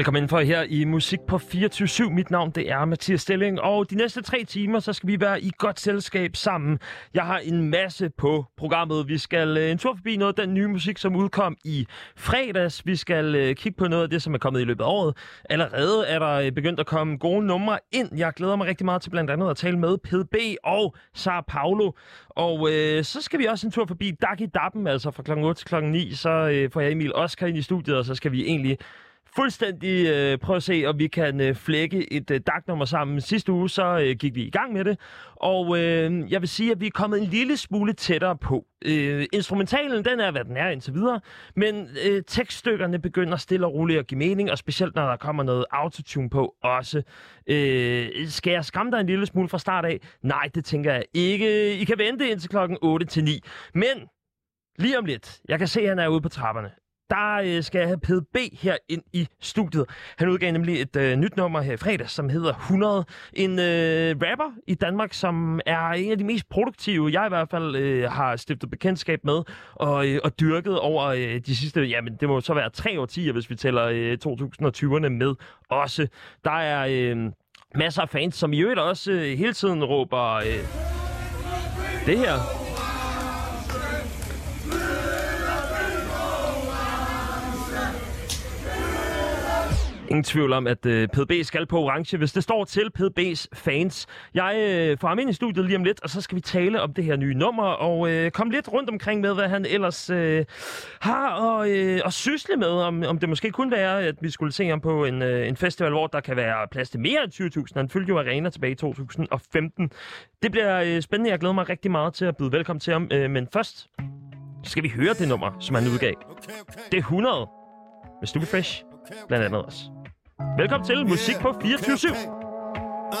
Velkommen for her i Musik på 24 Mit navn det er Mathias Stilling, og de næste tre timer, så skal vi være i godt selskab sammen. Jeg har en masse på programmet. Vi skal øh, en tur forbi noget af den nye musik, som udkom i fredags. Vi skal øh, kigge på noget af det, som er kommet i løbet af året. Allerede er der øh, begyndt at komme gode numre ind. Jeg glæder mig rigtig meget til blandt andet at tale med PDB og Sara Paulo. Og øh, så skal vi også en tur forbi Dagi Dappen, altså fra kl. 8 til kl. 9. Så øh, får jeg Emil Oscar ind i studiet, og så skal vi egentlig fuldstændig øh, prøve at se, om vi kan øh, flække et øh, dagnummer sammen. Sidste uge så øh, gik vi i gang med det, og øh, jeg vil sige, at vi er kommet en lille smule tættere på. Øh, instrumentalen, den er, hvad den er indtil videre, men øh, tekststykkerne begynder stille og roligt at give mening, og specielt når der kommer noget autotune på også. Øh, skal jeg skræmme dig en lille smule fra start af? Nej, det tænker jeg ikke. I kan vente indtil klokken 8 til 9. Men lige om lidt, jeg kan se, at han er ude på trapperne der øh, skal jeg have PDB her ind i studiet. Han udgav nemlig et øh, nyt nummer her i fredag, som hedder 100. En øh, rapper i Danmark, som er en af de mest produktive, jeg i hvert fald øh, har stiftet bekendtskab med og, øh, og dyrket over øh, de sidste, jamen det må så være tre årtier, hvis vi tæller øh, 2020'erne med også. Der er øh, masser af fans, som i øvrigt også øh, hele tiden råber øh, det her Ingen tvivl om, at øh, PDB skal på orange, hvis det står til PDB's fans. Jeg øh, får ham ind i studiet lige om lidt, og så skal vi tale om det her nye nummer, og øh, komme lidt rundt omkring med, hvad han ellers øh, har at, øh, at sysle med. Om, om det måske kunne være, at vi skulle se ham på en, øh, en festival, hvor der kan være plads til mere end 20.000. Han fyldte jo arena tilbage i 2015. Det bliver øh, spændende. Jeg glæder mig rigtig meget til at byde velkommen til ham. Øh, men først skal vi høre det nummer, som han udgav. Det er 100 med Stupid Fresh, blandt andet også. Velkommen til Musik på 24 /7.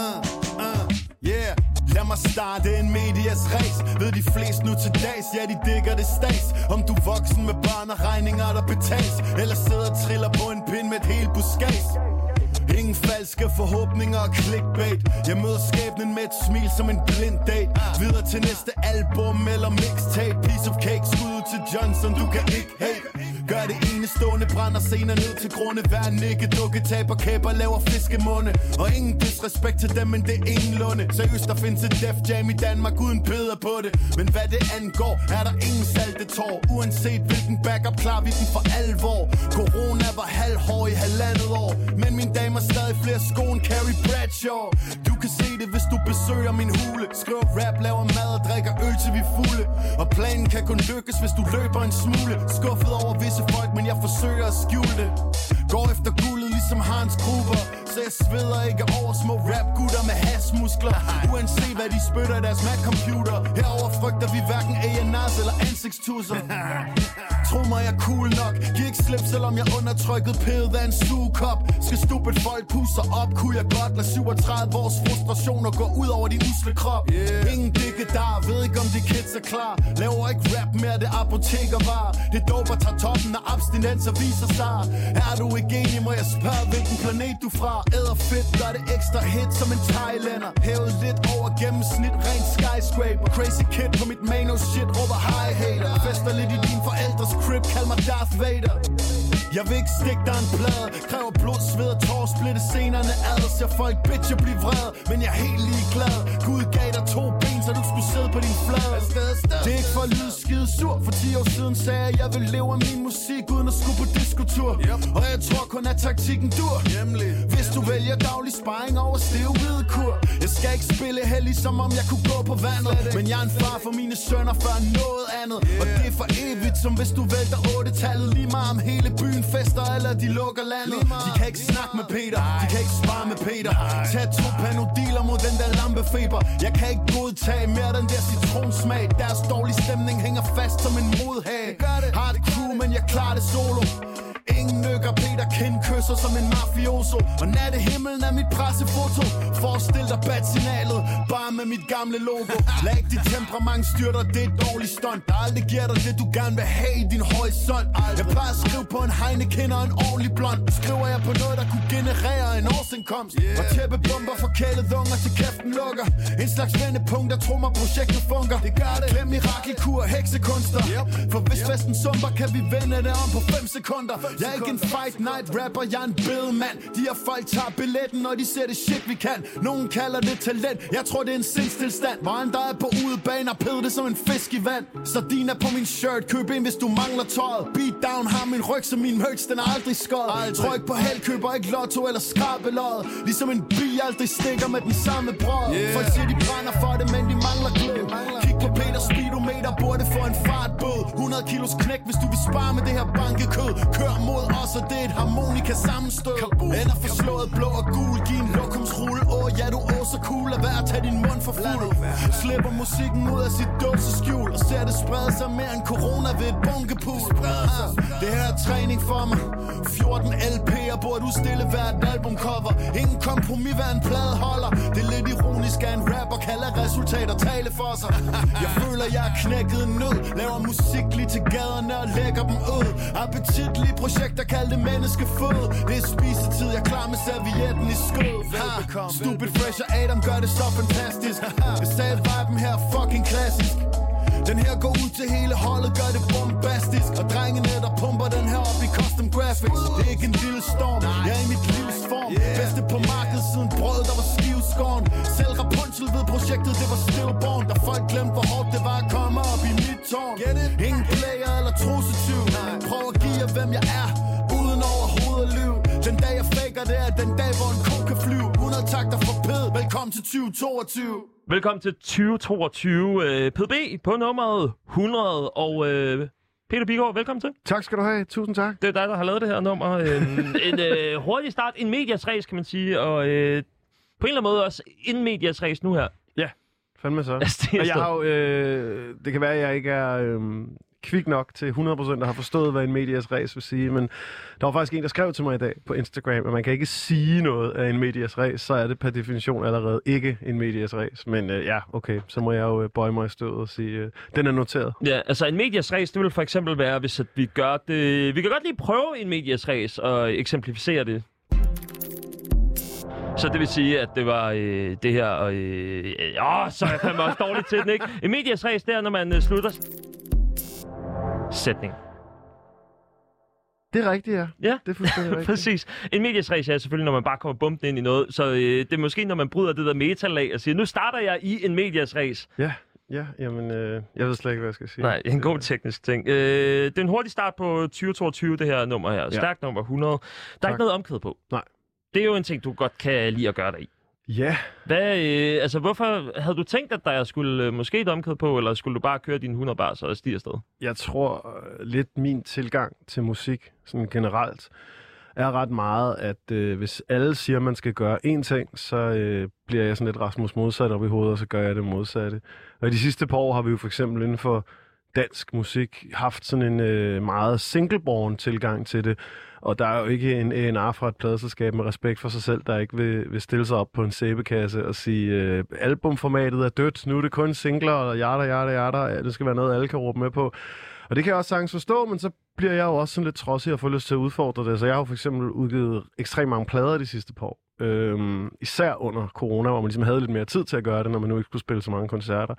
Uh, uh, yeah. Lad mig starte en medias race. Ved de flest nu til dags, ja de digger det stats Om du er voksen med børn og regninger der betales. Eller sidder og triller på en pind med et helt buskads Ingen falske forhåbninger og clickbait. Jeg møder skæbnen med et smil som en blind date. Videre til næste album eller mixtape. Piece of cake, skud ud til Johnson, du kan ikke hate Gør det enestående, brænder scener ned til grunde. Hver nikke, dukke, taber kæber, laver fiskemunde. Og ingen disrespekt til dem, men det er ingen lunde Seriøst, der findes et Def Jam i Danmark uden peder på det. Men hvad det angår, er der ingen salte tår. Uanset hvilken backup, klar vi den for alvor. Corona var halvhår i halvandet år. Men min dame har stadig flere sko end Carrie Bradshaw. Du kan se det, hvis du besøger min hule. Skriver rap, laver mad og drikker øl til vi fulde. Og planen kan kun lykkes, hvis du løber en smule. Skuffet over visse folk, men jeg forsøger at skjule det. Går efter guldet ligesom Hans Gruber så jeg sveder ikke over små rap gutter med hasmuskler. Uanset hvad de spytter i deres Mac-computer. Herover frygter vi hverken A&R's eller ansigtstusser. Tro mig, jeg er cool nok. Giv ikke slip, selvom jeg undertrykket pædet af en sugekop. Skal stupid folk pusse op Kunne jeg godt lade 37 års frustrationer gå ud over din usle krop. Yeah. Ingen dikke der, ved ikke om de kids er klar. Laver ikke rap mere, det er apotekervar Det doper tager toppen af abstinens og viser sig. Er du ikke enig, må jeg spørge, hvilken planet du fra Æder fedt, gør det ekstra hit som en thailander. Hævet lidt over gennemsnit, rent skyscraper. Crazy kid på mit mano shit, råber high hater. Fester lidt i din forældres crib, kald mig Darth Vader. Jeg vil ikke stikke dig en plade. Kræver blod, sved og tår, splitte scenerne ad. Ser folk bitch og blive vred Men jeg er helt ligeglad. Gud gav dig to ben, så du skulle sidde på din flade Det er ikke for at lyde skide sur For 10 år siden sagde jeg, jeg vil leve af min musik Uden at skulle på diskotur Og jeg tror kun at taktikken dur. Hvis du vælger daglig sparring over stiv kur. Jeg skal ikke spille heldig, som om jeg kunne gå på vandet. Men jeg er en far for mine sønner før noget andet. Og det er for evigt, som hvis du vælter 8-tallet Lige meget om hele byen fester, eller de lukker landet. De kan ikke snakke med Peter, de kan ikke spare med Peter. Tag to panodiler mod den der lampefeber. Jeg kan ikke godtage mere den der citronsmag. Deres dårlige stemning hænger fast som en modhag Har det crew, men jeg klarer det solo. Ingen nykker Peter Kind kysser som en mafioso. Og natte himlen er mit pressefoto. Forestil dig bat-signalet Bare med mit gamle logo. Lad ikke dit temperament styre dig, det er et dårligt stunt. Der aldrig giver dig det, du gerne vil have i din horisont. Jeg plejer at skrive på en Heineken og en ordentlig blond Skriver jeg på noget, der kunne generere en årsindkomst? Og tæppebomber for kælet unger til kæften lukker. En slags vendepunkt, der tror mig projektet funker. Det gør det. Glem mirakelkur, heksekunster. For hvis festen sumper, kan vi vende det om på 5 sekunder Jeg er ikke en fight night rapper, jeg er en bedemand De her folk tager billetten, når de ser det shit, vi kan. Nogen kalder det talent, jeg tror det er en sindstilstand. Han der er på udebane og pæder det som en fisk i vand. Sardiner på min shirt, køb ind hvis du mangler tøjet. Beat down har min ryg, så min merch den er aldrig skåret. Tryk på held, køber ikke lotto eller skrabeløjet Ligesom en bi aldrig stikker med den samme brød. Yeah. Folk siger de brænder for det, men de mangler glød Speedometer, burde få en fartbød 100 kilos knæk, hvis du vil spare med det her bankekød. Kør mod os, og det er et harmonika sammenstød. Ender forslået blå og gul, giv en lokumsrulle. Åh ja, du er så cool, lad være at tage din mund for fuld. Slipper musikken ud af sit dåseskjul Og ser det sprede sig mere end corona ved et bunkepool. Ah, Det her er træning for mig. 14 LP'er burde udstille hvert albumcover Ingen kompromis, hvad en plade holder. Det er lidt ironisk, at en rapper kalder resultater tale for sig. Jeg føler, jeg er knækket nød Laver musik lige til gaderne og lægger dem ud. Appetitlige projekter, kald det menneskefød Det er spisetid, jeg klar med servietten i skød Stupid Fresh og Adam gør det så fantastisk. Jeg sagde viben her er fucking klassisk. Den her går ud til hele holdet, gør det bombastisk. Og drengene, der pumper den her op i graphics. Det er ikke en lille storm, jeg er i mit livs form. Bedste på markedet siden brød, der var skivskåren. Selv Rapunzel ved projektet, det var stillborn. Da folk glemte, hvor hårdt det var at komme op i mit tårn. Ingen player eller trusetyv Prøv at give jer, hvem jeg er Uden overhovedet at lyve. Den dag jeg faker det er den dag, hvor en ko kan flyve. 100 takter for pæd, velkommen til 2022 Velkommen til 2022 øh, PDB på nummeret 100. Og øh, Peter Bigård, velkommen til. Tak skal du have. Tusind tak. Det er dig, der har lavet det her nummer. en en øh, hurtig start, en medias race, kan man sige. Og øh, på en eller anden måde også en medias race nu her. Ja, fandme så. Altså, det Og jeg har jo, øh, det kan være, at jeg ikke er øh, kvik nok til 100% der har forstået, hvad en medias res vil sige, men der var faktisk en, der skrev til mig i dag på Instagram, at man kan ikke sige noget af en medias res, så er det per definition allerede ikke en medias res. Men øh, ja, okay, så må jeg jo øh, bøje mig i støvet og sige, øh, den er noteret. Ja, altså en medias res, det vil for eksempel være, hvis at vi gør det... Vi kan godt lige prøve en medias res og eksemplificere det. Så det vil sige, at det var øh, det her... Og, øh, åh, så er jeg fandme også dårlig til den, ikke? En medias res, det er, når man øh, slutter... Sætning. Det er rigtigt, ja. Ja. Det er fuldstændig rigtigt. Præcis. En medias race er selvfølgelig, når man bare kommer bumpende ind i noget. Så øh, det er måske, når man bryder det der metalag og siger, nu starter jeg i en medias race. Ja, ja, jamen, øh, jeg ved slet ikke, hvad jeg skal sige. Nej, en god teknisk ting. Øh, det er en hurtig start på 2022, det her nummer her. Stærkt nummer 100. Der er Tak. ikke noget omkvæd på. Nej. Det er jo en ting, du godt kan lide at gøre dig i. Ja, Hvad, øh, altså, hvorfor havde du tænkt, at der skulle øh, måske et omkvæd på, eller skulle du bare køre dine 100 bars og stige afsted? jeg tror øh, lidt min tilgang til musik sådan generelt er ret meget, at øh, hvis alle siger, at man skal gøre én ting, så øh, bliver jeg sådan lidt Rasmus modsat op i hovedet, og så gør jeg det modsatte. Og i de sidste par år har vi jo for eksempel inden for dansk musik haft sådan en øh, meget singleborn tilgang til det. Og der er jo ikke en A&R fra et pladeselskab med respekt for sig selv, der ikke vil, vil stille sig op på en sæbekasse og sige, øh, albumformatet er dødt, nu er det kun singler, og jada, jada, jada, ja, det skal være noget, alle kan råbe med på. Og det kan jeg også sagtens forstå, men så bliver jeg jo også sådan lidt trodsig og får lyst til at udfordre det. Så jeg har jo for eksempel udgivet ekstremt mange plader de sidste par år. Øhm, især under corona, hvor man ligesom havde lidt mere tid til at gøre det, når man nu ikke skulle spille så mange koncerter.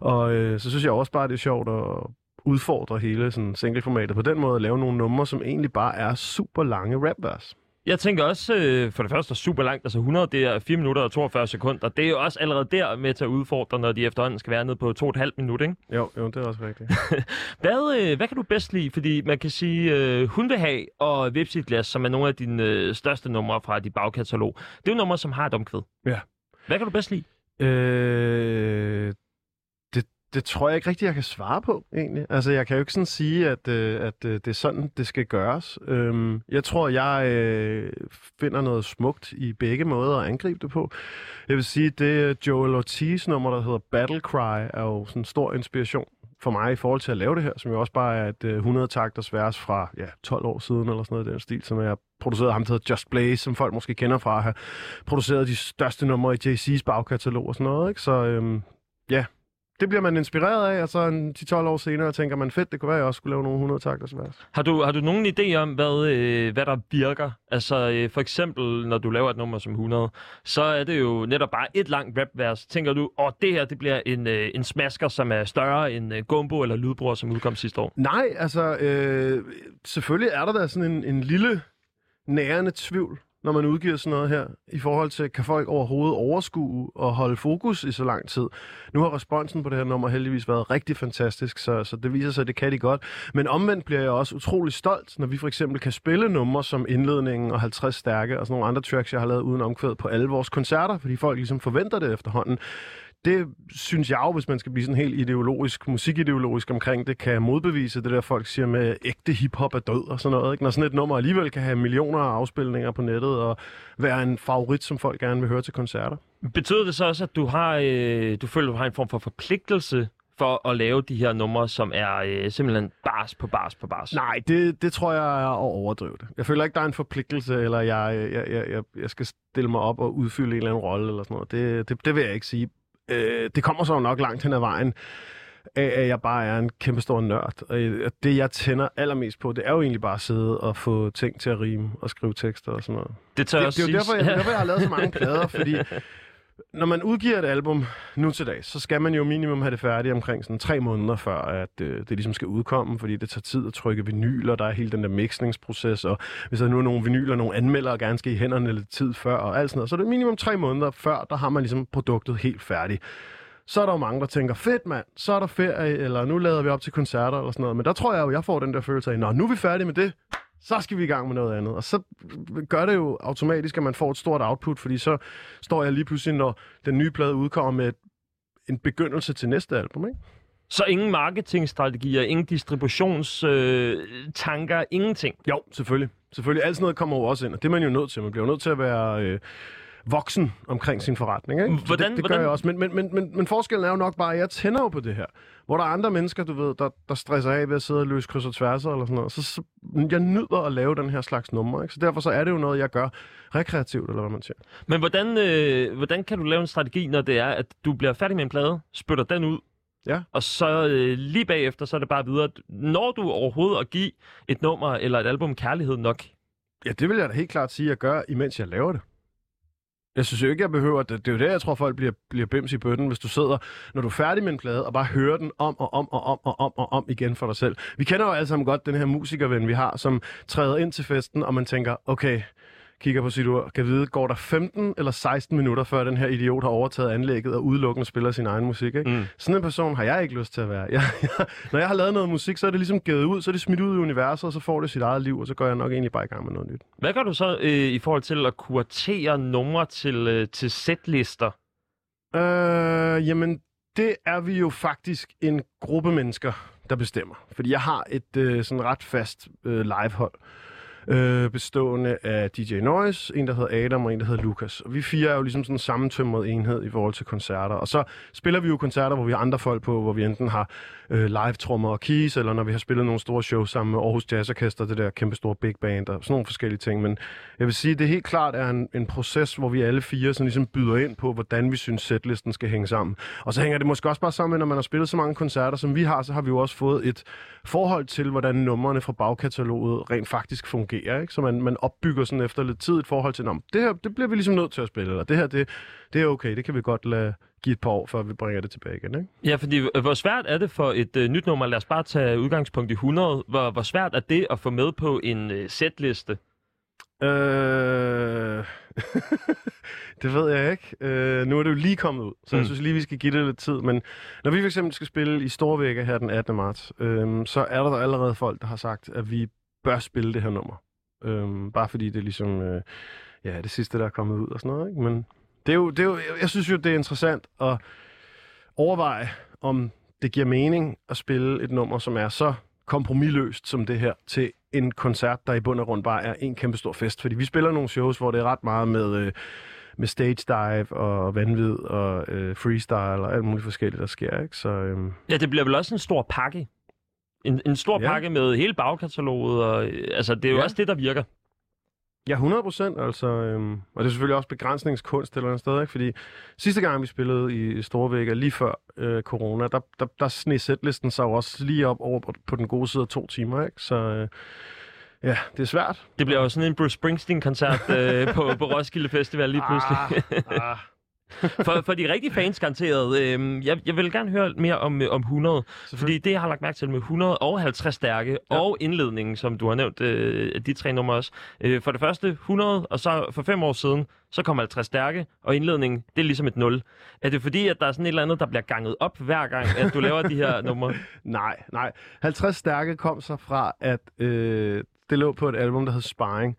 Og øh, så synes jeg også bare, det er sjovt at udfordre hele sådan singleformatet på den måde, at lave nogle numre, som egentlig bare er super lange rapvers. Jeg tænker også, øh, for det første, super langt, altså 100, det er 4 minutter og 42 sekunder. Det er jo også allerede der med til at udfordre, når de efterhånden skal være nede på 2,5 minutter, ikke? Jo, jo, det er også rigtigt. Hvad, øh, hvad kan du bedst lide? Fordi man kan sige, øh, Hun vil have og Vipsit Glas, som er nogle af dine øh, største numre fra dit bagkatalog. Det er jo numre, som har et omkvæd. Ja. Hvad kan du bedst lide? Øh, det, tror jeg ikke rigtigt, jeg kan svare på, egentlig. Altså, jeg kan jo ikke sådan sige, at, øh, at øh, det er sådan, det skal gøres. Øhm, jeg tror, jeg øh, finder noget smukt i begge måder at angribe det på. Jeg vil sige, det øh, Joel Ortiz nummer, der hedder Battle Cry, er jo sådan en stor inspiration for mig i forhold til at lave det her, som jo også bare er et øh, 100-takters vers fra ja, 12 år siden, eller sådan noget i den stil, som jeg produceret ham, der hedder Just Blaze, som folk måske kender fra at have produceret de største numre i JC's bagkatalog og sådan noget, ikke? Så øhm, ja, det bliver man inspireret af, og så en 10-12 år senere tænker man, fedt, det kunne være, at jeg også skulle lave nogle 100 takter vers. Har du, har du nogen idé om, hvad, øh, hvad der virker? Altså øh, for eksempel, når du laver et nummer som 100, så er det jo netop bare et langt rapvers. Tænker du, åh, det her det bliver en, øh, en smasker, som er større end øh, Gumbo eller Lydbror, som udkom sidste år? Nej, altså øh, selvfølgelig er der da sådan en, en lille nærende tvivl når man udgiver sådan noget her, i forhold til, kan folk overhovedet overskue og holde fokus i så lang tid. Nu har responsen på det her nummer heldigvis været rigtig fantastisk, så, så det viser sig, at det kan de godt. Men omvendt bliver jeg også utrolig stolt, når vi for eksempel kan spille numre som Indledningen og 50 Stærke og sådan nogle andre tracks, jeg har lavet uden omkvæd på alle vores koncerter, fordi folk ligesom forventer det efterhånden det synes jeg jo, hvis man skal blive sådan helt ideologisk, musikideologisk omkring det, kan modbevise det der, folk siger med ægte hiphop er død og sådan noget. Ikke? Når sådan et nummer alligevel kan have millioner af afspilninger på nettet og være en favorit, som folk gerne vil høre til koncerter. Betyder det så også, at du har, øh, du føler, du har en form for forpligtelse for at lave de her numre, som er øh, simpelthen bars på bars på bars? Nej, det, det tror jeg er at overdrive det. Jeg føler ikke, der er en forpligtelse, eller jeg, jeg, jeg, jeg, skal stille mig op og udfylde en eller anden rolle, eller sådan noget. Det, det, det vil jeg ikke sige. Øh, det kommer så nok langt hen ad vejen, af at jeg bare er en kæmpe stor nørd. Og det, jeg tænder allermest på, det er jo egentlig bare at sidde og få ting til at rime og skrive tekster og sådan noget. Det tør det, det er jo derfor, jeg, derfor, jeg har lavet så mange plader, fordi når man udgiver et album nu til dag, så skal man jo minimum have det færdigt omkring sådan tre måneder før, at øh, det ligesom skal udkomme, fordi det tager tid at trykke vinyler, der er hele den der mixningsproces, og hvis der nu er nogle vinyler, nogle anmeldere gerne skal i hænderne lidt tid før, og alt sådan noget, så er det minimum tre måneder før, der har man ligesom produktet helt færdigt. Så er der jo mange, der tænker, fedt mand, så er der ferie, eller nu lader vi op til koncerter, eller sådan noget. Men der tror jeg jo, jeg får den der følelse af, nå, nu er vi færdige med det, så skal vi i gang med noget andet. Og så gør det jo automatisk, at man får et stort output, fordi så står jeg lige pludselig, når den nye plade udkommer med en begyndelse til næste album, ikke? Så ingen marketingstrategier, ingen distributionstanker, øh, ingenting? Jo, selvfølgelig. Selvfølgelig. Alt sådan noget kommer jo også ind, og det er man jo nødt til. Man bliver jo nødt til at være... Øh, voksen omkring sin forretning. Ikke? Hvordan, det, det hvordan? gør jeg også. Men, men, men, men, men forskellen er jo nok bare, at jeg tænder jo på det her. Hvor der er andre mennesker, du ved, der, der stresser af ved at sidde og løse kryds og tværser eller sådan noget. Så, så jeg nyder at lave den her slags nummer. Ikke? Så derfor så er det jo noget, jeg gør rekreativt, eller hvad man siger. Men hvordan, øh, hvordan kan du lave en strategi, når det er, at du bliver færdig med en plade, spytter den ud, Ja. Og så øh, lige bagefter, så er det bare videre. Når du overhovedet at give et nummer eller et album kærlighed nok? Ja, det vil jeg da helt klart sige, at jeg gør, imens jeg laver det. Jeg synes jo ikke, jeg behøver det. Det er jo det, jeg tror, folk bliver, bliver bims i bøtten, hvis du sidder, når du er færdig med en plade, og bare hører den om og om og om og om og om igen for dig selv. Vi kender jo alle sammen godt den her musikerven, vi har, som træder ind til festen, og man tænker, okay, kigger på sit ur, kan vide, går der 15 eller 16 minutter, før den her idiot har overtaget anlægget og udelukkende spiller sin egen musik. Ikke? Mm. Sådan en person har jeg ikke lyst til at være. Jeg, jeg, når jeg har lavet noget musik, så er det ligesom givet ud, så er det smidt ud i universet, og så får det sit eget liv, og så går jeg nok egentlig bare i gang med noget nyt. Hvad gør du så øh, i forhold til at kuratere numre til, øh, til setlister? Øh, jamen, det er vi jo faktisk en gruppe mennesker, der bestemmer. Fordi jeg har et øh, sådan ret fast øh, livehold øh, bestående af DJ Noise, en der hedder Adam og en der hedder Lukas. Og vi fire er jo ligesom sådan en sammentømret enhed i forhold til koncerter. Og så spiller vi jo koncerter, hvor vi har andre folk på, hvor vi enten har øh, live-trommer og keys, eller når vi har spillet nogle store shows sammen med Aarhus Jazz Orkester, det der kæmpe store big band og sådan nogle forskellige ting. Men jeg vil sige, det helt klart er en, en proces, hvor vi alle fire sådan ligesom byder ind på, hvordan vi synes setlisten skal hænge sammen. Og så hænger det måske også bare sammen med, når man har spillet så mange koncerter, som vi har, så har vi jo også fået et forhold til, hvordan numrene fra bagkataloget rent faktisk fungerer. Ikke? Så man, man opbygger sådan efter lidt tid et forhold til, det her det bliver vi ligesom nødt til at spille, eller det her det, det er okay, det kan vi godt lade give et par år, før vi bringer det tilbage igen. Ikke? Ja, fordi øh, hvor svært er det for et øh, nyt nummer, lad os bare tage udgangspunkt i 100, hvor, hvor svært er det at få med på en øh, setliste? Øh... det ved jeg ikke. Øh, nu er det jo lige kommet ud, så mm. jeg synes lige, vi skal give det lidt tid. Men når vi fx skal spille i Storvægge her den 18. marts, øh, så er der allerede folk, der har sagt, at vi bør spille det her nummer. Øh, bare fordi det er ligesom øh, ja, det sidste, der er kommet ud og sådan noget. Ikke? Men det er jo, det er jo, jeg synes jo, det er interessant at overveje, om det giver mening at spille et nummer, som er så kompromilløst som det her, til en koncert, der i bund og grund bare er en kæmpe stor fest. Fordi vi spiller nogle shows, hvor det er ret meget med, øh, med stage dive og vanvid og øh, freestyle og alt muligt forskelligt, der sker. Ikke? Så, øh... Ja, det bliver vel også en stor pakke. En, en stor ja. pakke med hele bagkataloget, og øh, altså, det er jo ja. også det, der virker. Ja, 100 procent. Altså, øhm, og det er selvfølgelig også begrænsningskunst eller andet sted, ikke? fordi sidste gang, vi spillede i Storvægger, lige før øh, corona, der, der, der sned sætlisten sig jo også lige op over på, på den gode side af to timer. Ikke? Så øh, ja, det er svært. Det bliver jo sådan en Bruce Springsteen-koncert øh, på, på Roskilde Festival lige pludselig. Ah, ah. for, for de rigtige fans garanteret. Øh, jeg, jeg vil gerne høre mere om, øh, om 100. Fordi det, jeg har lagt mærke til med 100 og 50 stærke, ja. og indledningen, som du har nævnt, øh, de tre numre også. Øh, for det første 100, og så for fem år siden, så kommer 50 stærke, og indledningen, det er ligesom et 0. Er det fordi, at der er sådan et eller andet, der bliver ganget op hver gang, at du laver de her numre? Nej, nej. 50 stærke kom så fra, at øh, det lå på et album, der hed Sparring,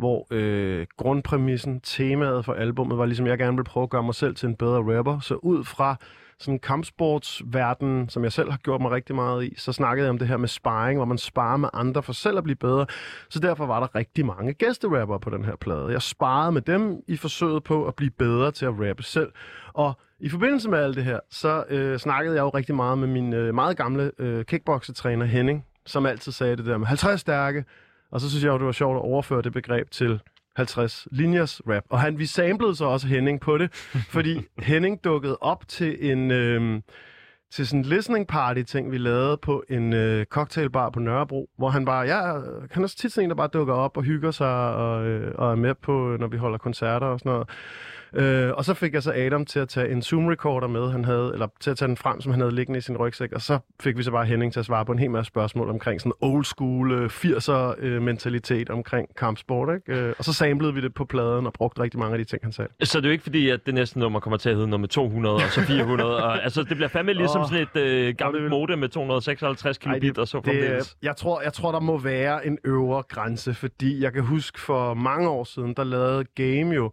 hvor øh, grundpræmissen, temaet for albummet var ligesom, jeg gerne ville prøve at gøre mig selv til en bedre rapper. Så ud fra sådan kampsportsverden, som jeg selv har gjort mig rigtig meget i, så snakkede jeg om det her med sparring, hvor man sparer med andre for selv at blive bedre. Så derfor var der rigtig mange gæsterapper på den her plade. Jeg sparede med dem i forsøget på at blive bedre til at rappe selv. Og i forbindelse med alt det her, så øh, snakkede jeg jo rigtig meget med min øh, meget gamle øh, kickboxetræner Henning, som altid sagde det der med 50 stærke, og så synes jeg jo, det var sjovt at overføre det begreb til 50 linjers rap. Og han, vi samlede så også Henning på det, fordi Henning dukkede op til en... Øh, til sådan en listening party ting, vi lavede på en øh, cocktailbar på Nørrebro, hvor han bare, ja, han er så tit sådan en, der bare dukker op og hygger sig og, øh, og er med på, når vi holder koncerter og sådan noget. Øh, og så fik jeg så Adam til at tage en Zoom-recorder med, han havde, eller til at tage den frem, som han havde liggende i sin rygsæk, og så fik vi så bare Henning til at svare på en hel masse spørgsmål omkring sådan old school øh, 80'er øh, mentalitet omkring kampsport, ikke? Øh, og så samlede vi det på pladen og brugte rigtig mange af de ting, han sagde. Så det er jo ikke fordi, at det næste nummer kommer til at hedde nummer 200 og så 400. og, altså, det bliver fandme ligesom oh, sådan et øh, gammelt vil... modem med 256 kilobit Ej, det, og så det, jeg, tror, jeg tror, der må være en øvre grænse, fordi jeg kan huske for mange år siden, der lavede Game jo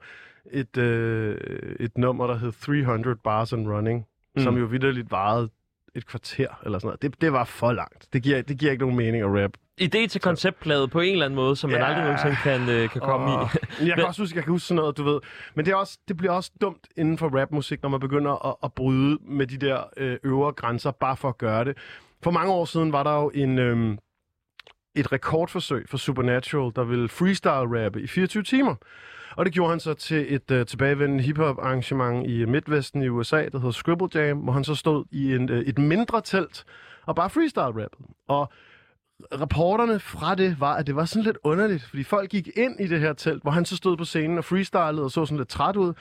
et, øh, et nummer, der hed 300 Bars and Running, mm. som jo vidderligt varede et kvarter eller sådan noget. Det, det var for langt. Det giver, det giver ikke nogen mening at rap. Idé til konceptplade på en eller anden måde, som man ja, aldrig nogensinde kan, øh, kan komme og, i. jeg kan også huske, jeg kan huske sådan noget, du ved. Men det, er også, det bliver også dumt inden for rapmusik, når man begynder at, at bryde med de der øh, øvre grænser, bare for at gøre det. For mange år siden var der jo en, øh, et rekordforsøg for Supernatural, der ville freestyle-rappe i 24 timer. Og det gjorde han så til et øh, tilbagevendende hiphop arrangement i øh, Midtvesten i USA, der hedder Scribble Jam, hvor han så stod i en, øh, et mindre telt og bare freestyle-rappede. Og rapporterne fra det var, at det var sådan lidt underligt, fordi folk gik ind i det her telt, hvor han så stod på scenen og freestylede og så sådan lidt træt ud.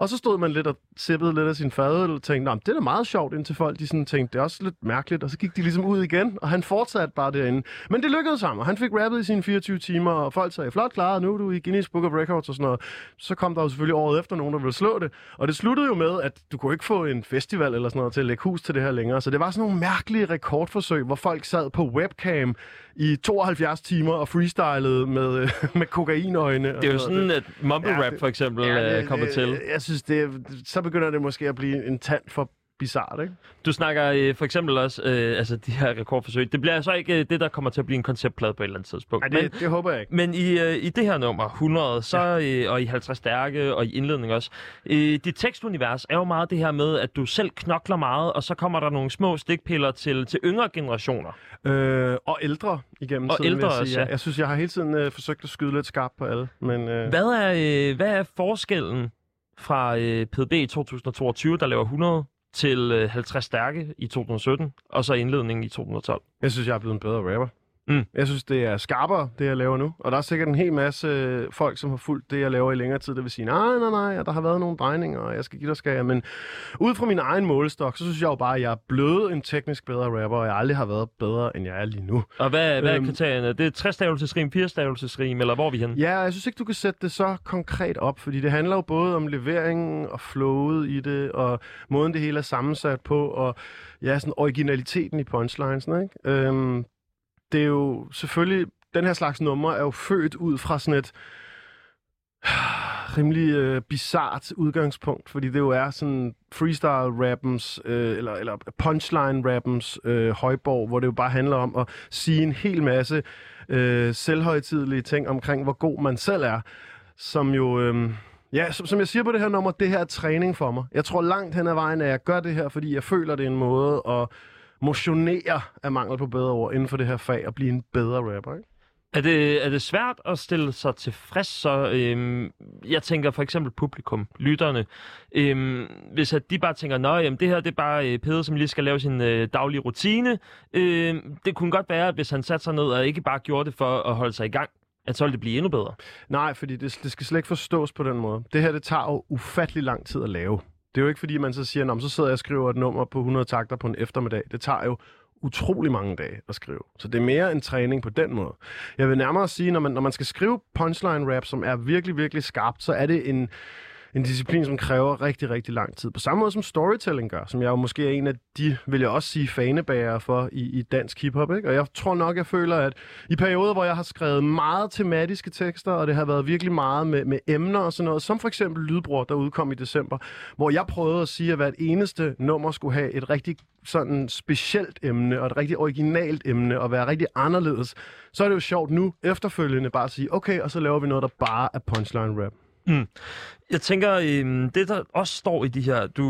Og så stod man lidt og sippede lidt af sin fadøl og tænkte, det er da meget sjovt, indtil folk de sådan tænkte, det er også lidt mærkeligt. Og så gik de ligesom ud igen, og han fortsatte bare derinde. Men det lykkedes ham, og han fik rappet i sine 24 timer, og folk sagde, flot klaret, nu er du i Guinness Book of Records og sådan noget. Så kom der jo selvfølgelig året efter nogen, der ville slå det. Og det sluttede jo med, at du kunne ikke få en festival eller sådan noget til at lægge hus til det her længere. Så det var sådan nogle mærkelige rekordforsøg, hvor folk sad på webcam i 72 timer og freestylede med, med kokainøjne. Det er jo sådan, at mumble rap for eksempel ja, det, kommer til. Jeg synes, det, så begynder det måske at blive en tand for bizart, ikke? Du snakker øh, for eksempel også øh, altså de her rekordforsøg. Det bliver så ikke øh, det, der kommer til at blive en konceptplade på et eller andet tidspunkt. Nej, det, men, det håber jeg ikke. Men i, øh, i det her nummer, 100, så, ja. øh, og i 50 stærke, og i indledning også, øh, dit tekstunivers er jo meget det her med, at du selv knokler meget, og så kommer der nogle små stikpiller til, til yngre generationer. Øh, og ældre igennem og tiden, ældre jeg også, sige. ja. Jeg synes, jeg har hele tiden øh, forsøgt at skyde lidt skarpt på alle. Men, øh... hvad, er, øh, hvad er forskellen fra øh, PDB i 2022, der laver 100, til øh, 50 stærke i 2017, og så indledningen i 2012. Jeg synes, jeg er blevet en bedre rapper. Mm. Jeg synes, det er skarpere, det jeg laver nu. Og der er sikkert en hel masse øh, folk, som har fulgt det, jeg laver i længere tid, der vil sige, nej, nej, nej, der har været nogle drejninger, og jeg skal give dig skal Men ud fra min egen målestok, så synes jeg jo bare, at jeg er blevet en teknisk bedre rapper, og jeg aldrig har været bedre, end jeg er lige nu. Og hvad, hvad øhm, er kriterierne? Det er 60 stavelsesrim, 4 stavelsesrim, eller hvor er vi henne? Ja, jeg synes ikke, du kan sætte det så konkret op, fordi det handler jo både om leveringen og flowet i det, og måden det hele er sammensat på, og ja, sådan originaliteten i punchlinesene, ikke? Øhm, det er jo selvfølgelig, den her slags nummer er jo født ud fra sådan et rimelig øh, bizart udgangspunkt, fordi det jo er sådan freestyle-rappens, øh, eller, eller punchline-rappens øh, højborg, hvor det jo bare handler om at sige en hel masse øh, selvhøjtidelige ting omkring, hvor god man selv er, som jo... Øh, Ja, som, som jeg siger på det her nummer, det her er træning for mig. Jeg tror langt hen ad vejen, at jeg gør det her, fordi jeg føler, det er en måde at motionere af mangel på bedre ord inden for det her fag og blive en bedre rapper, ikke? Er det, er det svært at stille sig tilfreds, så øhm, jeg tænker for eksempel publikum, lytterne, øhm, hvis at de bare tænker, jamen, det her det er bare øh, Peder, som lige skal lave sin øh, daglige rutine. Øhm, det kunne godt være, at hvis han satte sig ned og ikke bare gjorde det for at holde sig i gang, at så ville det blive endnu bedre. Nej, fordi det, det skal slet ikke forstås på den måde. Det her, det tager jo ufattelig lang tid at lave. Det er jo ikke fordi, man så siger, Nå, så sidder jeg og skriver et nummer på 100 takter på en eftermiddag. Det tager jo utrolig mange dage at skrive. Så det er mere en træning på den måde. Jeg vil nærmere sige, når man, når man skal skrive punchline rap, som er virkelig, virkelig skarpt, så er det en, en disciplin, som kræver rigtig, rigtig lang tid. På samme måde som storytelling gør, som jeg jo måske er en af de, vil jeg også sige, fanebærere for i, i dansk hiphop. Ikke? Og jeg tror nok, jeg føler, at i perioder, hvor jeg har skrevet meget tematiske tekster, og det har været virkelig meget med, med emner og sådan noget, som for eksempel Lydbror, der udkom i december, hvor jeg prøvede at sige, at hvert eneste nummer skulle have et rigtig sådan specielt emne, og et rigtig originalt emne, og være rigtig anderledes, så er det jo sjovt nu efterfølgende bare at sige, okay, og så laver vi noget, der bare er punchline rap. Mm. Jeg tænker, øh, det der også står i de her, du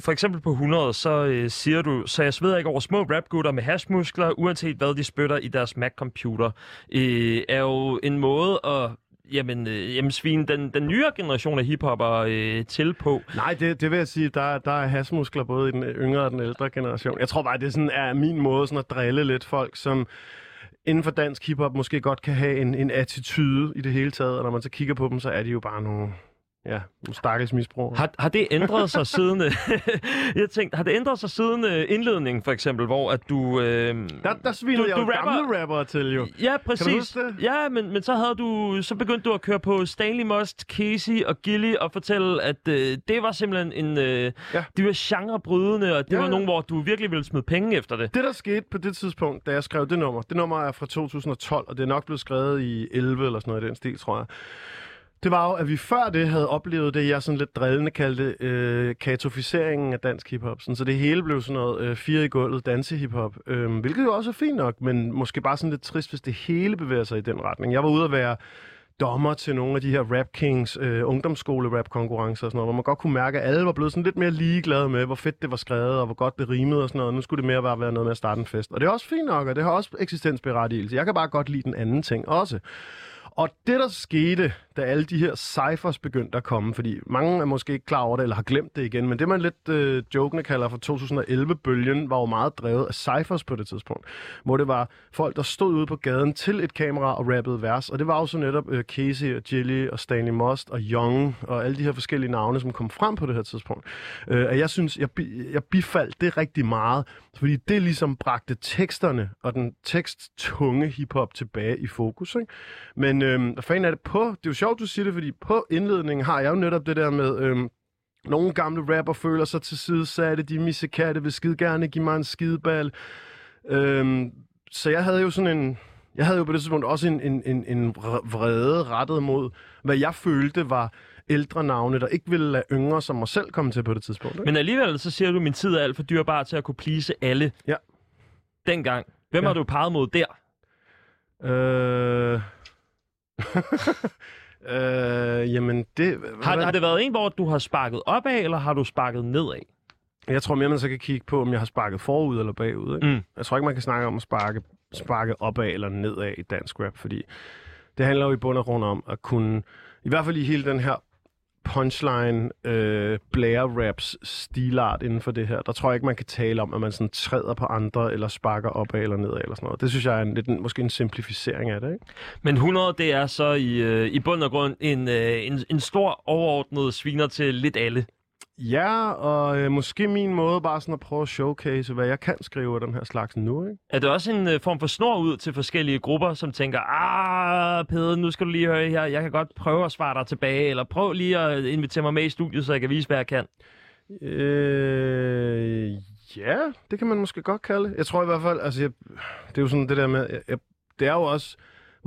for eksempel på 100, så øh, siger du, så jeg sveder ikke over små rapgutter med hashmuskler, uanset hvad de spytter i deres Mac-computer, øh, er jo en måde at jamen, øh, jamen svine den, den nyere generation af hiphopper øh, til på. Nej, det, det vil jeg sige, der, der er hasmuskler både i den yngre og den ældre generation. Jeg tror bare, det sådan er min måde sådan at drille lidt folk, som inden for dansk hiphop måske godt kan have en, en attitude i det hele taget, og når man så kigger på dem, så er de jo bare nogle, ja, stakkels misbrug. Har, har det ændret sig siden... øh, jeg tænkte, har det ændret sig siden øh, indledningen, for eksempel, hvor at du... Øh, Der, der svinede Du- jeg du jo rapper- gamle rappere til, jo. Ja, præcis. Ja, men, men så havde du så begyndte du at køre på Stanley Must, Casey og Gilly og fortælle, at øh, det var simpelthen en... Øh, Ja. De var genrebrydende, og det Ja, var ja. nogen, hvor du virkelig ville smide penge efter det. Det, der skete på det tidspunkt, da jeg skrev det nummer, det nummer er fra 2012, og det er nok blevet skrevet i 11 eller sådan noget i den stil, tror jeg. Det var jo, at vi før det havde oplevet det, jeg sådan lidt drillende kaldte øh, katoficeringen af dansk hiphop. Sådan, så det hele blev sådan noget øh, fire i gulvet dansehiphop, øh, hvilket jo også er fint nok, men måske bare sådan lidt trist, hvis det hele bevæger sig i den retning. Jeg var ude at være dommer til nogle af de her Rap Kings øh, ungdomsskole rap konkurrencer og sådan noget, hvor man godt kunne mærke, at alle var blevet sådan lidt mere ligeglade med, hvor fedt det var skrevet, og hvor godt det rimede og sådan noget. Nu skulle det mere bare være noget med at starte en fest. Og det er også fint nok, og det har også eksistensberettigelse. Jeg kan bare godt lide den anden ting også. Og det, der skete, da alle de her ciphers begyndte at komme, fordi mange er måske ikke klar over det, eller har glemt det igen, men det, man lidt øh, jokende kalder for 2011-bølgen, var jo meget drevet af ciphers på det tidspunkt, hvor det var folk, der stod ude på gaden til et kamera og rappede vers, og det var jo så netop øh, Casey og Jilly og Stanley Most og Young og alle de her forskellige navne, som kom frem på det her tidspunkt. Øh, og jeg synes, jeg, bi- jeg bifaldt det rigtig meget, fordi det ligesom bragte teksterne og den teksttunge hiphop tilbage i fokus. Ikke? Men øh, hvad fanden er det på? Det er jo sjovt, du siger det, fordi på indledningen har jeg jo netop det der med... Øhm, nogle gamle rapper føler sig til side satte, de missekatte vil skide gerne give mig en skideball. Øhm, så jeg havde jo sådan en... Jeg havde jo på det tidspunkt også en, en, en, en vrede rettet mod, hvad jeg følte var ældre navne, der ikke ville lade yngre som mig selv komme til på det tidspunkt. Ikke? Men alligevel så siger du, at min tid er alt for dyrbar til at kunne please alle. Ja. Dengang. Hvem Ja. har du peget mod der? Øh... øh, jamen, det... Har, har det været en, hvor du har sparket opad, eller har du sparket nedad? Jeg tror mere, man så kan kigge på, om jeg har sparket forud eller bagud. Ikke? Mm. Jeg tror ikke, man kan snakke om at sparke, sparke opad eller nedad i dansk rap, fordi det handler jo i bund og grund om at kunne, i hvert fald i hele den her punchline, øh, blære raps stilart inden for det her, der tror jeg ikke, man kan tale om, at man sådan træder på andre, eller sparker opad eller nedad, eller sådan noget. Det synes jeg er en, lidt, en, måske en simplificering af det, ikke? Men 100, det er så i, øh, i bund og grund en, øh, en, en stor overordnet sviner til lidt alle. Ja, og øh, måske min måde bare sådan at prøve at showcase, hvad jeg kan skrive af den her slags nu, ikke? Er det også en øh, form for snor ud til forskellige grupper, som tænker, ah, Peder, nu skal du lige høre her, jeg kan godt prøve at svare dig tilbage, eller prøv lige at invitere mig med i studiet, så jeg kan vise, hvad jeg kan. Øh, ja, det kan man måske godt kalde. Jeg tror i hvert fald, altså, jeg, det er jo sådan det der med, jeg, jeg, det er jo også,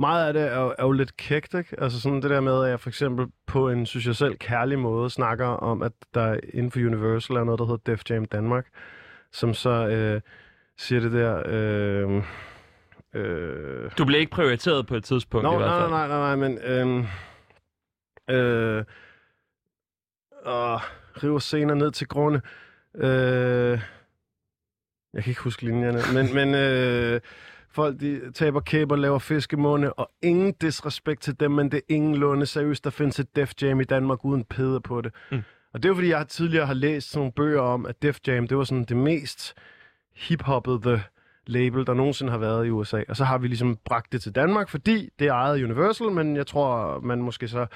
meget af det er jo, er jo lidt kægt, ikke? Altså sådan det der med, at jeg for eksempel på en, synes jeg selv, kærlig måde snakker om, at der inden for Universal er noget, der hedder Def Jam Danmark, som så øh, siger det der... Øh, øh, Du blev ikke prioriteret på et tidspunkt Nå, i hvert nej, fald. nej, nej, nej, men... Øhm, øh, åh, river scener ned til grunde. Øh, jeg kan ikke huske linjerne, men, men øh, Folk, de taber kæber, laver fiskemunde, og ingen disrespekt til dem, men det er ingen lunde seriøst, der findes et Def Jam i Danmark uden pæder på det. Mm. Og det er jo, fordi jeg tidligere har læst sådan nogle bøger om, at Def Jam, det var sådan det mest hip-hoppede label, der nogensinde har været i USA. Og så har vi ligesom bragt det til Danmark, fordi det er ejet Universal, men jeg tror, man måske så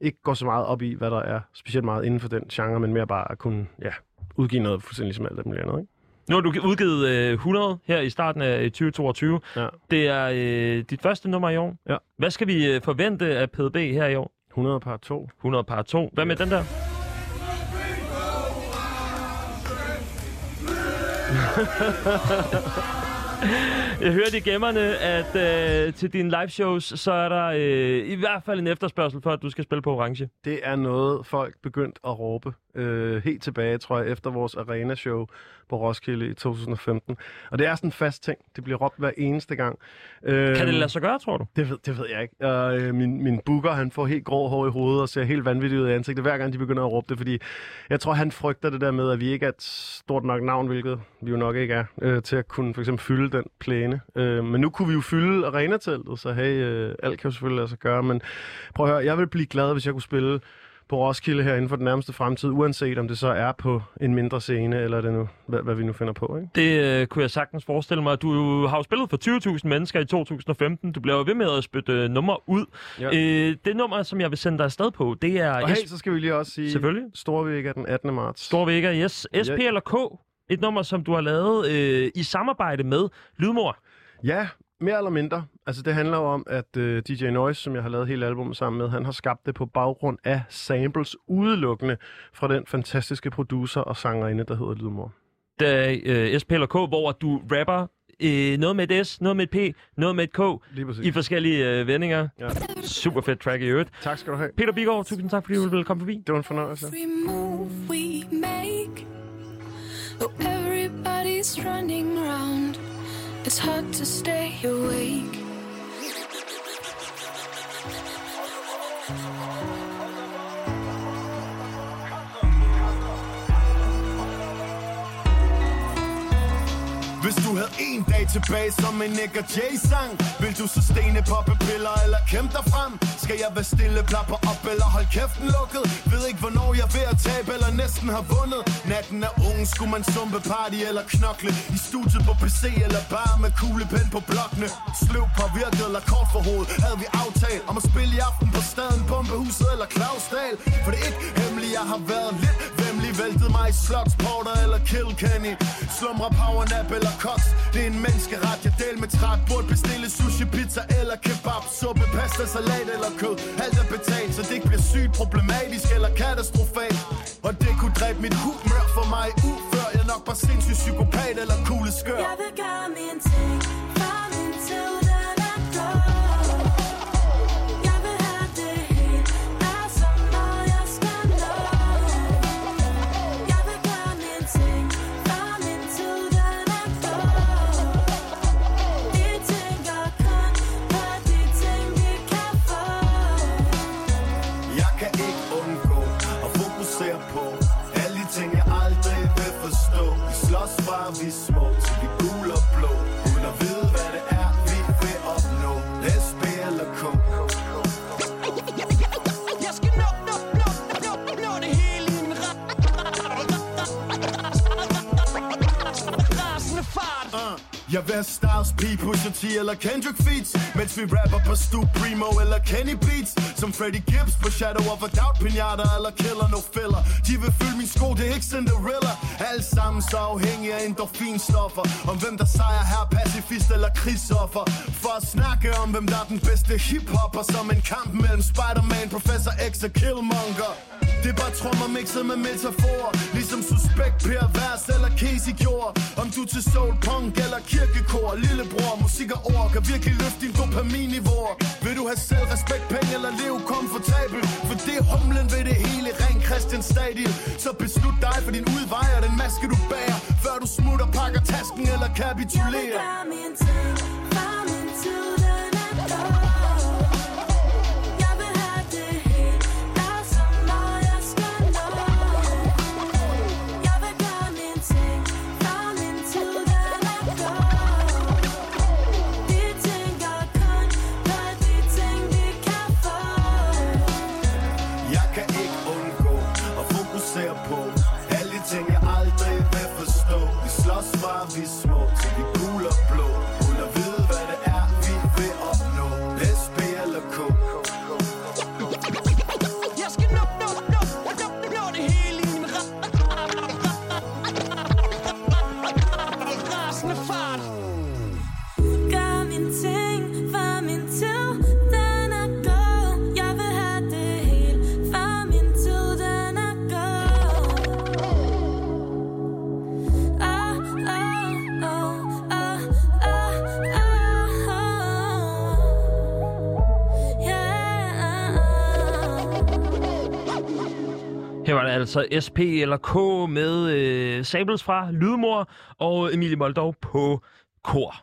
ikke går så meget op i, hvad der er specielt meget inden for den genre, men mere bare at kunne ja, udgive noget fuldstændig som alt muligt andet. Ikke? Nu har du udgivet øh, 100 her i starten af 2022. Ja. Det er øh, dit første nummer i år. Ja. Hvad skal vi øh, forvente af PDB her i år? 100 par 2. 100 par 2. Hvad med den der? Jeg hørte i gemmerne, at øh, til dine live shows, så er der øh, i hvert fald en efterspørgsel for, at du skal spille på orange. Det er noget, folk begyndt at råbe øh, helt tilbage, tror jeg, efter vores arena-show på Roskilde i 2015. Og det er sådan en fast ting. Det bliver råbt hver eneste gang. Øh, kan det lade sig gøre, tror du? Det ved, det ved jeg ikke. Og, øh, min, min booker, han får helt grå hår i hovedet og ser helt vanvittigt ud i ansigtet, hver gang de begynder at råbe det, fordi jeg tror, han frygter det der med, at vi ikke er et stort nok navn, hvilket vi jo nok ikke er, øh, til at kunne for eksempel fylde den plæne. Øh, men nu kunne vi jo fylde arenateltet, så hey, øh, alt kan jo selvfølgelig lade sig gøre. Men prøv at høre, jeg vil blive glad, hvis jeg kunne spille på Roskilde her inden for den nærmeste fremtid, uanset om det så er på en mindre scene, eller det nu, hvad, hvad vi nu finder på. Ikke? Det øh, kunne jeg sagtens forestille mig. Du har jo spillet for 20.000 mennesker i 2015. Du bliver jo ved med at spytte øh, nummer ud. Ja. Øh, det nummer, som jeg vil sende dig afsted på, det er... Og hey, så skal vi lige også sige... Selvfølgelig. Storvega den 18. marts. Storvega, yes. SP eller K? Et nummer, som du har lavet øh, i samarbejde med Lydmor. Ja, mere eller mindre. Altså det handler jo om, at øh, DJ Noise, som jeg har lavet hele albumet sammen med, han har skabt det på baggrund af samples udelukkende fra den fantastiske producer og sangerinde, der hedder Lydmor. Det er uh, SP eller K, hvor du rapper uh, noget med et S, noget med et P, noget med et K, i forskellige uh, vendinger. Ja. Super fedt track i øvrigt. Tak skal du have. Peter Bigård, tusind tak, fordi du ville komme forbi. Det var en fornøjelse. Everybody's running around It's hard to stay awake. Hvis du havde en dag tilbage som en Nick og Jay-sang Vil du så stene piller eller kæmpe dig frem? Skal jeg være stille, plapper op eller hold kæften lukket? Ved ikke hvornår jeg er ved at tabe eller næsten har vundet. Natten er ung, skulle man sumpe party eller knokle? I studiet på PC eller bare med kuglepen på blokkene? Sløv virket eller kort for hoved Havde vi aftalt om at spille i aften på staden, Pumpehuset eller Clausdal For det er ikke hemmeligt, jeg har været lidt nemlig Væltet mig i Porter eller Kill Kenny. Slumre powernap eller koks. Det er en menneskeret, jeg del med træt. Burde bestille sushi, pizza eller kebab. Suppe, pasta, salat eller kød. Alt er betalt, så det ikke bliver sygt problematisk eller katastrofalt. Og det kunne dræbe mit humør for mig. Ufør jeg nok bare sindssygt psykopat eller kugleskør. Jeg vil gøre min ting, Jeg vil have Styles P, Pusha T eller Kendrick Feats? Mens vi rapper på Stu Primo eller Kenny Beats? Som Freddy Gibbs på Shadow of a Doubt Pinata eller Killer No Filler? De vil fylde min sko, det er ikke Cinderella. Alle sammen så afhængige af endorfinstoffer. Om hvem der sejrer her, pacifist eller krigsoffer. For at snakke om hvem der er den bedste hiphopper. Som en kamp mellem Spider-Man, Professor X og Killmonger det er bare trommer mixet med metafor Ligesom Suspekt, Per Vers eller Casey gjorde. Om du til soul, punk eller kirkekor Lillebror, musik og ord kan virkelig løfte din dopaminniveau Vil du have selv respekt, penge eller leve komfortabel For det er humlen ved det hele, ren Christian Stadil. Så beslut dig for din udvej og den maske du bærer Før du smutter, pakker tasken eller kapitulerer. Jeg vil min ting, min tid, den er altså SP eller K med øh, Sables fra Lydmor og Emilie Moldov på kor.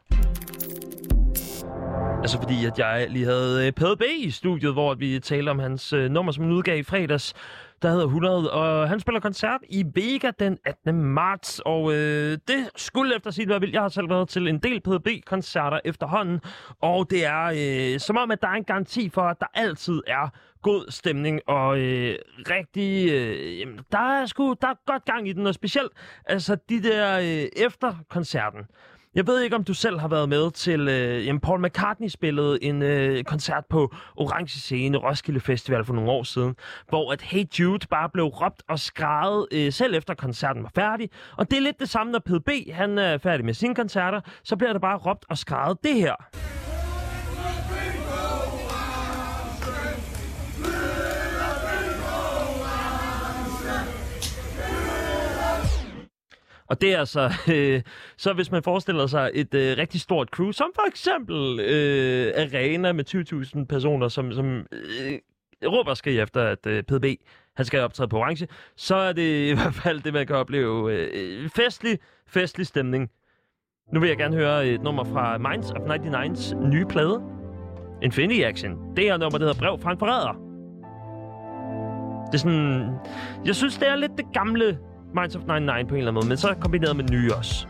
Altså fordi, at jeg lige havde øh, PDB i studiet, hvor vi talte om hans øh, nummer, som han udgav i fredags, der hedder 100, og han spiller koncert i Vega den 18. marts, og øh, det skulle efter sit være vildt. Jeg har selv været til en del PDB-koncerter efterhånden, og det er øh, som om, at der er en garanti for, at der altid er god stemning og øh, rigtig... Øh, jamen, der er sgu der er godt gang i den, og specielt altså de der øh, efter koncerten. Jeg ved ikke, om du selv har været med til... Øh, jamen, Paul McCartney spillede en øh, koncert på Orange Scene Roskilde Festival for nogle år siden, hvor at Hey Jude bare blev råbt og skrevet øh, selv efter koncerten var færdig. Og det er lidt det samme, når PDB han er færdig med sine koncerter, så bliver der bare råbt og skrevet det her. Og det er altså, øh, så hvis man forestiller sig et øh, rigtig stort crew, som for eksempel øh, Arena med 20.000 personer, som, som øh, råber skal efter, at øh, PDB han skal optræde på orange, så er det i hvert fald det, man kan opleve. Øh, festlig, festlig stemning. Nu vil jeg gerne høre et nummer fra Minds of 99's nye plade, Infinity Action. Det er nummer, der hedder Brev fra en forræder. Det er sådan... Jeg synes, det er lidt det gamle Minds of 99 på en eller anden måde, men så kombineret med nye også.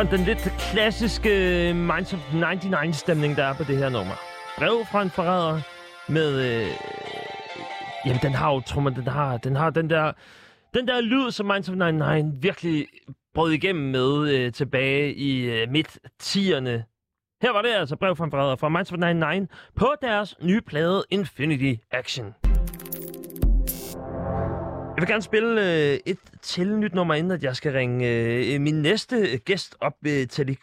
Sådan den lidt klassiske Minds of 99-stemning, der er på det her nummer. Brev fra en forræder med... Øh, jamen, den har jo, tror man, den har, den har den der... Den der lyd, som Minds of 99 virkelig brød igennem med øh, tilbage i øh, midt-tierne. Her var det altså brev fra en forræder fra Minds of 99 på deres nye plade Infinity Action. Jeg vil gerne spille øh, et til nyt nummer, inden at jeg skal ringe øh, min næste gæst op. Øh, Talix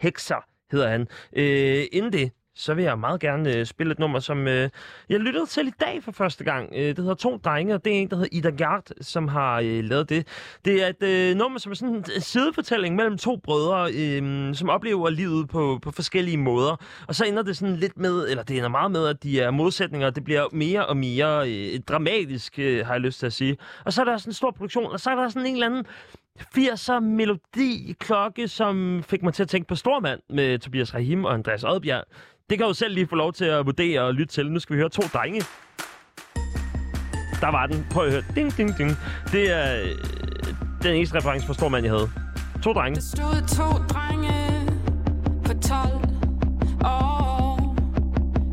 Hexer hedder han. Øh, inden det, så vil jeg meget gerne øh, spille et nummer, som øh, jeg lyttede til i dag for første gang. Øh, det hedder To Drenge, og det er en, der hedder Ida Gard, som har øh, lavet det. Det er et øh, nummer, som er sådan en øh, sidefortælling mellem to brødre, øh, som oplever livet på, på forskellige måder. Og så ender det sådan lidt med, eller det ender meget med, at de er modsætninger. Det bliver mere og mere øh, dramatisk, øh, har jeg lyst til at sige. Og så er der sådan en stor produktion, og så er der sådan en eller anden 80'er melodi klokke, som fik mig til at tænke på Stormand med Tobias Rahim og Andreas Oddbjerg. Det kan jeg jo selv lige få lov til at vurdere og lytte til. Nu skal vi høre to drenge. Der var den. Prøv at høre. Ding, ding, ding. Det er øh, den eneste reference for Stormand, jeg havde. To drenge. Der stod to drenge på 12 år.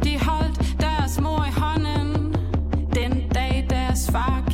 De holdt deres mor i hånden den dag deres far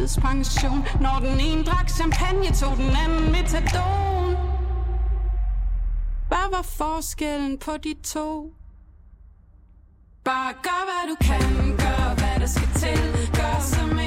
førtidspension. Når den ene drak champagne, tog den anden metadon. Hvad var forskellen på de to? Bare gør hvad du kan, gør hvad der skal til Gør som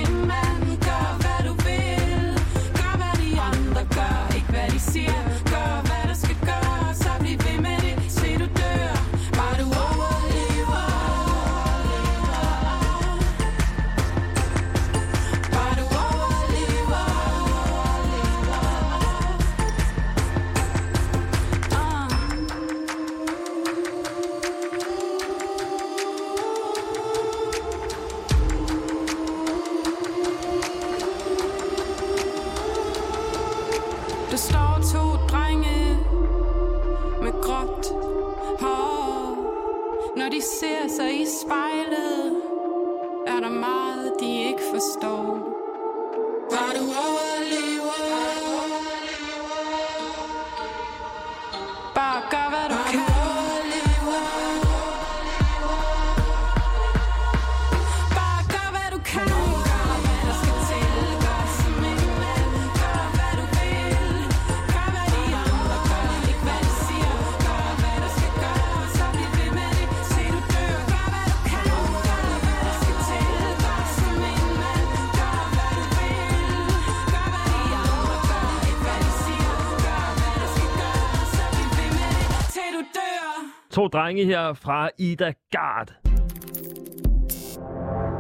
drenge her fra Ida Gard.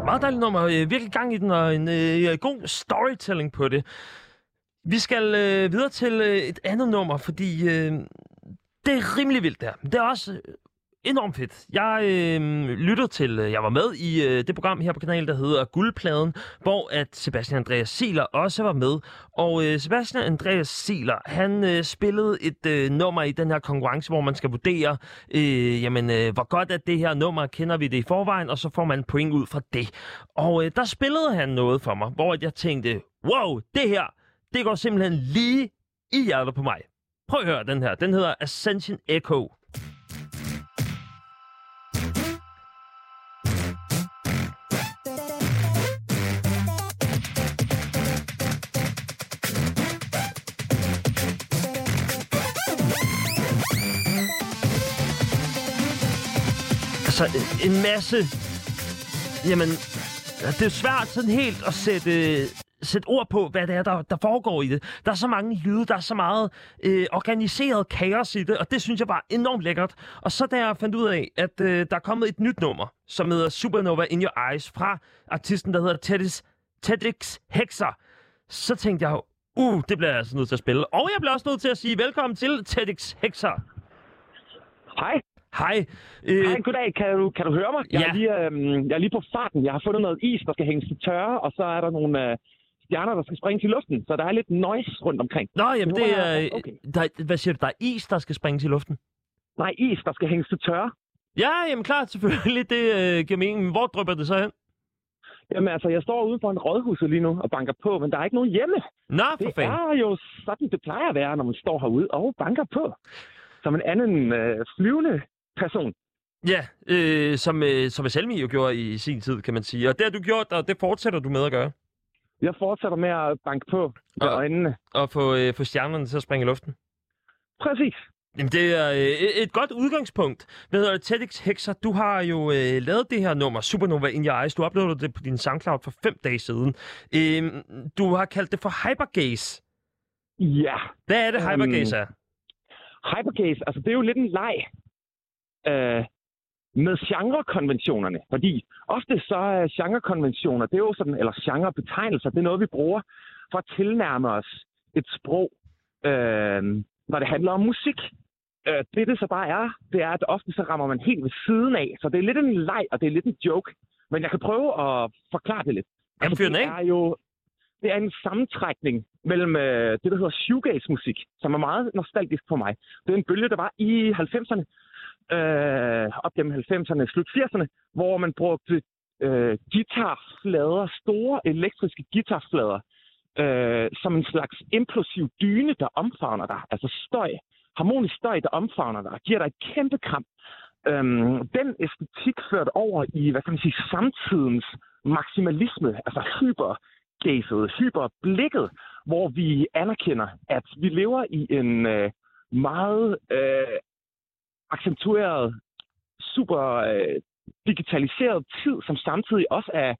Meget dejligt nummer. Virkelig gang i den, og en øh, øh, god storytelling på det. Vi skal øh, videre til øh, et andet nummer, fordi øh, det er rimelig vildt der. Det er også enormt fedt. Jeg øhm, øh, lyttede til, jeg var med i øh, det program her på kanalen, der hedder Guldpladen, hvor at Sebastian Andreas Siler også var med. Og øh, Sebastian Andreas Siler, han øh, spillede et øh, nummer i den her konkurrence, hvor man skal vurdere, øh, jamen, øh, hvor godt er det her nummer, kender vi det i forvejen, og så får man point ud fra det. Og øh, der spillede han noget for mig, hvor jeg tænkte, wow, det her, det går simpelthen lige i hjertet på mig. Prøv at høre den her. Den hedder Ascension Echo. Altså, en- en masse... Jamen, det er svært sådan helt at sætte, sætte ord på, hvad det er, der, der foregår i det. Der er så mange lyde, der er så meget øh, organiseret kaos i det, og det synes jeg var enormt lækkert. Og så da jeg fandt ud af, at øh, der er kommet et nyt nummer, som hedder Supernova In Your Eyes, fra artisten, der hedder Tedis, Tedix Hexer, så tænkte jeg, uh, det bliver jeg altså nødt til at spille. Og jeg bliver også nødt til at sige velkommen til Tedix Hexer. Hej. Hej. Øh, Hej, goddag. Kan du, kan du høre mig? Jeg, Ja. er lige, øhm, jeg er lige på farten. Jeg har fundet noget is, der skal hænges til tørre, og så er der nogle øh, stjerner, der skal springe i luften. Så der er lidt noise rundt omkring. Nå, jamen det er er... jeg- okay. Der, hvad siger du? Der er is, der skal springes i luften? Nej, is, der skal hænges til tørre. Ja, jamen klart, selvfølgelig. Det øh, giver mening. Men Hvor drypper det så hen? Jamen altså, jeg står ude for en rådhus lige nu og banker på, men der er ikke nogen hjemme. Nå, for Det fanden. er jo sådan, det plejer at være, når man står herude og banker på. Som en anden øh, flyvende person. Ja, øh, som, øh, som Selmi jo gjorde i sin tid, kan man sige. Og det har du gjort, og det fortsætter du med at gøre. Jeg fortsætter med at banke på med Og- øjnene. Og få, øh, få stjernerne til at springe i luften. Præcis. Jamen, det er øh, et- godt udgangspunkt. Hvad hedder? TEDx Hexer, du har jo øh, lavet det her nummer, Supernova In Your Eyes. Du uploadede det på din SoundCloud for fem dage siden. Øh, du har kaldt det for Hypergaze. Ja. Hvad er det, Øhm, Hypergaze er? Hypercase, altså det er jo lidt en leg øh, med genrekonventionerne. Fordi ofte så er genrekonventioner, det er jo sådan, eller genrebetegnelser, det er noget, vi bruger for at tilnærme os et sprog, øh, når det handler om musik. Øh, det, det så bare er, det er, at ofte så rammer man helt ved siden af. Så det er lidt en leg, og det er lidt en joke. Men jeg kan prøve at forklare det lidt. Jamen, fyr den det af. er jo det er en sammentrækning mellem øh, det, der hedder shoegaze-musik, som er meget nostalgisk for mig. Det er en bølge, der var i 90'erne, øh, op gennem 90'erne, slut 80'erne, hvor man brugte øh, guitarflader, store elektriske guitarflader, øh, som en slags implosiv dyne, der omfavner dig. Altså støj, harmonisk støj, der omfavner dig og giver dig et kæmpe kram. Øhm, den æstetik ført over i, hvad kan man sige, samtidens maksimalisme, altså hypergazet, hyperblikket, hvor vi anerkender, at vi lever i en øh, meget øh, accentueret, super øh, digitaliseret tid, som samtidig også er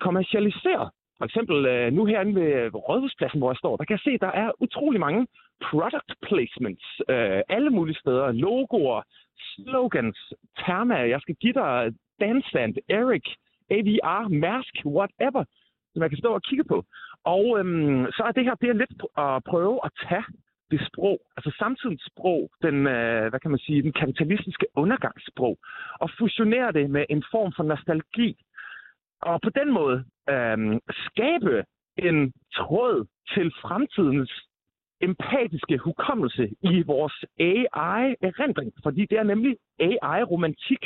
kommercialiseret. For eksempel øh, nu herinde ved Rådhuspladsen, hvor jeg står, der kan jeg se, at der er utrolig mange product placements øh, alle mulige steder. Logoer, slogans, terma, jeg skal give dig Dansland, Eric, AVR, Mærsk, whatever, som jeg kan stå og kigge på. Og øhm, så er det her, det er lidt at prøve at tage det sprog, altså samtidens sprog, den, øh, hvad kan man sige, den kapitalistiske undergangssprog, og fusionere det med en form for nostalgi. Og på den måde øh, skabe en tråd til fremtidens empatiske hukommelse i vores AI-erindring. Fordi det er nemlig AI-romantik,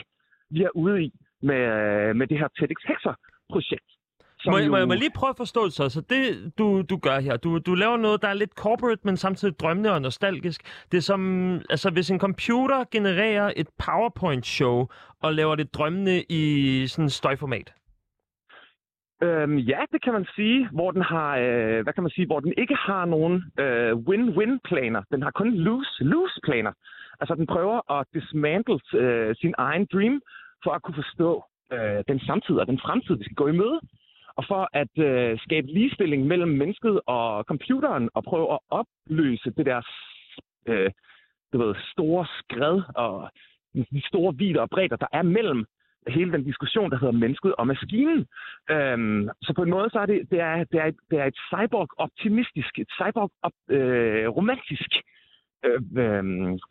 vi er ude i med, øh, med det her TEDx Hexer-projekt som Må, jeg- må, jeg- må jo- jeg lige prøve at forstå det så? Så det, du, du gør her, du, du laver noget, der er lidt corporate, men samtidig drømmende og nostalgisk. Det er som, altså hvis en computer genererer et PowerPoint-show og laver det drømmende i sådan et støjformat. Øhm, ja, det kan man sige, hvor den har, øh, hvad kan man sige, hvor den ikke har nogen øh, win-win-planer. Den har kun lose-lose-planer. Altså, den prøver at dismantle øh, sin egen dream for at kunne forstå øh, den samtid og den fremtid, vi skal gå i møde. Og for at øh, skabe ligestilling mellem mennesket og computeren og prøve at opløse det der øh, du ved, store skred og de store vidder og bredder, der er mellem hele den diskussion, der hedder mennesket og maskinen. Øhm, så på en måde så er det, det, er, det, er, et, det er et cyborg-optimistisk, et cyborg-romantisk øh, øh,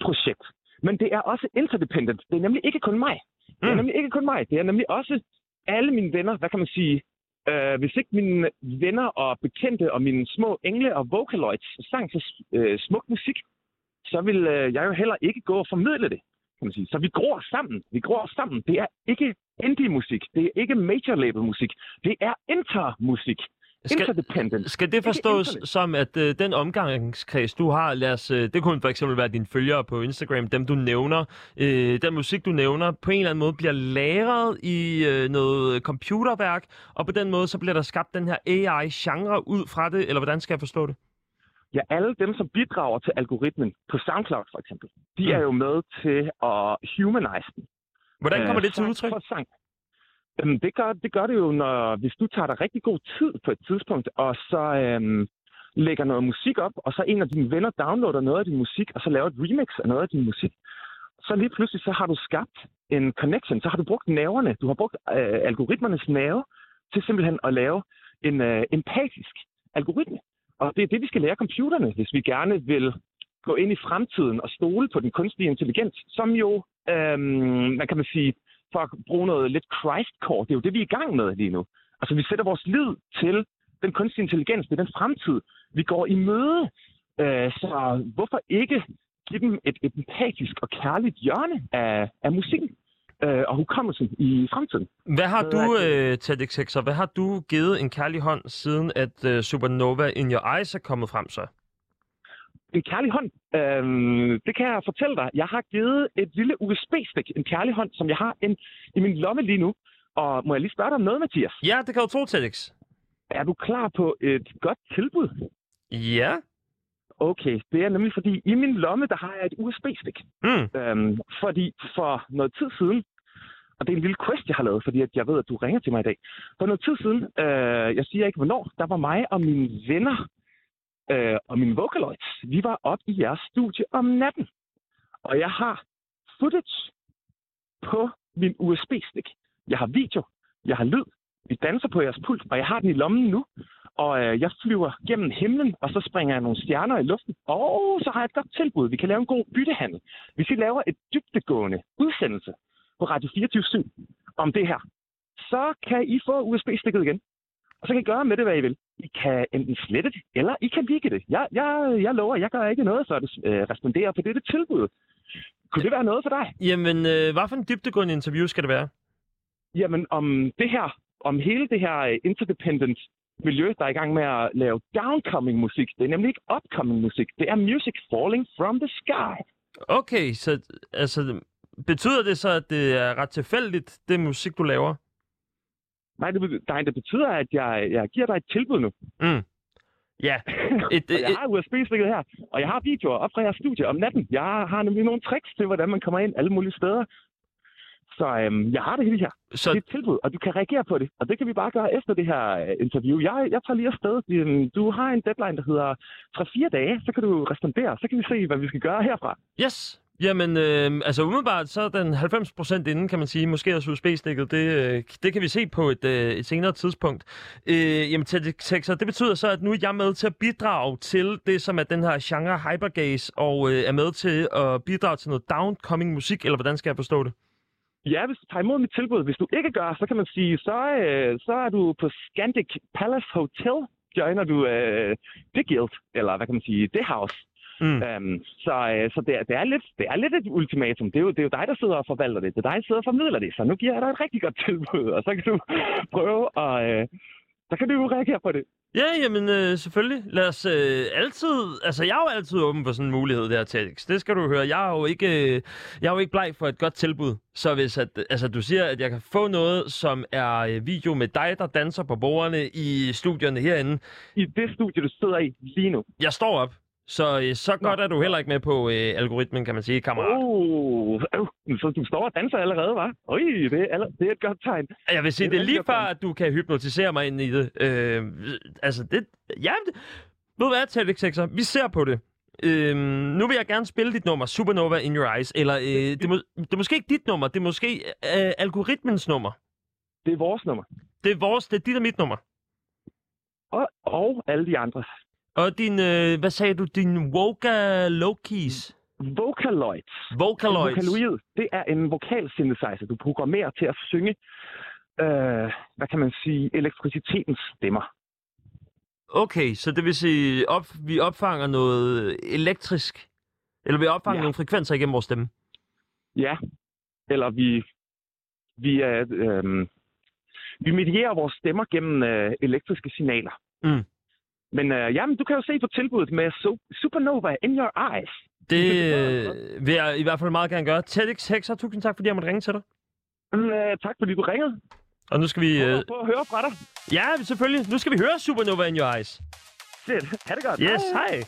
projekt. Men det er også interdependent. Det er nemlig ikke kun mig. Det er Mm. nemlig ikke kun mig. Det er nemlig også alle mine venner. Hvad kan man sige? Øh, hvis ikke mine venner og bekendte og mine små engle og vocaloids sang så øh, smuk musik, så vil øh, jeg jo heller ikke gå og formidle det, kan man sige. Så vi gror sammen. Vi gror sammen. Det er ikke indie-musik. Det er ikke major label musik. Det er inter-musik. Skal, Interdependent. skal det forstås som, at øh, den omgangskreds, du har, lad os, øh, det kunne for eksempel være dine følgere på Instagram, dem du nævner, øh, den musik du nævner, på en eller anden måde bliver lagret i øh, noget computerværk, og på den måde så bliver der skabt den her AI-genre ud fra det, eller hvordan skal jeg forstå det? Ja, alle dem, som bidrager til algoritmen på SoundCloud for eksempel, de Mm. er jo med til at humanize den. Hvordan kommer Øh, det til udtryk? For sang. Jamen, det, gør, det gør det jo, når, hvis du tager dig rigtig god tid på et tidspunkt, og så øhm, lægger noget musik op, og så en af dine venner downloader noget af din musik, og så laver et remix af noget af din musik, så lige pludselig så har du skabt en connection, så har du brugt nerverne, du har brugt øh, algoritmernes nerve til simpelthen at lave en øh, empatisk algoritme. Og det er det, vi skal lære computerne, hvis vi gerne vil gå ind i fremtiden og stole på den kunstige intelligens, som jo, øhm, man kan man sige, for at bruge noget lidt Christ-core, det er jo det, vi er i gang med lige nu. Altså, vi sætter vores lid til den kunstige intelligens, det er den fremtid, vi går i møde. Øh, så hvorfor ikke give dem et, empatisk og kærligt hjørne af, af musikken øh, og hukommelsen i fremtiden? Hvad har du, øh, Tedx Hexer, hvad har du givet en kærlig hånd, siden at øh, Supernova In Your Eyes er kommet frem så? En kærlig hånd, øhm, det kan jeg fortælle dig. Jeg har givet et lille USB-stik, en kærlig hånd, som jeg har en, i min lomme lige nu. Og må jeg lige spørge dig om noget, Mathias? Ja, det kan du tro, Tedx. Er du klar på et godt tilbud? Ja. Okay, det er nemlig fordi, i min lomme, der har jeg et USB-stik. Mm. Øhm, fordi for noget tid siden, og det er en lille quest, jeg har lavet, fordi at jeg ved, at du ringer til mig i dag. For noget tid siden, øh, jeg siger ikke hvornår, der var mig og mine venner øh, og mine vocaloids, vi var op i jeres studie om natten. Og jeg har footage på min USB-stik. Jeg har video, jeg har lyd, vi danser på jeres pult, og jeg har den i lommen nu. Og øh, jeg flyver gennem himlen, og så springer jeg nogle stjerner i luften. Og så har jeg et godt tilbud. Vi kan lave en god byttehandel. Hvis vi laver et dybdegående udsendelse på Radio 24 om det her, så kan I få USB-stikket igen. Og så kan I gøre med det, hvad I vil. I kan enten slette det, eller I kan ligge det. Jeg, jeg, jeg lover, jeg gør ikke noget, før det øh, responderer på dette tilbud. Kunne det være noget for dig? Jamen, øh, hvad for en dybdegående interview skal det være? Jamen, om det her, om hele det her øh, interdependent miljø, der er i gang med at lave downcoming musik. Det er nemlig ikke upcoming musik. Det er music falling from the sky. Okay, så altså, betyder det så, at det er ret tilfældigt, det musik, du laver? Nej, det, nej, det betyder, at jeg, jeg giver dig et tilbud nu. Mm. Ja, et, Og et, jeg har USB-stikket her, og jeg har videoer op fra jeres studie om natten. Jeg har nemlig nogle tricks til, hvordan man kommer ind alle mulige steder. Så øhm, jeg har det hele her. så Det er et tilbud, og du kan reagere på det. Og det kan vi bare gøre efter det her øh, interview. Jeg, jeg tager lige afsted. Du har en deadline, der hedder 3-4 dage. Så kan du respondere. Så kan vi se, hvad vi skal gøre herfra. Yes. Jamen, øh, altså umiddelbart, så er den 90% inden, kan man sige. Måske også USB-stikket. Det, øh, det kan vi se på et, øh, et senere tidspunkt. Øh, jamen, Texer, det betyder så, at nu er jeg med til at bidrage til det, som er den her genre hypergaze, og øh, er med til at bidrage til noget downcoming musik, eller hvordan skal jeg forstå det? Ja, hvis du tager imod mit tilbud. Hvis du ikke gør, så kan man sige, så, øh, så er du på Scandic Palace Hotel. Joiner du øh, det guild, eller hvad kan man sige, det house. Mm. Um, så øh, så det, er, det, er lidt, det er lidt et ultimatum. Det er, jo, det er jo dig, der sidder og forvalter det. Det er dig, der sidder og formidler det. Så nu giver jeg dig et rigtig godt tilbud, og så kan du prøve at... Øh, så kan du jo reagere på det. Ja, jamen øh, selvfølgelig. Lad os øh, altid... Altså, jeg er jo altid åben for sådan en mulighed der, Tex. Det skal du høre. Jeg er jo ikke, øh, jeg er jo ikke bleg for et godt tilbud. Så hvis at, altså, du siger, at jeg kan få noget, som er øh, video med dig, der danser på bordene i studierne herinde. I det studie, du sidder i lige nu. Jeg står op. Så, øh, så Nå. godt er du heller ikke med på øh, algoritmen, kan man sige, kammerat. Oh, øh, så du står og danser allerede, hva'? Oj, det er, det er et godt tegn. Jeg vil sige, Det det er lige før, at du kan hypnotisere mig ind i det. Øh, altså, det... Ja, det, ved du hvad, Telix Sexer? Vi ser på det. Øhm, nu vil jeg gerne spille dit nummer, Supernova in Your Eyes. Eller, øh, det, er må, det er måske ikke dit nummer, det er måske øh, algoritmens nummer. Det er vores nummer. Det er vores, det er dit og mit nummer. Og, og alle de andre. Og din, øh, hvad sagde du, din Woga Lokis? Vocaloids. Vocaloids. Vocaloid, det er en vokal synthesizer, du programmerer til at synge, øh, hvad kan man sige, elektricitetens stemmer. Okay, så det vil sige, op, vi opfanger noget elektrisk, eller vi opfanger Ja. nogle frekvenser igennem vores stemme. Ja, eller vi, vi, er, øh, vi medierer vores stemmer gennem øh, elektriske signaler. Mm. Men øh, jamen, du kan jo se på tilbuddet med so- Supernova in your eyes. Det øh, vil jeg i hvert fald meget gerne gøre. TEDx Hexer, tusind tak, fordi jeg måtte ringe til dig. Øh, tak fordi du ringede. Og nu skal vi... Øh, at høre fra dig. ja, selvfølgelig. Nu skal vi høre Supernova in Your Eyes. Fedt. Ha' det godt. Yes, hej.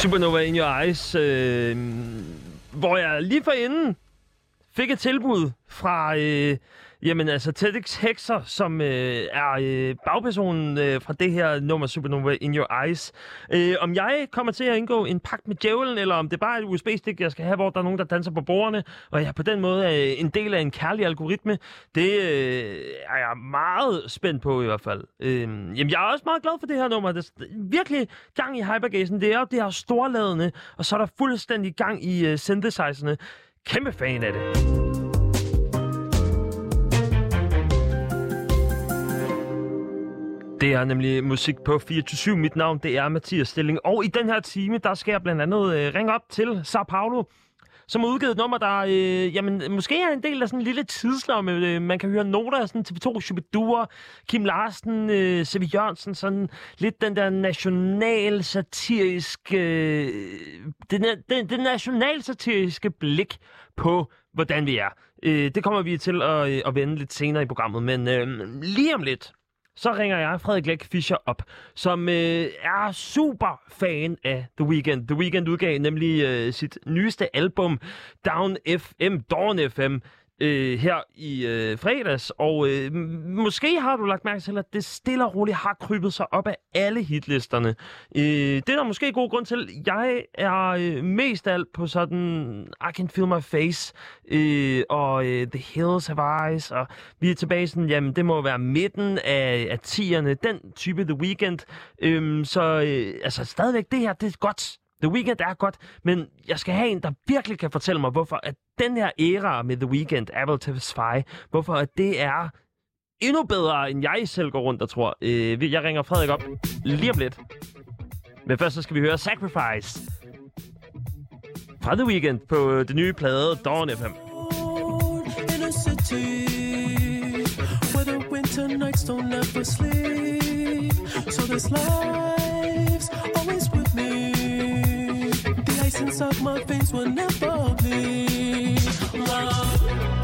Supernova in Your Eyes, øh, hvor jeg lige forinden fik et tilbud fra øh, jamen, altså TEDx Hexer, som øh, er øh, bagpersonen øh, fra det her nummer Supernova in Your Eyes. Øh, om jeg kommer til at indgå en pagt med djævlen, eller om det er bare et USB-stik, jeg skal have, hvor der er nogen, der danser på bordene, og jeg på den måde er øh, en del af en kærlig algoritme, det øh, er jeg meget spændt på i hvert fald. Øh, jamen, jeg er også meget glad for det her nummer. Det er virkelig gang i hypergasen. Det er jo det her storladende, og så er der fuldstændig gang i øh, synthesizerne. Kæmpe fan af det. Det er nemlig musik på 24 Mit navn, det er Mathias Stilling. Og i den her time, der skal jeg blandt andet øh, ringe op til Sao Paulo, som har udgivet et nummer, der øh, jamen, måske er en del af sådan en lille tidslomme. Øh, man kan høre noter af sådan TV2 Shubidua, Kim Larsen, øh, C.V. Jørgensen, sådan lidt den der national satiriske, øh, det, na- det, det nationalsatiriske blik på, hvordan vi er. Øh, det kommer vi til at, øh, at vende lidt senere i programmet, men øh, lige om lidt, så ringer jeg Frederik Læk Fischer op, som øh, er super fan af The Weeknd. The Weeknd udgav nemlig øh, sit nyeste album, Down FM, Dawn FM, øh, her i øh, fredags. Og øh, måske har du lagt mærke til, at det stille og roligt har krybet sig op af alle hitlisterne. Øh, det er der måske god grund til. Jeg er øh, mest alt på sådan I Can Feel My Face øh, og øh, The Hills Have Eyes. Og vi er tilbage sådan, jamen det må være midten af, af tierne, den type The Weeknd. Øh, så øh, altså stadigvæk, det her, det er godt. The Weeknd er godt, men jeg skal have en, der virkelig kan fortælle mig, hvorfor at den her æra med The Weeknd, Apple TV5, hvorfor at det er endnu bedre, end jeg selv går rundt og tror. Øh, jeg ringer Frederik op lige om lidt. Men først så skal vi høre Sacrifice fra The Weeknd på det nye plade Dawn FM. city where the winter nights don't ever sleep. So this life inside my veins will never bleed. Love.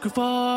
I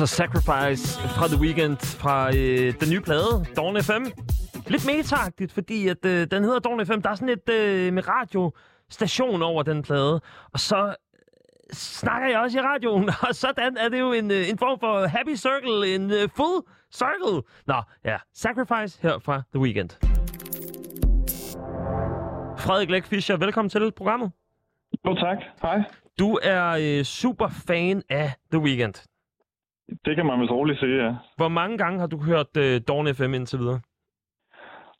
Altså Sacrifice fra The Weeknd fra øh, den nye plade, Dawn FM. Lidt meta fordi at, øh, den hedder Dawn FM. Der er sådan et øh, med radiostation over den plade. Og så øh, snakker jeg også i radioen, og sådan er det jo en, øh, en form for happy circle, en øh, full circle. Nå, ja. Sacrifice her fra The Weeknd. Frederik Læk Fischer, velkommen til programmet. Jo, tak. Hej. Du er øh, super fan af The Weeknd. Det kan man vist roligt sige, ja. Hvor mange gange har du hørt øh, Dawn FM indtil videre?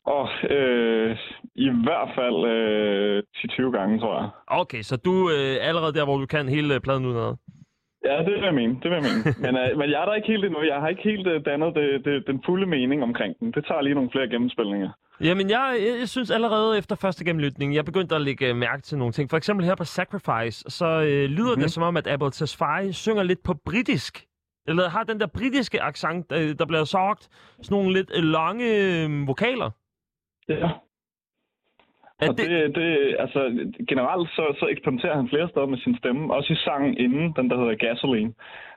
Og øh, i hvert fald øh, 10-20 gange, tror jeg. Okay, så du er øh, allerede der, hvor du kan hele øh, pladen udenad. Ja, det vil jeg mene. Det vil jeg mene. men, øh, men jeg er der ikke helt endnu. Jeg har ikke helt øh, dannet det, det, den fulde mening omkring den. Det tager lige nogle flere gennemspilninger. Jamen, jeg, jeg, synes allerede efter første gennemlytning, jeg begyndte at lægge øh, mærke til nogle ting. For eksempel her på Sacrifice, så øh, lyder mm-hmm. Mhm. det som om, at Apple Tesfaye synger lidt på britisk. Eller har den der britiske accent, øh, der bliver sagt sådan nogle lidt øh, lange øh, vokaler. Ja. Er Og det, det, altså, generelt så, så eksperimenterer han flere steder med sin stemme. Også i sangen inden, den der hedder Gasoline.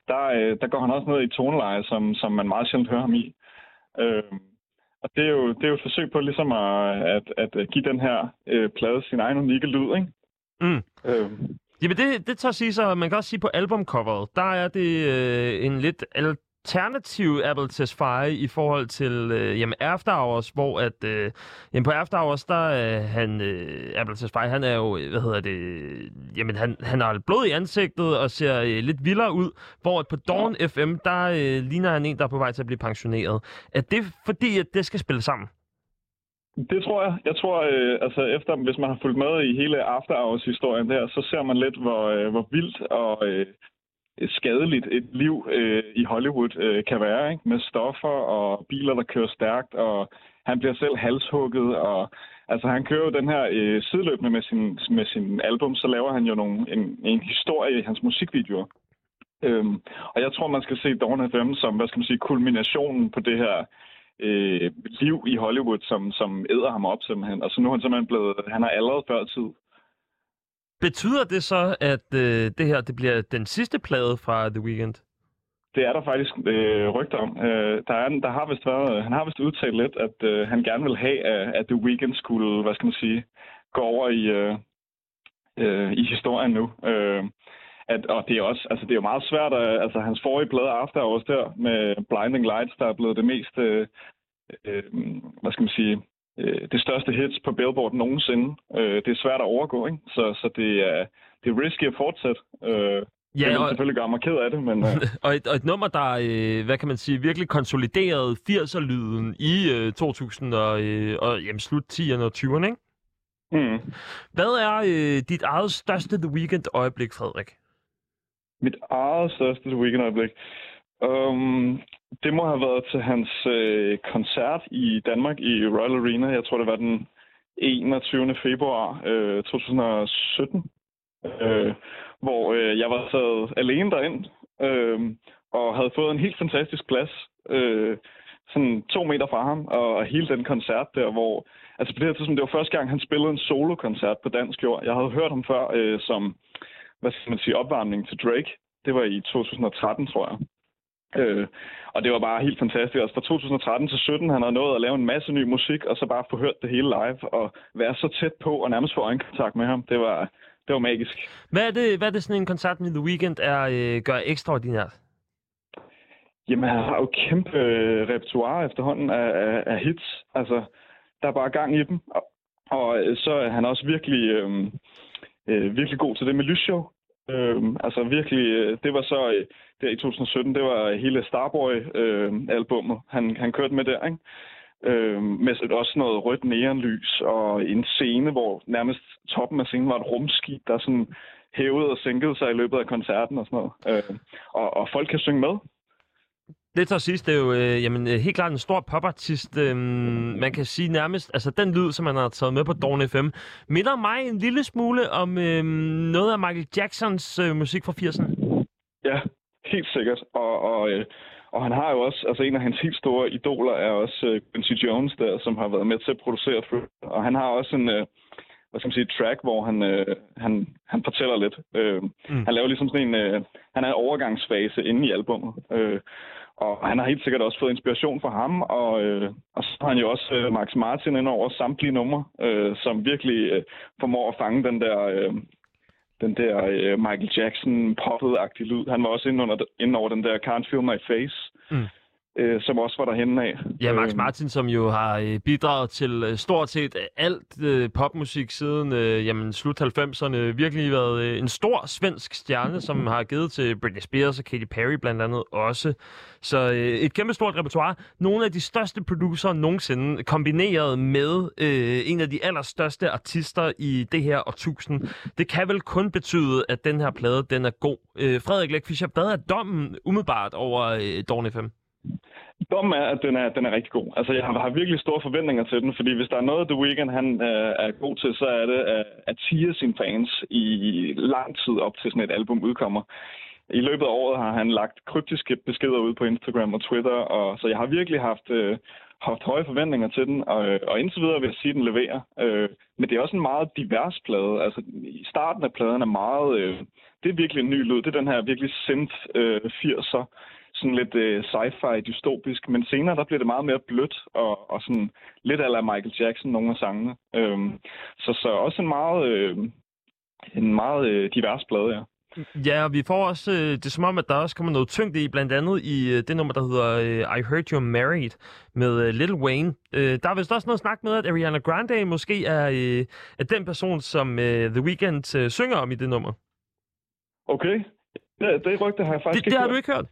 Der, øh, der går han også ned i toneleje, som, som man meget sjældent hører ham i. Øh, og det er, jo, det er jo et forsøg på ligesom at, at, at give den her øh, plade sin egen unikke lyd, ikke? Mm. Øh, Jamen, det, det tager sige så, man kan også sige på albumcoveret, der er det øh, en lidt alternativ Apple Tesfaye i forhold til øh, jamen After Hours, hvor at øh, jamen på After Hours, der er han, øh, Apple Tesfaye, han er jo, øh, hvad hedder det, jamen han, han har blod i ansigtet og ser øh, lidt vildere ud, hvor at på Dawn FM, der øh, ligner han en, der er på vej til at blive pensioneret. Er det fordi, at det skal spille sammen? Det tror jeg. Jeg tror, øh, altså efter, hvis man har fulgt med i hele After Hours-historien der, så ser man lidt, hvor, øh, hvor vildt og øh, skadeligt et liv øh, i Hollywood øh, kan være, ikke? med stoffer og biler, der kører stærkt, og han bliver selv halshugget, og Altså han kører jo den her øh, sideløbende med sin, med sin album, så laver han jo nogle, en, en historie i hans musikvideoer. Øhm, og jeg tror, man skal se Dawn Them som, hvad skal man sige, kulminationen på det her øh, liv i Hollywood, som, som æder ham op simpelthen. Og så nu er han simpelthen blevet, han har allerede før tid. Betyder det så, at øh, det her det bliver den sidste plade fra The Weeknd? Det er der faktisk øh, rygter om. Øh, der, er, der har vist været, han har vist udtalt lidt, at øh, han gerne vil have, at, at The Weeknd skulle, hvad skal man sige, gå over i, øh, øh, i historien nu. Øh, at, og det er også, altså det er jo meget svært, at, altså hans forrige plade After Hours der med Blinding Lights, der er blevet det mest, øh, øh, hvad skal man sige, øh, det største hits på Billboard nogensinde. Øh, det er svært at overgå, ikke? Så, så det er, det er risky at fortsætte. Øh, Ja, det og, selvfølgelig gøre mig ked af det, men... Uh... og, et, og et nummer, der, øh, hvad kan man sige, virkelig konsoliderede 80'er-lyden i øh, 2000 og, øh, og jamen, slut 10'erne og 20'erne, ikke? Mm. Hvad er øh, dit eget største The Weeknd-øjeblik, Frederik? Mit eget største weekendøjeblik. Um, det må have været til hans øh, koncert i Danmark i Royal Arena. Jeg tror, det var den 21. februar øh, 2017. Øh, hvor øh, jeg var taget alene derind, øh, og havde fået en helt fantastisk plads, øh, sådan to meter fra ham, og, og hele den koncert der, hvor, altså på det her tidspunkt, det var første gang, han spillede en solokoncert på dansk jord. Jeg havde hørt ham før øh, som, hvad skal man sige, opvarmning til Drake. Det var i 2013, tror jeg. Øh, og det var bare helt fantastisk. Altså fra 2013 til 17, han havde nået at lave en masse ny musik, og så bare få hørt det hele live, og være så tæt på, og nærmest få øjenkontakt med ham. Det var, det var magisk. Hvad er det, hvad er det sådan en koncert med The Weeknd er, øh, gør ekstraordinært? Jamen, han har jo kæmpe øh, repertoire efterhånden af, af, af hits. Altså, der er bare gang i dem. Og, og øh, så er han også virkelig, øh, øh, virkelig god til det med lysshow. Øh, altså virkelig, øh, det var så øh, der i 2017, det var hele Starboy-albummet, øh, han, han kørte med der, ikke? Øh, med også noget rødt neonlys og en scene, hvor nærmest toppen af scenen var et rumskib, der sådan hævede og sænkede sig i løbet af koncerten og sådan noget. Øh, og, og folk kan synge med. Det til sidst det er jo øh, jamen, øh, helt klart en stor popartist. Øh, man kan sige nærmest, altså den lyd, som man har taget med på Dawn FM, minder mig en lille smule om øh, noget af Michael Jacksons øh, musik fra 80'erne. Ja, helt sikkert. Og, og, øh, og han har jo også, altså en af hans helt store idoler er også øh, Quincy Jones der, som har været med til at producere Thriller. Og han har også en, øh, hvad skal man sige, track, hvor han, øh, han, han fortæller lidt. Øh, mm. Han laver ligesom sådan en, øh, han er en overgangsfase inde i albummet. Øh, og han har helt sikkert også fået inspiration fra ham, og, øh, og så har han jo også øh, Max Martin ind over samtlige numre, øh, som virkelig øh, formår at fange den der, øh, den der øh, Michael Jackson poppet-agtige lyd. Han var også inde, under, inde over den der Can't Feel My Face. Mm øh, som også var derhen af. Ja, Max øhm. Martin, som jo har øh, bidraget til øh, stort set alt øh, popmusik siden øh, jamen, slut 90'erne. Virkelig været øh, en stor svensk stjerne, som har givet til Britney Spears og Katy Perry blandt andet også. Så øh, et kæmpe stort repertoire. Nogle af de største producer nogensinde, kombineret med øh, en af de allerstørste artister i det her årtusind. Det kan vel kun betyde, at den her plade, den er god. Øh, Frederik Læk Fischer, hvad er dommen umiddelbart over øh, Dawn FM? Dommen er, at den er, den er rigtig god. Altså, jeg har, har virkelig store forventninger til den, fordi hvis der er noget, The Weeknd han øh, er god til, så er det at, at tire sine fans i lang tid op til sådan et album udkommer. I løbet af året har han lagt kryptiske beskeder ud på Instagram og Twitter, og så jeg har virkelig haft, øh, haft høje forventninger til den, og, øh, og indtil videre vil jeg sige, at den leverer. Øh, men det er også en meget divers plade. Altså, i starten af pladen er meget... Øh, det er virkelig en ny lyd. Det er den her virkelig synth øh, 80'er sådan lidt øh, sci-fi dystopisk, men senere der bliver det meget mere blødt og, og sådan lidt ala Michael Jackson, nogle af sangene. Øhm, så, så også en meget, øh, en meget øh, divers plade, ja. Ja, og vi får også, øh, det er som om, at der også kommer noget tyngde i, blandt andet i øh, det nummer, der hedder øh, I Heard You're Married med øh, Little Wayne. Øh, der er vist også noget snak med, at Ariana Grande måske er, øh, er den person, som øh, The Weeknd øh, synger om i det nummer. Okay, det, det rygte har jeg faktisk det, ikke Det har hørt. du ikke hørt?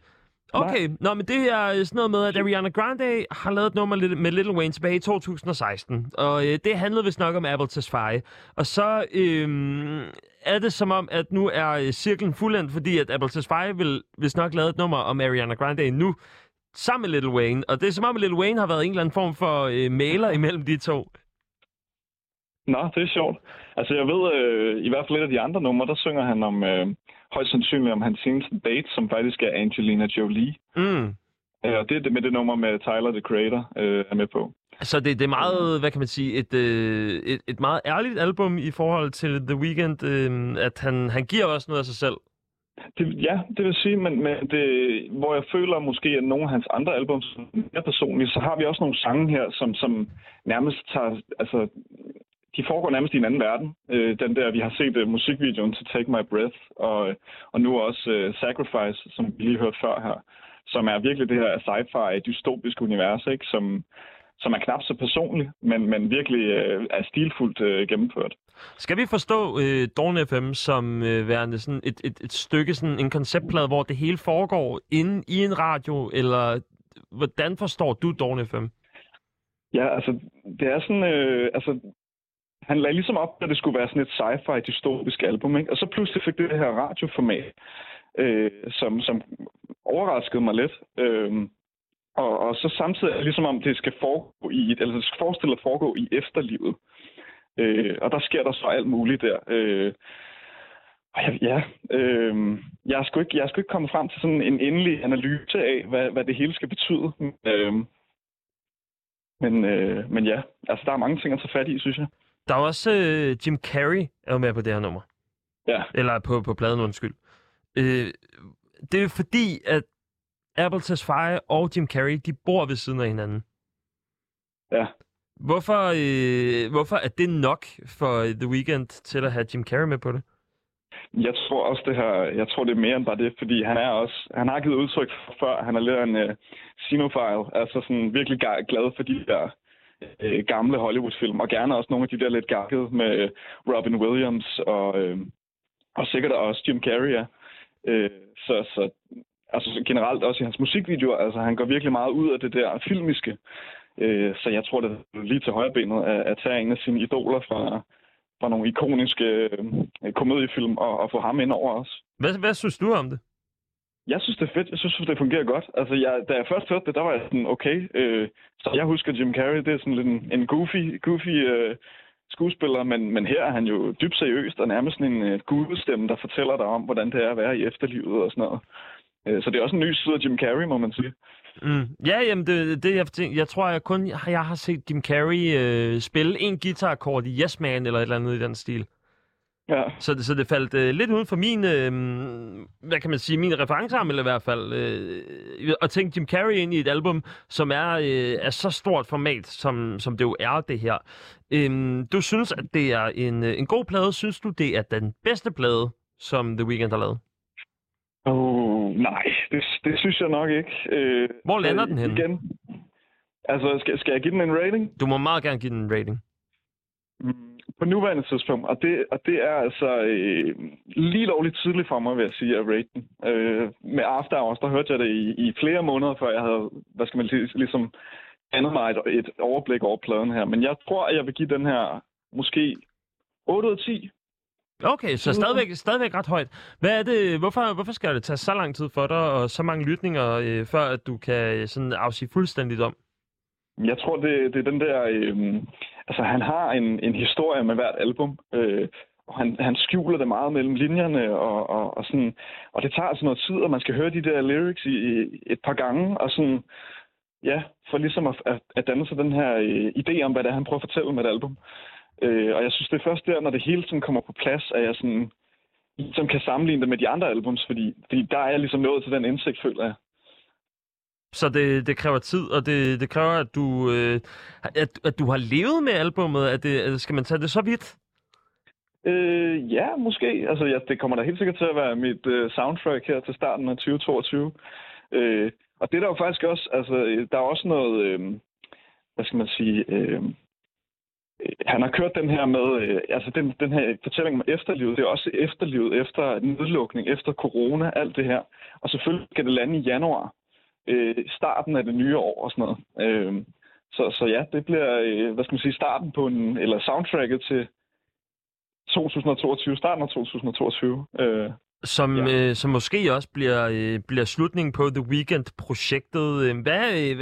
Okay, Nej. nå, men det er sådan noget med, at Ariana Grande har lavet et nummer med Little Wayne tilbage i 2016, og øh, det handlede vist nok om Apple Tesfaye. Og så øh, er det som om, at nu er øh, cirklen fuldendt, fordi at Apple Tesfaye vil vist nok lavet et nummer om Ariana Grande nu, sammen med Little Wayne. Og det er som om, at Little Wayne har været en eller anden form for øh, mailer imellem de to. Nå, det er sjovt. Altså, jeg ved, øh, i hvert fald et af de andre numre, der synger han om, øh, højst sandsynligt om hans seneste date, som faktisk er Angelina Jolie. Mm. Øh, og det er det med det nummer med Tyler, the Creator, øh, er med på. Så det, det er meget, hvad kan man sige, et, øh, et, et meget ærligt album i forhold til The Weeknd, øh, at han, han giver også noget af sig selv. Det, ja, det vil sige, men, men det, hvor jeg føler måske, at nogle af hans andre albums er mere personlige, så har vi også nogle sange her, som, som nærmest tager, altså, de foregår nærmest i en anden verden. Øh, den der, vi har set uh, musikvideoen til Take My Breath, og, og nu også uh, Sacrifice, som vi lige hørte før her, som er virkelig det her sci-fi dystopiske univers, ikke? Som, som er knap så personligt, men, men virkelig uh, er stilfuldt uh, gennemført. Skal vi forstå øh, Dawn FM som øh, værende sådan et, et, et stykke, sådan en konceptplade, hvor det hele foregår inde i en radio, eller hvordan forstår du Dawn FM? Ja, altså, det er sådan, øh, altså, han lagde ligesom op, at det skulle være sådan et sci-fi dystopisk album, ikke? Og så pludselig fik det det her radioformat, øh, som, som overraskede mig lidt. Øh, og, og så samtidig er det ligesom om, det skal foregå i, eller det skal forestille at foregå i efterlivet. Øh, og der sker der så alt muligt der. Øh, og jeg, ja, øh, jeg, er sgu ikke, jeg er sgu ikke kommet frem til sådan en endelig analyse af, hvad, hvad det hele skal betyde. Øh, men, øh, men ja, altså der er mange ting at tage fat i, synes jeg. Der er også øh, Jim Carrey er jo med på det her nummer. Ja. Eller på, på pladen, undskyld. Øh, det er fordi, at Apple Tesfaye og Jim Carrey, de bor ved siden af hinanden. Ja. Hvorfor, øh, hvorfor er det nok for The Weeknd til at have Jim Carrey med på det? Jeg tror også det her, jeg tror det er mere end bare det, fordi han er også, han har givet udtryk for før, han er lidt en uh, cinefile, altså sådan virkelig glad for de der øh, gamle Hollywood-film, og gerne også nogle af de der lidt gakkede med øh, Robin Williams og, øh, og sikkert også Jim Carrey, ja. Øh, så, så altså generelt også i hans musikvideoer, altså han går virkelig meget ud af det der filmiske, Øh, så jeg tror det er lige til højrebenet at, at tage en af sine idoler fra, fra nogle ikoniske øh, komediefilm og, og få ham ind over os. Hvad, hvad synes du om det? Jeg synes, det er fedt. Jeg synes, det fungerer godt. Altså, jeg, da jeg først hørte det, der var jeg sådan, okay. Øh, så jeg husker Jim Carrey, det er sådan lidt en, en goofy, goofy øh, skuespiller, men, men her er han jo dybt seriøst og nærmest sådan en øh, gudestemme, der fortæller dig om, hvordan det er at være i efterlivet og sådan noget. Øh, så det er også en ny side af Jim Carrey, må man sige. Mm. Ja, jamen, det, det jeg, tænker, jeg tror, jeg kun jeg har set Jim Carrey øh, spille en guitar-akkord i Yes Man eller et eller andet i den stil. Ja. Så det, så det faldt øh, lidt uden for min, øh, hvad kan man sige, min referencearm, eller i hvert fald, øh, at tænke Jim Carrey ind i et album, som er øh, er så stort format, som, som det jo er det her. Øh, du synes, at det er en, en god plade? Synes du, det er den bedste plade, som The Weeknd har lavet? Oh, nej, det, det synes jeg nok ikke. Øh, Hvor lander den henne? Igen. Altså, skal, skal jeg give den en rating? Du må meget gerne give den en rating. Mm, på nuværende tidspunkt, og det, og det er altså øh, lige lovligt tidligt for mig, vil jeg sige, at rate den. Øh, med After Hours, der hørte jeg det i, i flere måneder, før jeg havde, hvad skal man sige, ligesom andet mig et, et overblik over pladen her. Men jeg tror, at jeg vil give den her måske 8 ud af 10. Okay, så stadigvæk, stadigvæk ret højt. Hvad er det, hvorfor, hvorfor skal det tage så lang tid for dig, og så mange lytninger, øh, før at du kan øh, sådan afsige fuldstændigt om? Jeg tror, det, det er den der... Øh, altså, han har en, en historie med hvert album, øh, og han, han skjuler det meget mellem linjerne, og, og, og, sådan, og det tager altså noget tid, og man skal høre de der lyrics i, i et par gange, og sådan... Ja, for ligesom at, at, at danne sig den her øh, idé om, hvad det er, han prøver at fortælle med et album. Øh, og jeg synes, det er først der, når det hele sådan kommer på plads, at jeg sådan, ligesom kan sammenligne det med de andre albums, fordi, fordi der er jeg ligesom nået til den indsigt, føler jeg. Så det, det kræver tid, og det, det kræver, at du, øh, at, at du har levet med albummet. At det, øh, skal man tage det så vidt? Øh, ja, måske. Altså, ja, det kommer da helt sikkert til at være mit øh, soundtrack her til starten af 2022. Øh, og det er der jo faktisk også, altså, øh, der er også noget, øh, hvad skal man sige, øh, øh, han har kørt den her med, øh, altså den, den her fortælling om efterlivet, det er også efterlivet efter nedlukning, efter corona, alt det her. Og selvfølgelig skal det lande i januar, øh, starten af det nye år og sådan noget. Øh, så, så ja, det bliver, øh, hvad skal man sige, starten på en, eller soundtracket til 2022, starten af 2022. Øh, som, Ja. øh, som måske også bliver, øh, bliver slutningen på The Weekend-projektet. Øh, Hvad, øh,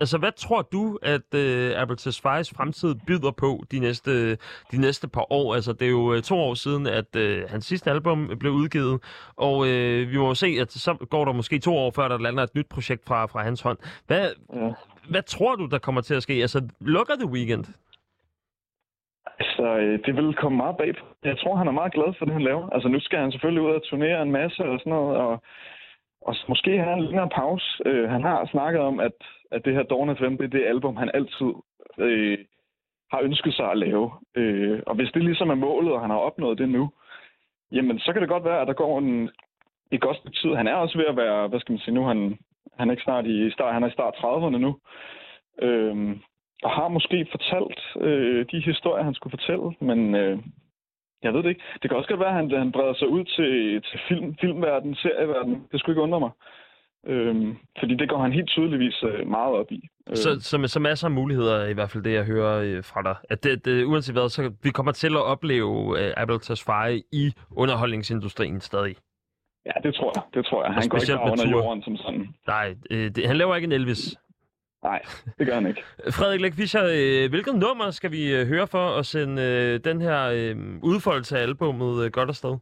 altså, hvad tror du, at øh, Apple Tesfaye's fremtid byder på de næste, de næste par år? Altså, det er jo øh, to år siden, at øh, hans sidste album blev udgivet, og øh, vi må jo se, at så går der måske to år, før der lander et nyt projekt fra, fra hans hånd. Hvad, Ja. hvad tror du, der kommer til at ske? Altså, lukker The Weekend? Altså, det vil komme meget bag på. Jeg tror, han er meget glad for det, han laver. Altså, nu skal han selvfølgelig ud og turnere en masse og sådan noget, og, og måske have en længere pause. Øh, han har snakket om, at, at det her Dawn FM, det er det album, han altid øh, har ønsket sig at lave. Øh, og hvis det ligesom er målet, og han har opnået det nu, jamen, så kan det godt være, at der går en, et godt stykke tid. Han er også ved at være, hvad skal man sige nu, han, han er ikke snart i start, han er i start 30'erne nu. Øhm, og har måske fortalt øh, de historier, han skulle fortælle, men øh, jeg ved det ikke. Det kan også godt være, at han, han breder sig ud til, til film, filmverdenen, serieverdenen. Det skulle ikke undre mig. Øhm, fordi det går han helt tydeligvis øh, meget op i. Øh, Så, så, så masser af muligheder, i hvert fald det, jeg hører øh, fra dig. At det, det, uanset hvad, så vi kommer til at opleve øh, Apple Tesfaye i underholdningsindustrien stadig. ja, det tror jeg. Det tror jeg. Han går ikke bare under jorden som sådan. Nej, øh, det, han laver ikke en Elvis. Nej, det gør han ikke. Frederik Læk Fischer, øh, hvilket nummer skal vi øh, høre for at sende øh, den her udfoldelse af albumet godt afsted?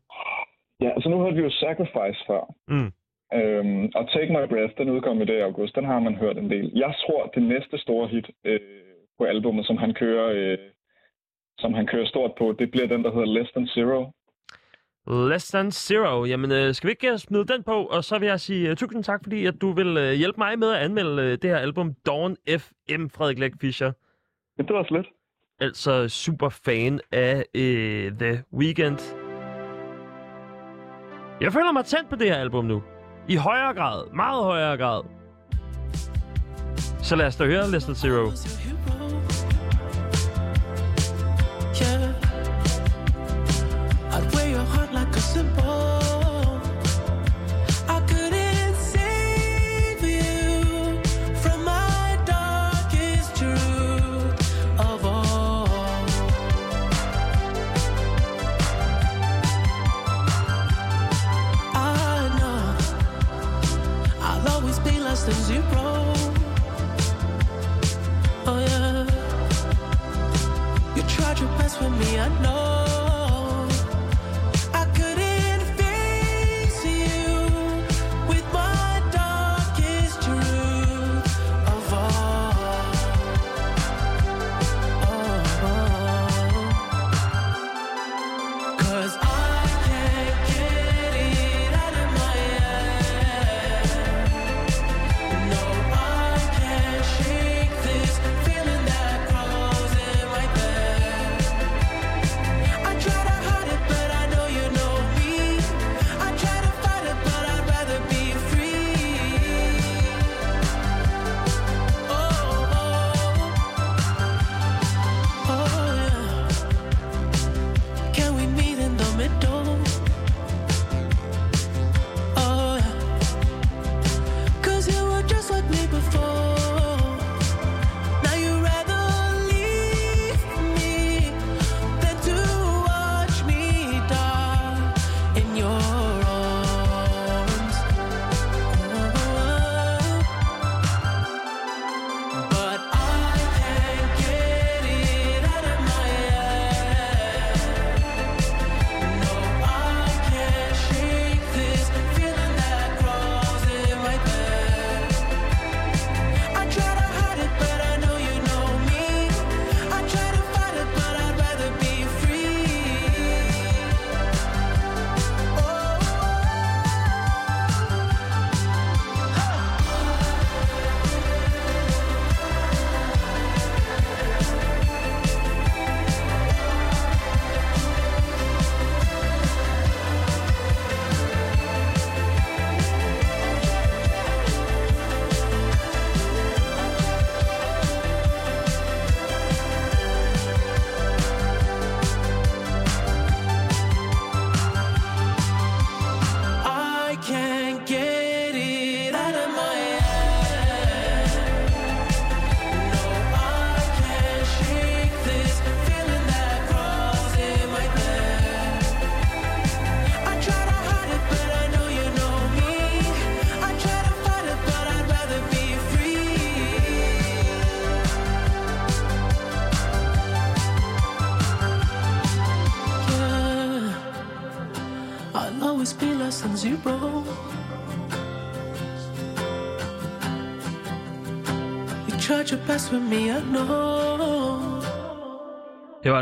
Ja, altså nu hørte vi jo Sacrifice før. Mm. Øhm, og Take My Breath, den udkom i dag i august. Den har man hørt en del. Jeg tror, det næste store hit øh, på albumet, som han kører... Øh, som han kører stort på, det bliver den, der hedder Less Than Zero. Less Than Zero. Jamen, øh, skal vi ikke øh, smide den på? Og så vil jeg sige uh, tusind tak, fordi at du vil uh, hjælpe mig med at anmelde uh, det her album Dawn FM, Frederik Læk Fischer. Ja, det var så lidt. Altså super fan af uh, The Weeknd. Jeg føler mig tændt på det her album nu. I højere grad. Meget højere grad. Så lad os da høre Less Than Zero.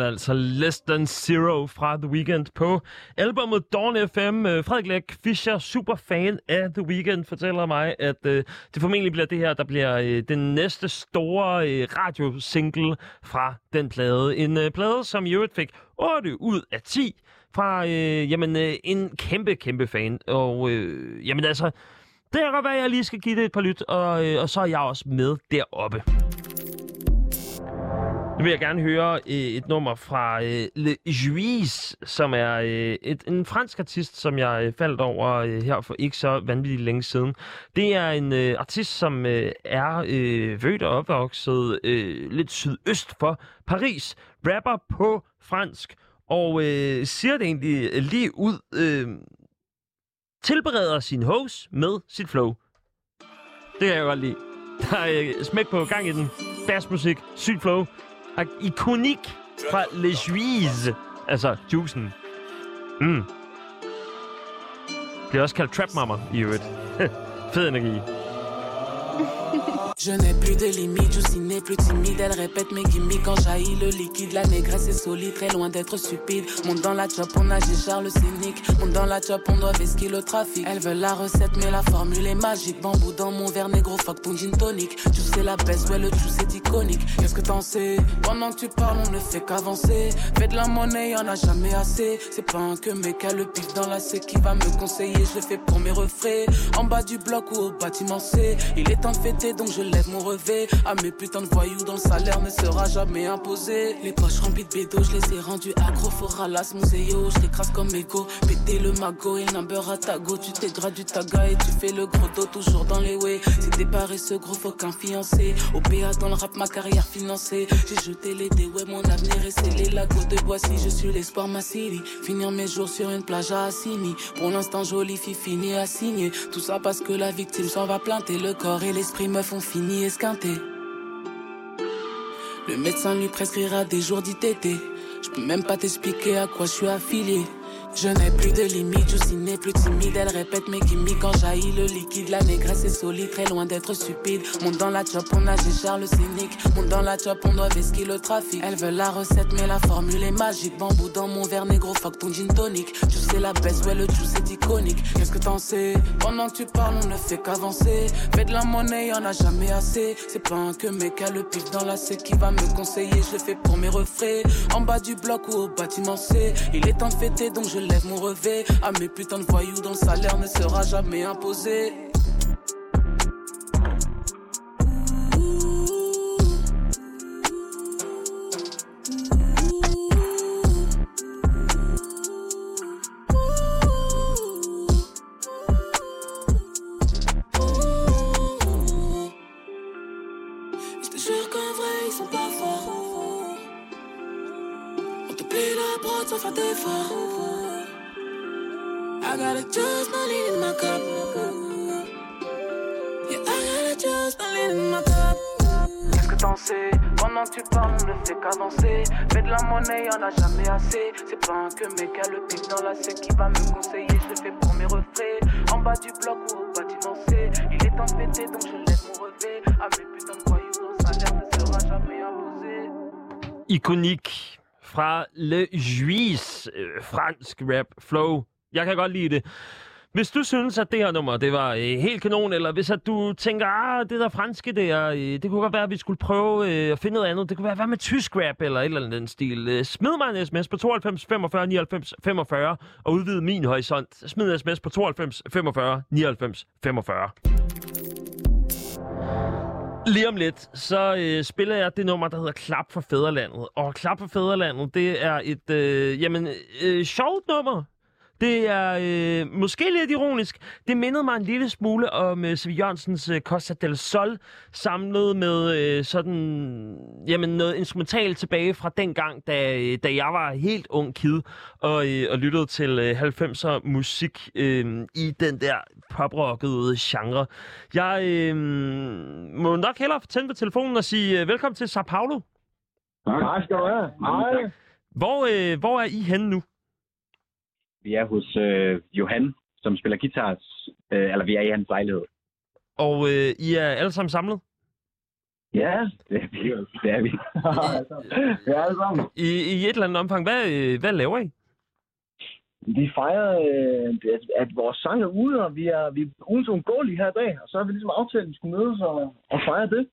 Altså Less Than Zero fra The Weeknd på albumet Dawn FM. Øh, Frederik Læk Fischer, super fan af The Weeknd, fortæller mig, at øh, det formentlig bliver det her, der bliver øh, den næste store øh, radiosingle fra den plade. En øh, plade, som i øvrigt fik 8 ud af 10 fra øh, jamen, øh, en kæmpe, kæmpe fan. Og øh, jamen altså, det kan godt være, at jeg lige skal give det et par lyt, og, øh, og så er jeg også med deroppe. Nu vil jeg gerne høre øh, et nummer fra øh, Le Juiz, som er øh, et, en fransk artist, som jeg øh, faldt over øh, her for ikke så vanvittigt længe siden. Det er en øh, artist, som øh, er øh, født og opvokset øh, lidt sydøst for Paris. Rapper på fransk, og øh, siger det egentlig lige ud. Øh, tilbereder sin host med sit flow. Det kan jeg godt lide. Der er øh, smæk på gang i den. Bassmusik, sygt flow. Ikonik fra Les Juiz. Altså, juicen. Mm. Bliver også kaldt Trap Mama i øvrigt. Fed energi. Je n'ai plus de limites, Juicy n'est plus timide. Elle répète mes gimmicks quand jaillit le liquide. La négresse est solide, très loin d'être stupide. Monte dans la chop, on agit Charles cynique. Monte dans la chop, on doit vesquer le trafic. Elle veut la recette, mais la formule est magique. Bambou dans mon verre négro, fuck ton gin tonic. Tu sais la baisse, ouais, le juice est iconique. Qu'est-ce que t'en sais? Pendant que tu parles, on ne fait qu'avancer. Fais de la monnaie, y'en a jamais assez. C'est pas un que mec a le pif dans la C qui va me conseiller. Je le fais pour mes refrains. En bas du bloc ou au bâtiment C. Il est de fêter, donc je lève mon revêt. À mes putains de voyous dont le salaire ne sera jamais imposé. Les poches remplies de bédos, je les ai rendus accro. Mon zéo, je l'écrase comme ego. Péter le magot et number à ta go. Tu t'égrades du taga et tu fais le gros dos toujours dans les way. Si t'es paresseux, gros, faut qu'un fiancé. Au PA dans le rap, ma carrière financée. J'ai jeté les dés, mon avenir est scellé. La de Boissy, je suis l'espoir, ma city. Finir mes jours sur une plage à Assini. Pour l'instant, jolie fille finie à signer. Tout ça parce que la victime s'en va planter. Le corps et l'esprit me font esquinté. Le médecin lui prescrira des jours d'ITT. Je peux même pas t'expliquer à quoi je suis affilié. Je n'ai plus de limites, n'est plus timide. Elle répète mes gimmicks quand jaillit le liquide. La négresse est solide, très loin d'être stupide. Monte dans la chop, on agit Charles cynique. Monte dans la chop, on doit vesquer le trafic. Elle veut la recette, mais la formule est magique. Bambou dans mon verre négro, fuck ton gin tonic. Tu sais la baisse, ouais, le juice est iconique. Qu'est-ce que t'en sais? Pendant que tu parles, on ne fait qu'avancer. Fais de la monnaie, y'en a jamais assez. C'est pas un que mec a le pif dans la C qui va me conseiller. Je le fais pour mes refrains. En bas du bloc ou au bâtiment C. Il est de fêter, donc je lève mon revêt. À mes putains de voyous dont le salaire ne sera jamais imposé. Je te jure just my lean in my cup. Yeah, I got a just my lean in my cup. Qu'est-ce que t'en sais? Pendant que tu parles, on ne fait qu'avancer. Fais de la monnaie, y'en a jamais assez. C'est pas un que mec a le pic dans la C qui va me conseiller. Je le fais pour mes refrains. En bas du bloc ou au bâtiment C. Il est péter, donc je lève mon revêt. À mes putains de voyous, dont le salaire ne sera jamais imposé. Ikonik fra Le Juiz. Øh, fransk rap flow. Jeg kan godt lide det. Hvis du synes, at det her nummer, det var øh, helt kanon, eller hvis at du tænker, ah, det der franske der, øh, det kunne godt være, at vi skulle prøve øh, at finde noget andet. Det kunne være, hvad med tysk rap, eller et eller andet den stil. Øh, smid mig en sms på 92 45 99 45, og udvid min horisont. Smid en sms på 92 45 99 45. Lige om lidt, så øh, spiller jeg det nummer, der hedder Klap for Fæderlandet. Og Klap for Fæderlandet, det er et, øh, jamen, øh, sjovt nummer. Det er øh, måske lidt ironisk. Det mindede mig en lille smule om øh, Svi Jørgensens øh, Costa del Sol, samlet med øh, sådan, jamen, noget instrumentalt tilbage fra den gang, da, øh, da jeg var helt ung kid og, øh, og lyttede til øh, 90'er musik øh, i den der poprockede genre. Jeg øh, må nok hellere tænde på telefonen og sige øh, velkommen til Sao Paulo. Tak skal du have. Hej. Hvor, øh, hvor er I henne nu? Vi er hos øh, Johan som spiller guitar, øh, eller vi er i hans lejlighed. Og øh, I er alle sammen samlet? Ja, det er vi. Det er vi. ja, alle sammen. I, I et eller andet omfang. Hvad, øh, hvad laver I? Vi fejrer, øh, at, at vores sang er ude, og vi er, vi er ugens uundgåelige her i dag. Og så har vi ligesom aftalt, at vi skulle mødes og, og fejre det.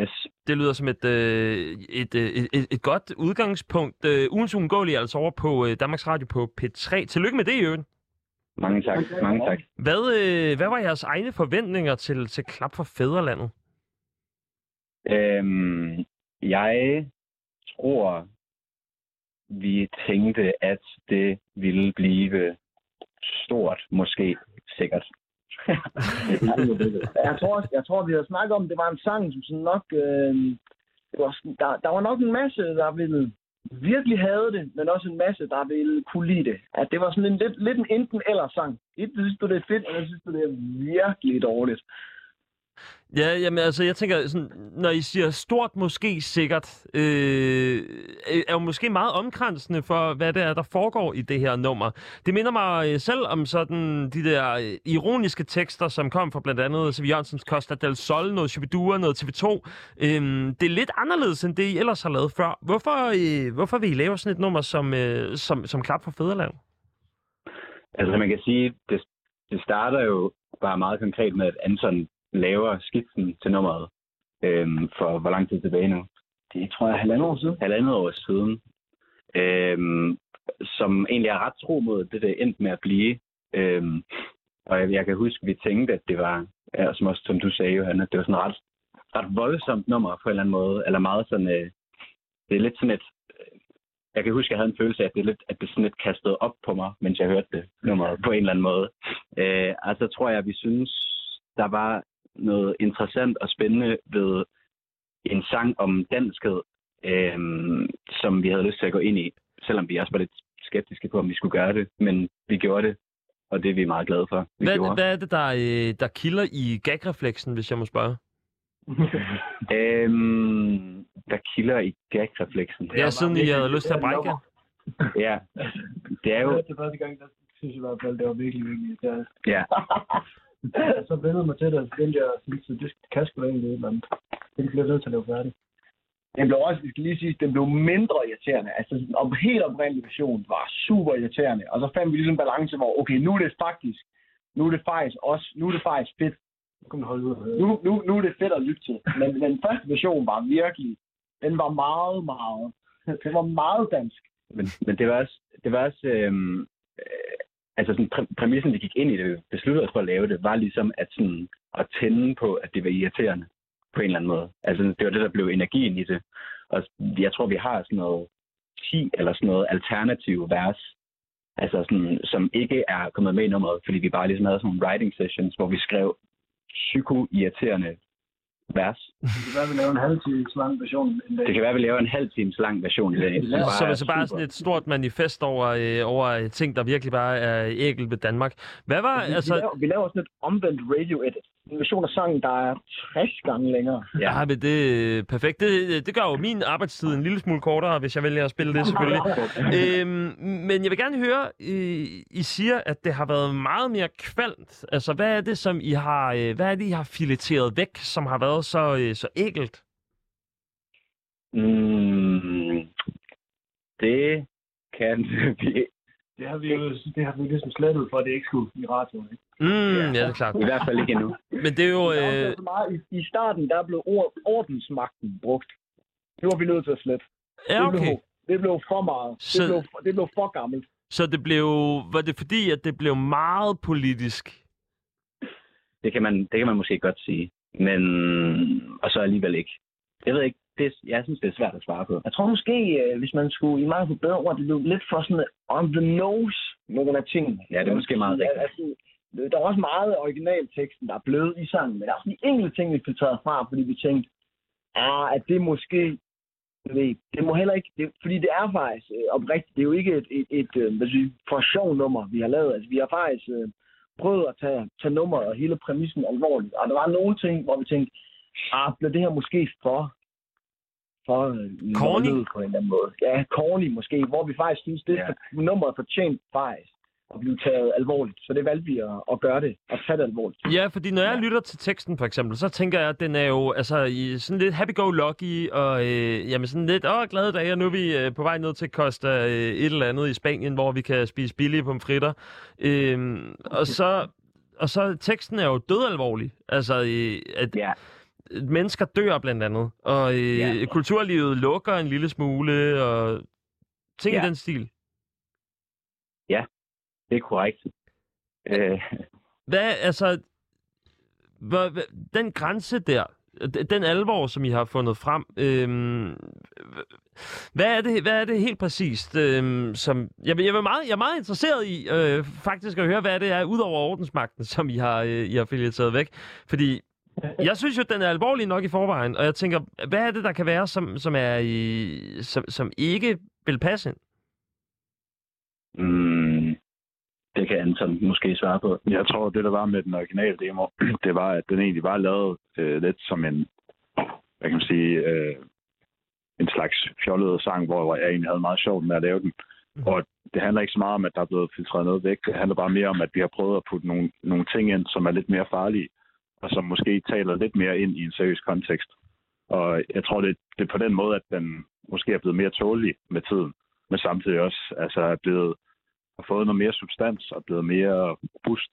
Yes. Det lyder som et, øh, et, øh, et, et godt udgangspunkt. Øh, ugens uundgåelige er altså over på øh, Danmarks Radio på P3. Tillykke med det, øvrigt. Mange tak. Mange tak. Hvad, øh, hvad var jeres egne forventninger til, til Klap for Fæderlandet? Øhm, jeg tror, vi tænkte, at det ville blive stort, måske sikkert. jeg, tror, jeg tror, vi har snakket om, at det var en sang, som sådan nok... Øh, det var, sådan- der, der var nok en masse, der ville virkelig havde det, men også en masse, der ville kunne lide det. At det var sådan en lidt, lidt en enten-eller sang. Et, synes du, det er fedt, og jeg synes, du, det er virkelig dårligt. Ja, jamen altså, jeg tænker, sådan, når I siger stort, måske sikkert, øh, er jo måske meget omkransende for, hvad det er, der foregår i det her nummer. Det minder mig øh, selv om sådan de der øh, ironiske tekster, som kom fra blandt andet Siv Jørgensens Costa del Sol, noget Shibidua, noget TV2. Øh, det er lidt anderledes, end det I ellers har lavet før. Hvorfor, øh, hvorfor vil I lave sådan et nummer som, øh, som, som Klap for Fæderland? Altså man kan sige, det, det starter jo bare meget konkret med, at Anton laver skitsen til nummeret øhm, for hvor lang tid tilbage nu? Det tror jeg er halvandet år siden. Halvandet år siden. Øhm, som egentlig er ret tro mod det, det endte med at blive. Øhm, og jeg, jeg kan huske, vi tænkte, at det var, ja, som også som du sagde, Johanna, at det var sådan ret, ret voldsomt nummer på en eller anden måde. Eller meget sådan, øh, det er lidt sådan et, jeg kan huske, at jeg havde en følelse af, at det, er lidt, at det sådan lidt kastede op på mig, mens jeg hørte det nummer på en eller anden måde. Øh, altså tror jeg, at vi synes, der var noget interessant og spændende ved en sang om danskhed, øh, som vi havde lyst til at gå ind i, selvom vi også var lidt skeptiske på, om vi skulle gøre det. Men vi gjorde det, og det er vi meget glade for. Vi Hvad, gjorde. hvad er det, der, øh, der kilder i gagrefleksen, hvis jeg må spørge? Øhm, der kilder i gagrefleksen. Det er siden I havde lyst til at brække. Ja, det er jo... Det første gang, der synes jeg i hvert fald, det var virkelig, virkelig irriterende. Ja. så vendede mig til det, og begyndte jeg at sige, så det kan sgu da egentlig et eller andet. Det bliver nødt til at lave færdigt. Den blev også, vi skal lige sige, den blev mindre irriterende. Altså, den op, helt oprindelig version var super irriterende. Og så fandt vi ligesom en balance, hvor, okay, nu er det faktisk, nu er det faktisk også, nu er det faktisk fedt. Nu holde ud. Nu, nu, nu er det fedt at lytte til. Men den første version var virkelig, den var meget, meget, det var meget dansk. Men, men det var også, det var også øhm, øh, altså sådan, præ- præmissen, vi gik ind i det, besluttede os for at lave det, var ligesom at, sådan, at tænde på, at det var irriterende på en eller anden måde. Altså det var det, der blev energien i det. Og jeg tror, vi har sådan noget 10 eller sådan noget alternative vers, altså sådan, som ikke er kommet med i nummeret, fordi vi bare ligesom havde sådan nogle writing sessions, hvor vi skrev psyko-irriterende vers. Det kan være, at vi laver en halv times lang version en dag. Det kan være, at vi laver en halv times lang version i dag. Så, så altså bare sådan et stort manifest over, øh, over ting, der virkelig bare er ægelt ved Danmark. Hvad var, Vi, altså... vi, laver, vi laver sådan et omvendt radio edit. En version af sangen, der er 60 gange længere. Ja, men det er perfekt. Det, det gør jo min arbejdstid en lille smule kortere, hvis jeg vælger at spille det selvfølgelig. øhm, men jeg vil gerne høre, I, I siger, at det har været meget mere kvalmt. Altså, hvad er det, som I har, øh, hvad er det, I har fileteret væk, som har været så, øh, så ægelt? Mm, det kan vi Det har vi jo det har vi ligesom slettet for, at det ikke skulle i radioen. Ikke? Mm, ja. ja, det er klart. I hvert fald ikke endnu. Men det er jo... Øh, så meget, i, I starten, der blev ord, ordensmagten brugt. Det var vi nødt til at slette. ja, Det okay. blev, det blev for meget. Så- Det, blev, for- det blev for gammelt. Så det blev... Var det fordi, at det blev meget politisk? Det kan, man, det kan man måske godt sige. Men, og så alligevel ikke. Jeg ved ikke, det, jeg synes, det er svært at svare på. Jeg tror måske, øh, hvis man skulle i meget på bedre ord, det blev lidt for sådan on the nose, nogle af tingene. Ja, det er måske meget rigtigt. Altså, der er også meget af originalteksten, der er blevet i sangen, men der er også de enkelte ting, vi filtreret fra, fordi vi tænkte, ah, at det måske, ved, det må heller ikke, det, fordi det er faktisk øh, oprigtigt, det er jo ikke et, et, et, et hvad siger, for sjov nummer, vi har lavet. Altså, vi har faktisk øh, prøvet at tage, tage nummeret og hele præmissen alvorligt. Og der var nogle ting, hvor vi tænkte, ah, bliver det her måske for for øh, Corny? på en eller anden måde. Ja, corny måske, hvor vi faktisk synes, det Ja. ja. nummeret fortjent faktisk at blive taget alvorligt. Så det valgte vi at, at gøre det, og tage det alvorligt. Ja, fordi når jeg lytter til teksten for eksempel, så tænker jeg, at den er jo altså, i sådan lidt happy-go-lucky, og øh, jamen sådan lidt, åh, glade dage, og nu er vi øh, på vej ned til Costa øh, et eller andet i Spanien, hvor vi kan spise billige pomfritter. Øh, og så og så teksten er jo dødalvorlig. Altså, øh, at Ja. Mennesker dør blandt andet, og øh, Ja. kulturlivet lukker en lille smule, og ting ja. i Ja. den stil. Det er korrekt. Øh, Hvad, altså, hvad, hvad, den grænse der, den alvor, som I har fundet frem, øhm, hvad, er det, hvad er det helt præcist, øhm, som, jeg, jeg, vil meget, jeg er meget interesseret i øh, faktisk at høre, hvad det er, ud over ordensmagten, som I har, øh, I har fileteret væk, fordi jeg synes jo, den er alvorlig nok i forvejen, og jeg tænker, hvad er det, der kan være, som, som, er i, som, som ikke vil passe ind? mm, det kan Anton måske svare på. Jeg tror, det der var med den originale demo, det var, at den egentlig var lavet øh, lidt som en, hvad kan man sige, øh, en slags fjollet sang, hvor jeg egentlig havde meget sjovt med at lave den. Og det handler ikke så meget om, at der er blevet filtreret noget væk. Det handler bare mere om, at vi har prøvet at putte nogle, nogle ting ind, som er lidt mere farlige, og som måske taler lidt mere ind i en seriøs kontekst. Og jeg tror, det, det er på den måde, at den måske er blevet mere tålig med tiden, men samtidig også altså, er blevet har fået noget mere substans og blevet mere robust.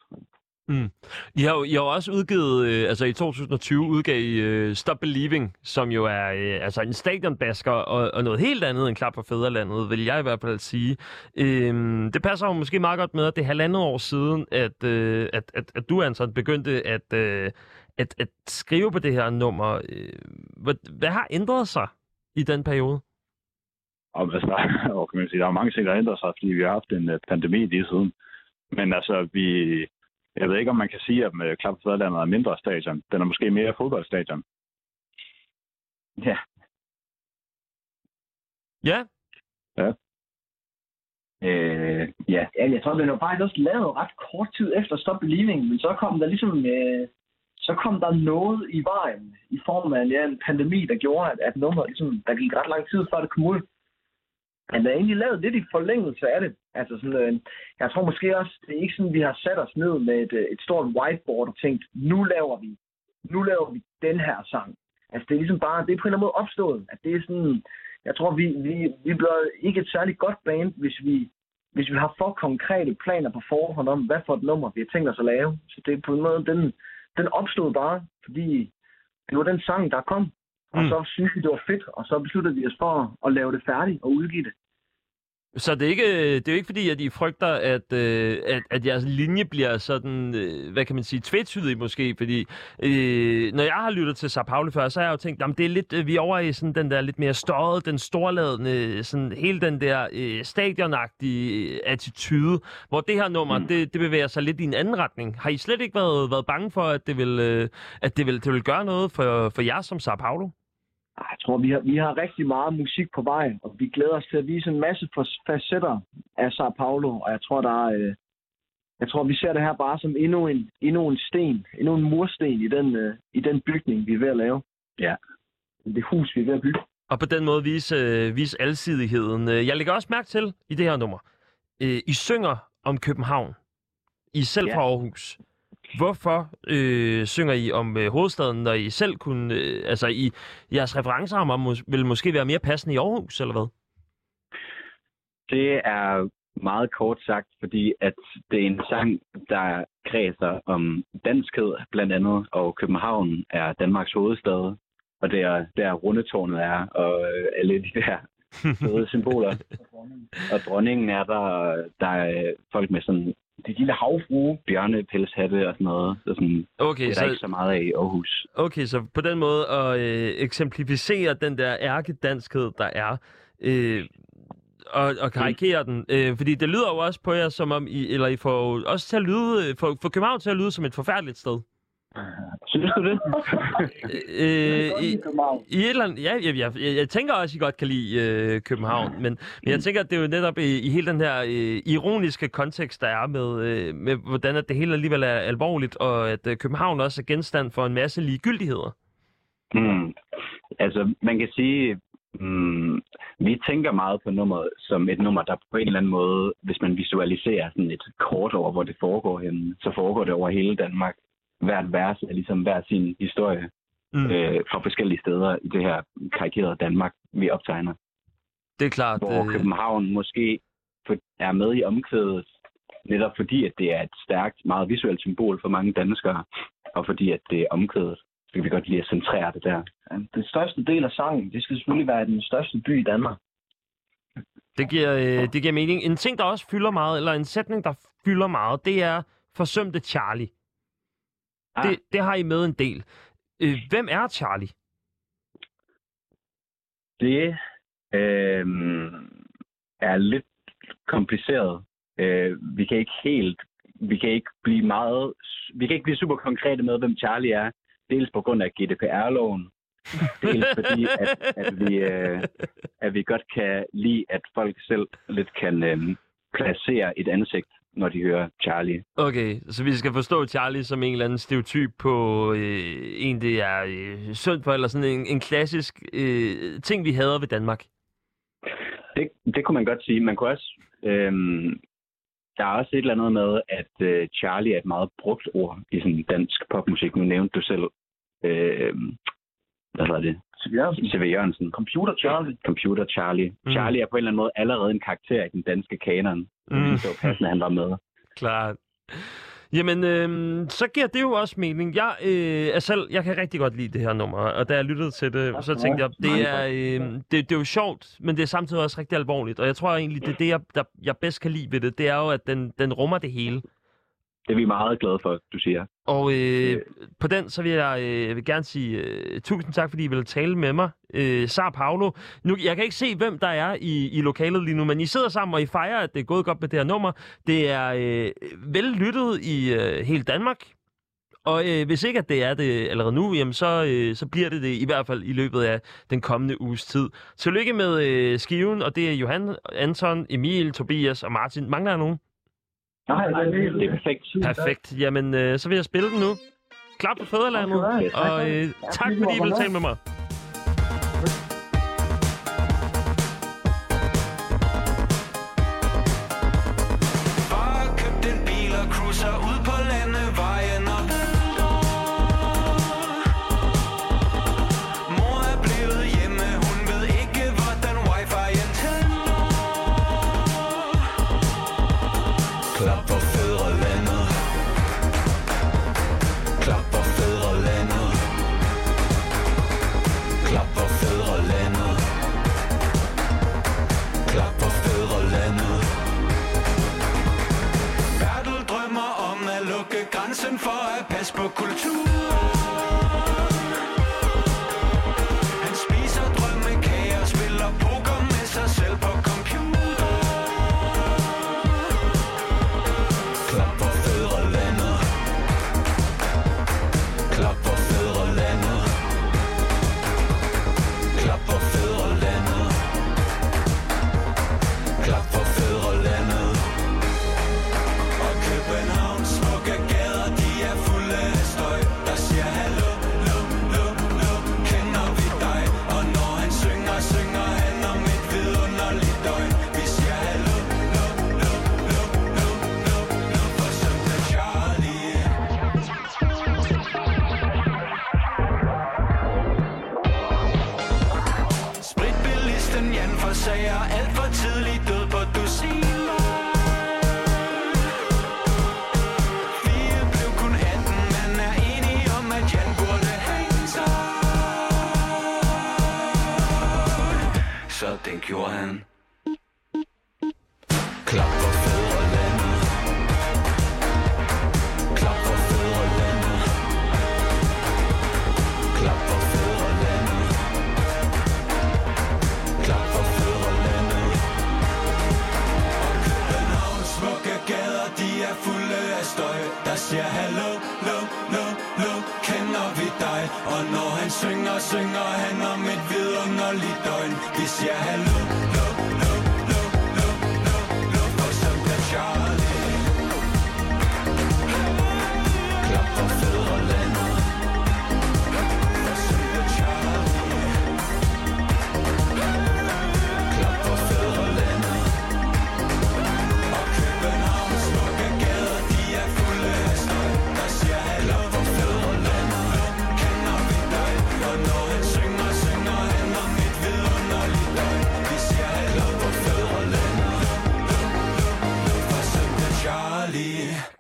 Mm. I har jo I har jo også udgivet, øh, altså i 2020 udgav I øh, Stop Believing, som jo er øh, altså en stadionbasker og, og noget helt andet end Klap for Fæderlandet, vil jeg i hvert fald sige. Øh, det passer jo måske meget godt med, at det er halvandet år siden, at, øh, at, at, at du, Anton, begyndte at, øh, at, at skrive på det her nummer. Øh, hvad, hvad har ændret sig i den periode? Om, altså, der, og kan man sige, der er mange ting, der har ændret sig, fordi vi har haft en øh, pandemi lige siden. Men altså, vi, jeg ved ikke, om man kan sige, at med Klap for Fædrelandet er mindre stadion. Den er måske mere fodboldstadion. Ja. Ja, Øh, ja. Ja, jeg tror, den var faktisk også lavet ret kort tid efter Stop Believing, men så kom der ligesom, øh, så kom der noget i vejen i form af ja, en pandemi, der gjorde, at, at nummer, ligesom, der gik ret lang tid før det kom ud. Men der er egentlig lavet lidt i forlængelse af det. Altså sådan, øh, jeg tror måske også, det er ikke sådan, vi har sat os ned med et, øh, et stort whiteboard og tænkt, nu laver vi, nu laver vi den her sang. Altså det er ligesom bare, det er på en eller anden måde opstået, at det er sådan, jeg tror, vi, vi, vi bliver ikke et særligt godt band, hvis vi, hvis vi har for konkrete planer på forhånd om, hvad for et nummer vi har tænkt os at lave. Så det er på en måde, den, den opstod bare, fordi det var den sang, der kom. Og Mm. så synes vi, det var fedt, og så besluttede vi os for at lave det færdigt og udgive det. Så det er, ikke, det er jo ikke fordi, at I frygter, at, øh, at, at jeres linje bliver sådan, øh, hvad kan man sige, tvetydig måske, fordi øh, når jeg har lyttet til Sao Paulo før, så har jeg jo tænkt, jamen det er lidt, øh, vi er over i sådan den der lidt mere støjet, den storladende, sådan hele den der øh, stadionagtige attitude, hvor det her nummer, mm. det, det bevæger sig lidt i en anden retning. Har I slet ikke været, været bange for, at det vil, øh, at det vil, det vil gøre noget for, for jer som Sao Paulo? Jeg tror, vi har, vi har rigtig meget musik på vej, og vi glæder os til at vise en masse facetter af Sao Paulo, og jeg tror, der er, øh, jeg tror, vi ser det her bare som endnu en, endnu en sten, endnu en mursten i den, øh, i den bygning, vi er ved at lave. Ja. Det hus, vi er ved at bygge. og på den måde vise, øh, vise alsidigheden. Øh, Jeg lægger også mærke til i det her nummer, øh, I synger om København. I er selv Ja. fra Aarhus. Hvorfor øh, synger I om øh, hovedstaden, når I selv kunne... Øh, altså, I, jeres referencerammer mås- vil måske være mere passende i Aarhus, eller hvad? Det er meget kort sagt, fordi at det er en sang, der kredser om danskhed blandt andet, og København er Danmarks hovedstad, og det er der rundetårnet er, og øh, alle de der fede symboler. Og dronningen er der, der er folk med sådan Det lille havfrue. bjørnepelshatte og sådan noget. Så sådan, Okay, det er der ikke så, så meget af i Aarhus. okay, så på den måde at øh, eksemplificere den der ærkedanskhed, der er, øh, og, og karikere den. Øh, fordi det lyder jo også på jer, som om I, eller I får også til at lyde, øh, får, får København til at lyde som et forfærdeligt sted. Synes du det? Øh, i, København. I et eller andet, ja, jeg, jeg, jeg, jeg tænker også, at I godt kan lide øh, København, men, men jeg tænker, at det er jo netop i, i hele den her øh, ironiske kontekst, der er med, øh, med, hvordan at det hele alligevel er alvorligt, og at øh, København også er genstand for en masse ligegyldigheder. Mm. Altså, man kan sige, Mm, vi tænker meget på nummeret som et nummer, der på en eller anden måde, hvis man visualiserer sådan et kort over, hvor det foregår henne, så foregår det over hele Danmark. Hvert vers er ligesom hver sin historie Mm. øh, fra forskellige steder i det her karikerede Danmark, vi optegner. Det er klart. Hvor øh, København måske er med i omkvædet, netop fordi, at det er et stærkt, meget visuelt symbol for mange danskere, og fordi, at det er omkvædet. Så kan vi godt lide at centrere det der. Den største del af sangen, det skal selvfølgelig være den største by i Danmark. Det giver, øh, det giver mening. En ting, der også fylder meget, eller en sætning, der fylder meget, det er forsømte Charlie. Ah. Det, det har I med en del. Øh, hvem er Charlie? Det øh, er lidt kompliceret. Øh, vi kan ikke helt, vi kan ikke blive meget, vi kan ikke blive super konkrete med, hvem Charlie er. Dels på grund af GDPR-loven, dels fordi, at, at, vi, øh, at vi godt kan lide, at folk selv lidt kan øh, placere et ansigt, når de hører Charlie. Okay, så vi skal forstå Charlie som en eller anden stereotyp på øh, en, det er øh, synd for, eller sådan en, en klassisk øh, ting, vi hader ved Danmark. Det, det kunne man godt sige. Man kunne også, øhm, der er også et eller andet med, at øh, Charlie er et meget brugt ord i sådan dansk popmusik. Nu nævnte du selv, øh, hvad hedder det? C.V. Jørgensen. Computer Charlie. Computer Charlie. Mm. Charlie er på en eller anden måde allerede en karakter i den danske kanon. Mm. Mm. Det var passende, han var med. Klart. Jamen, øh, så giver det jo også mening. Jeg, øh, er selv, jeg kan rigtig godt lide det her nummer, og da jeg lyttede til det, så tænkte jeg, det er, øh, det, det er jo sjovt, men det er samtidig også rigtig alvorligt. Og jeg tror egentlig, det er det, jeg, der, jeg bedst kan lide ved det, det er jo, at den, den rummer det hele. Det er vi meget glade for, du siger. Og øh, på den, så vil jeg øh, vil gerne sige øh, tusind tak, fordi I ville tale med mig. Øh, Sara Paolo. Nu, jeg kan ikke se, hvem der er i, i lokalet lige nu, men I sidder sammen, og I fejrer, at det er gået godt med det her nummer. Det er øh, vel lyttet i øh, hele Danmark. Og øh, hvis ikke at det er det allerede nu, jamen så, øh, så bliver det det i hvert fald i løbet af den kommende uges tid. Tillykke med øh, skiven, og det er Johan, Anton, Emil, Tobias og Martin. Mangler jeg nogen? Nej, det er helt Det er perfekt. Perfekt. Jamen, øh, så vil jeg spille den nu. Klap på fædrelandet. Og øh, tak, fordi I ville med. tale med mig. Lukke grænsen for at passe på kulturen.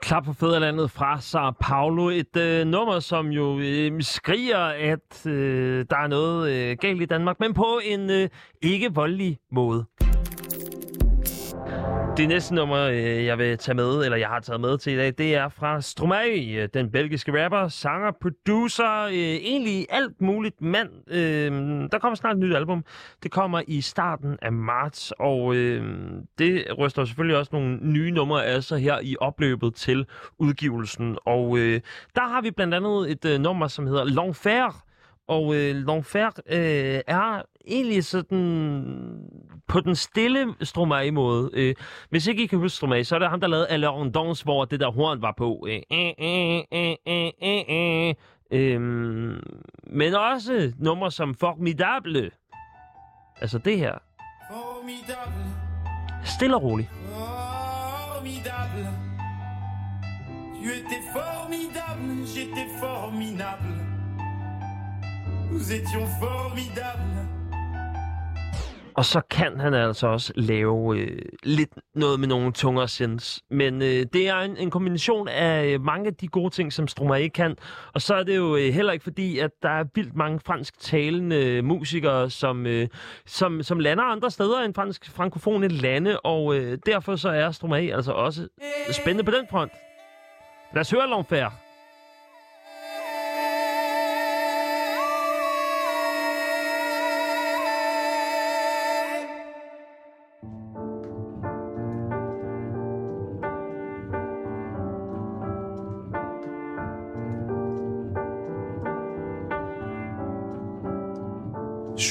Klap for fædrelandet fra Sao Paulo. Et øh, nummer, som jo øh, skriger, at øh, der er noget øh, galt i Danmark, men på en øh, ikke voldelig måde. Det næste nummer, øh, jeg vil tage med, eller jeg har taget med til i dag, det er fra Stromae, øh, den belgiske rapper, sanger, producer, øh, egentlig alt muligt mand. Øh, der kommer snart et nyt album. Det kommer i starten af marts, og øh, det ryster selvfølgelig også nogle nye numre af sig her i opløbet til udgivelsen. Og øh, der har vi blandt andet et øh, nummer, som hedder L'Enfer, og øh, L'Enfer øh, er egentlig sådan på den stille Stromae-måde. Øh, hvis ikke I kan huske Stromae, så er det ham, der lavede Alors Danse, hvor det der horn var på. Øh, øh, øh, øh, øh, øh, øh. Øhm, men også numre som Formidable. Altså det her. Formidable, Stille og roligt. formidable. Tu étais formidable, j'étais formidable. Nous étions formidables. Og så kan han altså også lave øh, lidt noget med nogle tungere sins. Men øh, det er en, en kombination af øh, mange af de gode ting, som Stromae kan. Og så er det jo øh, heller ikke fordi, at der er vildt mange fransk talende musikere, som, øh, som, som lander andre steder end fransk frankofone lande. Og øh, derfor så er Stromae altså også spændende på den front. Lad os høre L'Enfer.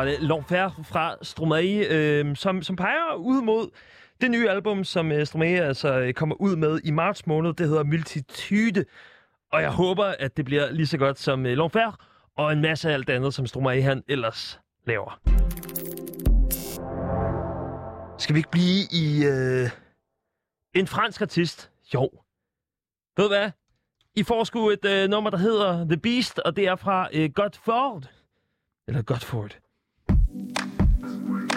Her var det L'Enfer fra Stromae, øh, som, som peger ud mod det nye album, som øh, Stromae altså øh, kommer ud med i marts måned. Det hedder Multitude. Og jeg håber, at det bliver lige så godt som øh, L'Enfer og en masse af alt andet, som Stromae han ellers laver. Skal vi ikke blive i øh, en fransk artist? Jo. Ved du hvad? I får sgu et øh, nummer, der hedder The Beast, og det er fra øh, Godford. Eller Godford. Det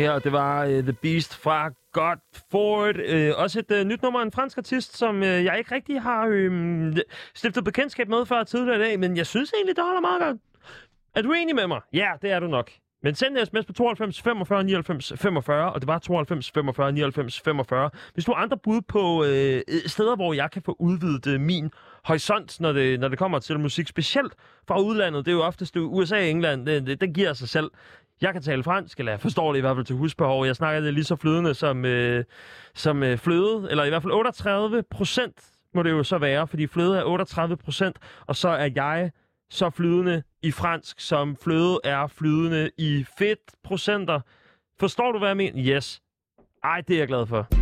her, det var uh, The Beast fra Godford. Uh, også et uh, nyt nummer af en fransk artist, som uh, jeg ikke rigtig har uh, stiftet bekendtskab med før tidligere i dag, men jeg synes egentlig, det holder meget godt. Er du enig med mig? Ja, det er du nok. Men send en sms på 92 45 99 45, og det var 92 45 99 45. Hvis du har andre bud på øh, steder, hvor jeg kan få udvidet øh, min horisont, når det, når det kommer til musik, specielt fra udlandet, det er jo oftest USA og England, det, det, det giver sig selv. Jeg kan tale fransk, eller jeg forstår det i hvert fald til husbehov. Jeg snakker det lige så flydende som, øh, som øh, fløde, eller i hvert fald 38 procent må det jo så være, fordi fløde er 38 procent, og så er jeg så flydende i fransk, som fløde er flydende i fedt procenter. Forstår du, hvad jeg mener? Yes. Ej, det er jeg glad for.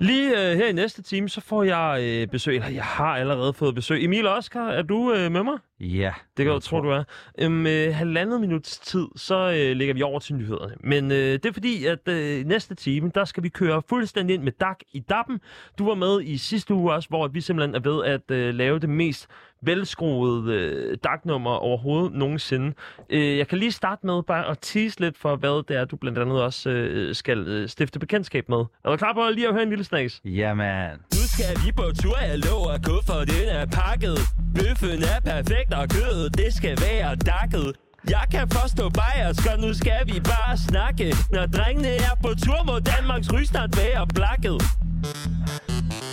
Lige øh, her i næste time, så får jeg øh, besøg, eller jeg har allerede fået besøg. Emil Oskar, er du øh, med mig? Ja. Det kan jeg tro, du er. Øhm, øh, halvandet minuts tid, så øh, lægger vi over til nyhederne. Men øh, det er fordi, at øh, næste time, der skal vi køre fuldstændig ind med DAG i dappen. Du var med i sidste uge også, hvor vi simpelthen er ved at øh, lave det mest velskruede øh, DAG-nummer overhovedet nogensinde. Øh, jeg kan lige starte med bare at tease lidt for, hvad det er, du blandt andet også øh, skal øh, stifte bekendtskab med. Er du klar på lige at høre en lille snas? Jamen. Nu skal vi på tur, jeg lover, kufferten er pakket. Bøffen er perfekt, og kødet, det skal være dakket. Jeg kan forstå bajersk, og nu skal vi bare snakke. Når drengene er på tur, må Danmarks rygstart være blakket.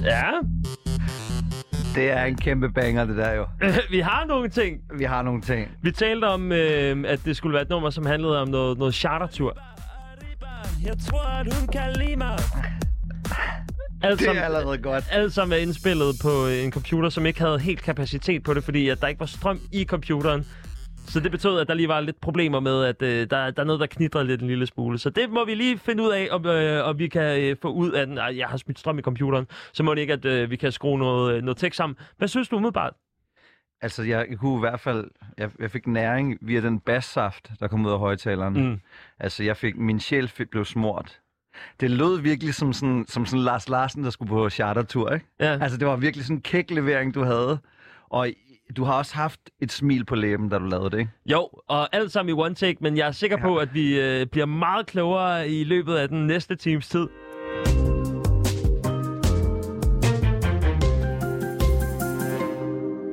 Ja. Det er en kæmpe banger, det der jo. vi har nogle ting. Vi har nogle ting. Vi talte om, øh, at det skulle være et nummer, som handlede om noget, noget chartertur. Jeg tror, at hun kan lide mig. Alt Det er allerede godt. Alt sammen er indspillet på en computer, som ikke havde helt kapacitet på det, fordi at der ikke var strøm i computeren. Så det betød, at der lige var lidt problemer med, at øh, der, der er noget, der knitrer lidt en lille smule. Så det må vi lige finde ud af, om, øh, om vi kan øh, få ud af den. Ej, jeg har smidt strøm i computeren, så må det ikke, at øh, vi kan skrue noget, øh, noget tekst sammen. Hvad synes du umiddelbart? Altså, jeg kunne i hvert fald... Jeg, jeg fik næring via den bassaft, der kom ud af højtaleren. Mm. Altså, jeg fik... Min sjæl blev smurt. Det lød virkelig som sådan, som sådan Lars Larsen, der skulle på chartertur, ikke? Ja. Altså, det var virkelig sådan en kæklevering, du havde. Og du har også haft et smil på læben, da du lavede det, ikke? Jo, og alt sammen i one take, men jeg er sikker ja. på, at vi øh, bliver meget klogere i løbet af den næste times tid.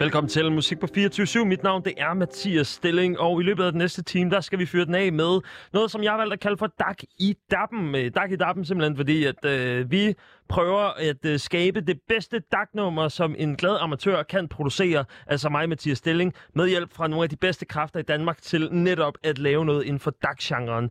Velkommen til Musik på 24 Mit navn det er Mathias Stilling, og i løbet af den næste time, der skal vi fyre den af med noget, som jeg har valgt at kalde for Dak i Dappen. Øh, Dak i Dappen simpelthen, fordi at øh, vi prøver at øh, skabe det bedste Dak-nummer, som en glad amatør kan producere, altså mig, Mathias Stilling, med hjælp fra nogle af de bedste kræfter i Danmark til netop at lave noget inden for Dak-genren.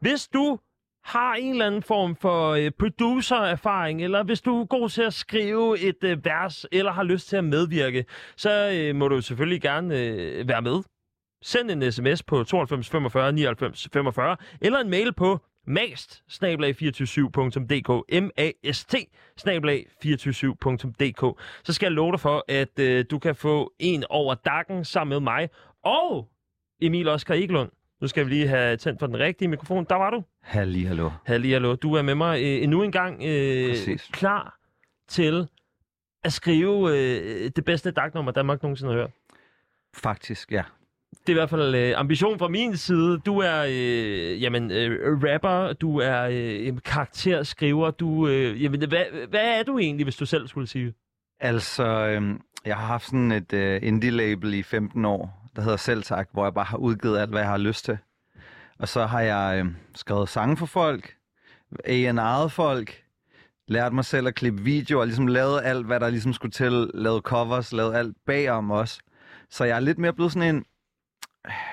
Hvis du har en eller anden form for øh, producer-erfaring, eller hvis du er god til at skrive et øh, vers, eller har lyst til at medvirke, så øh, må du selvfølgelig gerne øh, være med. Send en sms på 92 45 99 45, eller en mail på mast 247dk m-a-s-t 247dk Så skal jeg love dig for, at øh, du kan få en over dakken sammen med mig, og Emil Oskar Egelund. Nu skal vi lige have tændt for den rigtige mikrofon. Der var du. Halli, hallo. Halli, hallo. Du er med mig øh, endnu en gang øh, Præcis. klar til at skrive øh, det bedste dagnummer, Danmark nogensinde har hørt. Faktisk, ja. Det er i hvert fald øh, ambition fra min side. Du er øh, jamen, øh, rapper, du er øh, karakterskriver, du... Øh, jamen, hvad, hvad er du egentlig, hvis du selv skulle sige? Altså, øhm, jeg har haft sådan et øh, indie-label i 15 år, der hedder Selvtak, hvor jeg bare har udgivet alt, hvad jeg har lyst til. Og så har jeg øh, skrevet sange for folk, A&R'et folk, lært mig selv at klippe videoer, og ligesom lavet alt, hvad der ligesom skulle til, lavet covers, lavet alt bagom også. Så jeg er lidt mere blevet sådan en,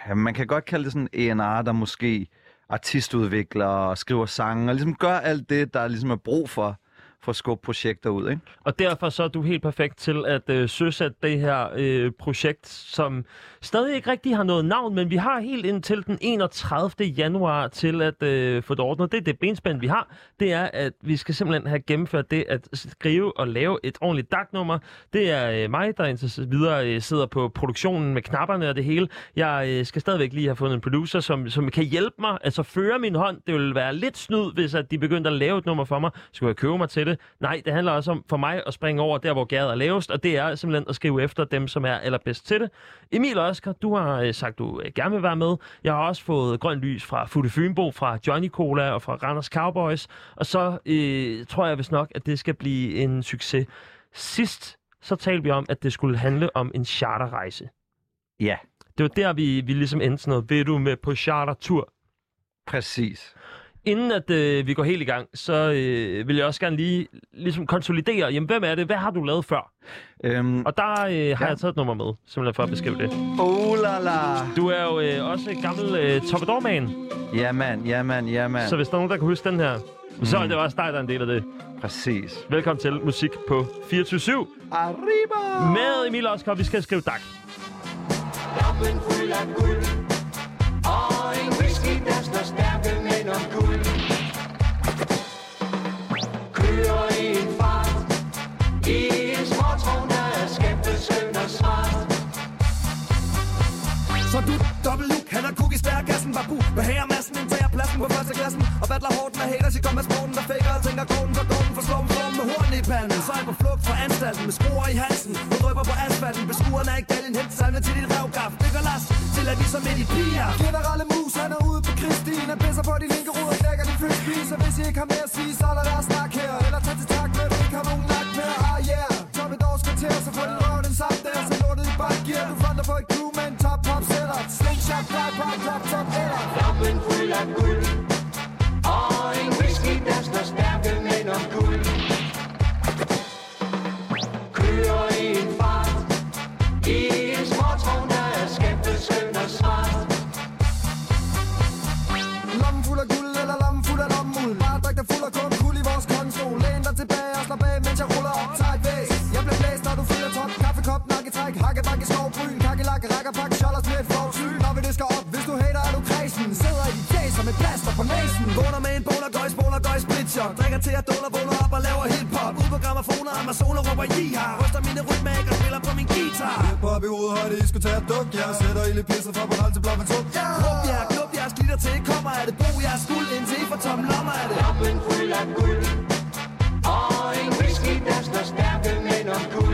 øh, man kan godt kalde det sådan en A&R, der måske artistudvikler og skriver sange, og ligesom gør alt det, der ligesom er brug for, for at skubbe projekter ud, ikke? Og derfor så er du helt perfekt til at øh, søsætte det her øh, projekt, som stadig ikke rigtig har noget navn, men vi har helt indtil den 31. januar til at øh, få det ordnet. Det er det benspænd, vi har. Det er, at vi skal simpelthen have gennemført det at skrive og lave et ordentligt dagnummer. Det er øh, mig, der indtil videre øh, sidder på produktionen med knapperne og det hele. Jeg øh, skal stadigvæk lige have fundet en producer, som, som kan hjælpe mig, altså føre min hånd. Det vil være lidt snyd, hvis at de begyndte at lave et nummer for mig. Skulle jeg købe mig til det? Nej, det handler også om for mig at springe over der, hvor gæret er lavest, og det er simpelthen at skrive efter dem, som er allerbedst til det. Emil Oskar, du har øh, sagt, du øh, gerne vil være med. Jeg har også fået grønt lys fra Futte Fynbo, fra Johnny Cola og fra Randers Cowboys, og så øh, tror jeg vist nok, at det skal blive en succes. Sidst så talte vi om, at det skulle handle om en charterrejse. Ja. Det var der, vi, vi ligesom endte sådan noget. Vil du med på chartertur? Præcis. Inden at øh, vi går helt i gang, så øh, vil jeg også gerne lige ligesom konsolidere, jamen hvem er det? Hvad har du lavet før? Øhm, Og der øh, har ja. jeg taget et nummer med, simpelthen for at beskrive det. Oh la la. Du er jo øh, også en gammel øh, Toppador-man, Ja, mand, ja, mand, ja, mand. så hvis der er nogen, der kan huske den her, mm. så er det også dig, der er en del af det. Præcis. Velkommen til Musik på 24 Arriba! Med Emil Oskar, vi skal skrive dag. Lampen fuld af guld Og en whisky, der står stærke mænd om guld Kører i en fart I en småtron, der er skæbnet skøn og smart Så du dobbelt look, han er cookie stær gassen babu Med massen, indtager pladsen på første klassen. Og battler hårdt med haters, I kommer sporten Der faker og tænker kronen for kronen For slår form med horn i panden. Så er på flugt fra anstalten med skruer i halsen. Nu drøber på asfalten, beskuerne er ikke galgen. Hent salve til dit revgaf, bygger last Til at vi som midt i piger Generelle mus, han er ude på Kristin pisser på de linke ruder, knækker din frisbee Så hvis I ikke har mere at sige, så er der resten Lampen fuld splitshot Drikker til at duller, vågner op og laver hiphop. Ud på gramofoner, Amazoner, råber jiha Ryster mine rytmækker, spiller på min guitar. Hip op i hovedet, højde, I skulle tage duk. Jeg sætter ild i pisset fra Bornholm til Blåvandshuk Råb jer, klub jer, glitter til. Kommer er det brug jeres skuld. Indtil I får tom lommer er det. Lampen fuld af guld. Og en whisky, der står stærke mænd om guld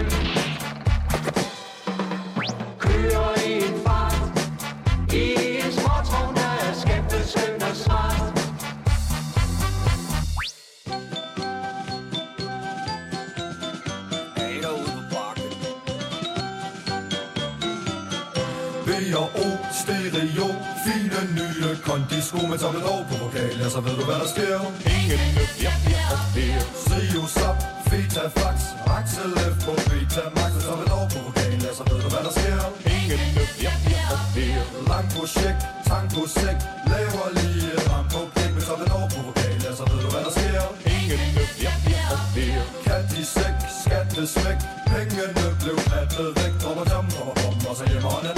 sko med tommel over på vokal, ja, så ved du hvad der sker. Ingen løb, ja, ja, og der. Trio, Sap, feta, fax, Axel F på beta, max med tommel over på vokal, ja, så ved du hvad der sker. Ingen løb, ja, ja, og der. Lang projekt, tango sæk, laver lige ram på pæk med tommel over på vokal, ja, så ved du hvad der sker. Ingen løb, ja, ja, og der. Kat i sæk, skatte smæk, pengene blev nattet væk, dropper jam, dropper bom, og så hjemme og ned.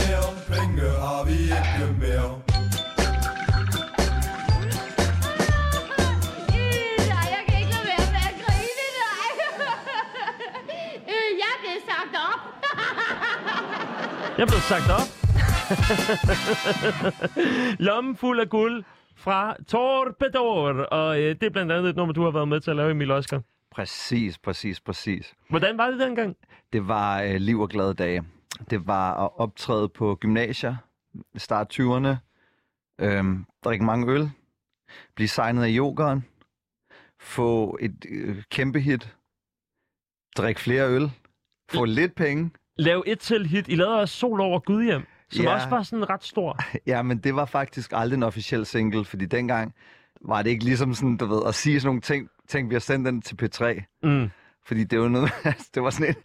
Penge har vi ikke mere. Jeg blev sagt op. Lommen fuld af guld fra Torpedor. Og øh, det er blandt andet et nummer, du har været med til at lave, Emil Oscar. Præcis, præcis, præcis. Hvordan var det dengang? Det var øh, liv og glade dage. Det var at optræde på gymnasier, start 20'erne, øhm, drikke mange øl, blive signet af yogeren, få et øh, kæmpe hit, drikke flere øl, få lidt penge. Lav et til hit. I lavede også Sol over Gudhjem, som Ja. også var sådan ret stor. Ja, men det var faktisk aldrig en officiel single, fordi dengang var det ikke ligesom sådan, du ved, at sige sådan nogle ting, tænk, vi har sendt den til P3. Mm. Fordi det var noget, det var sådan en,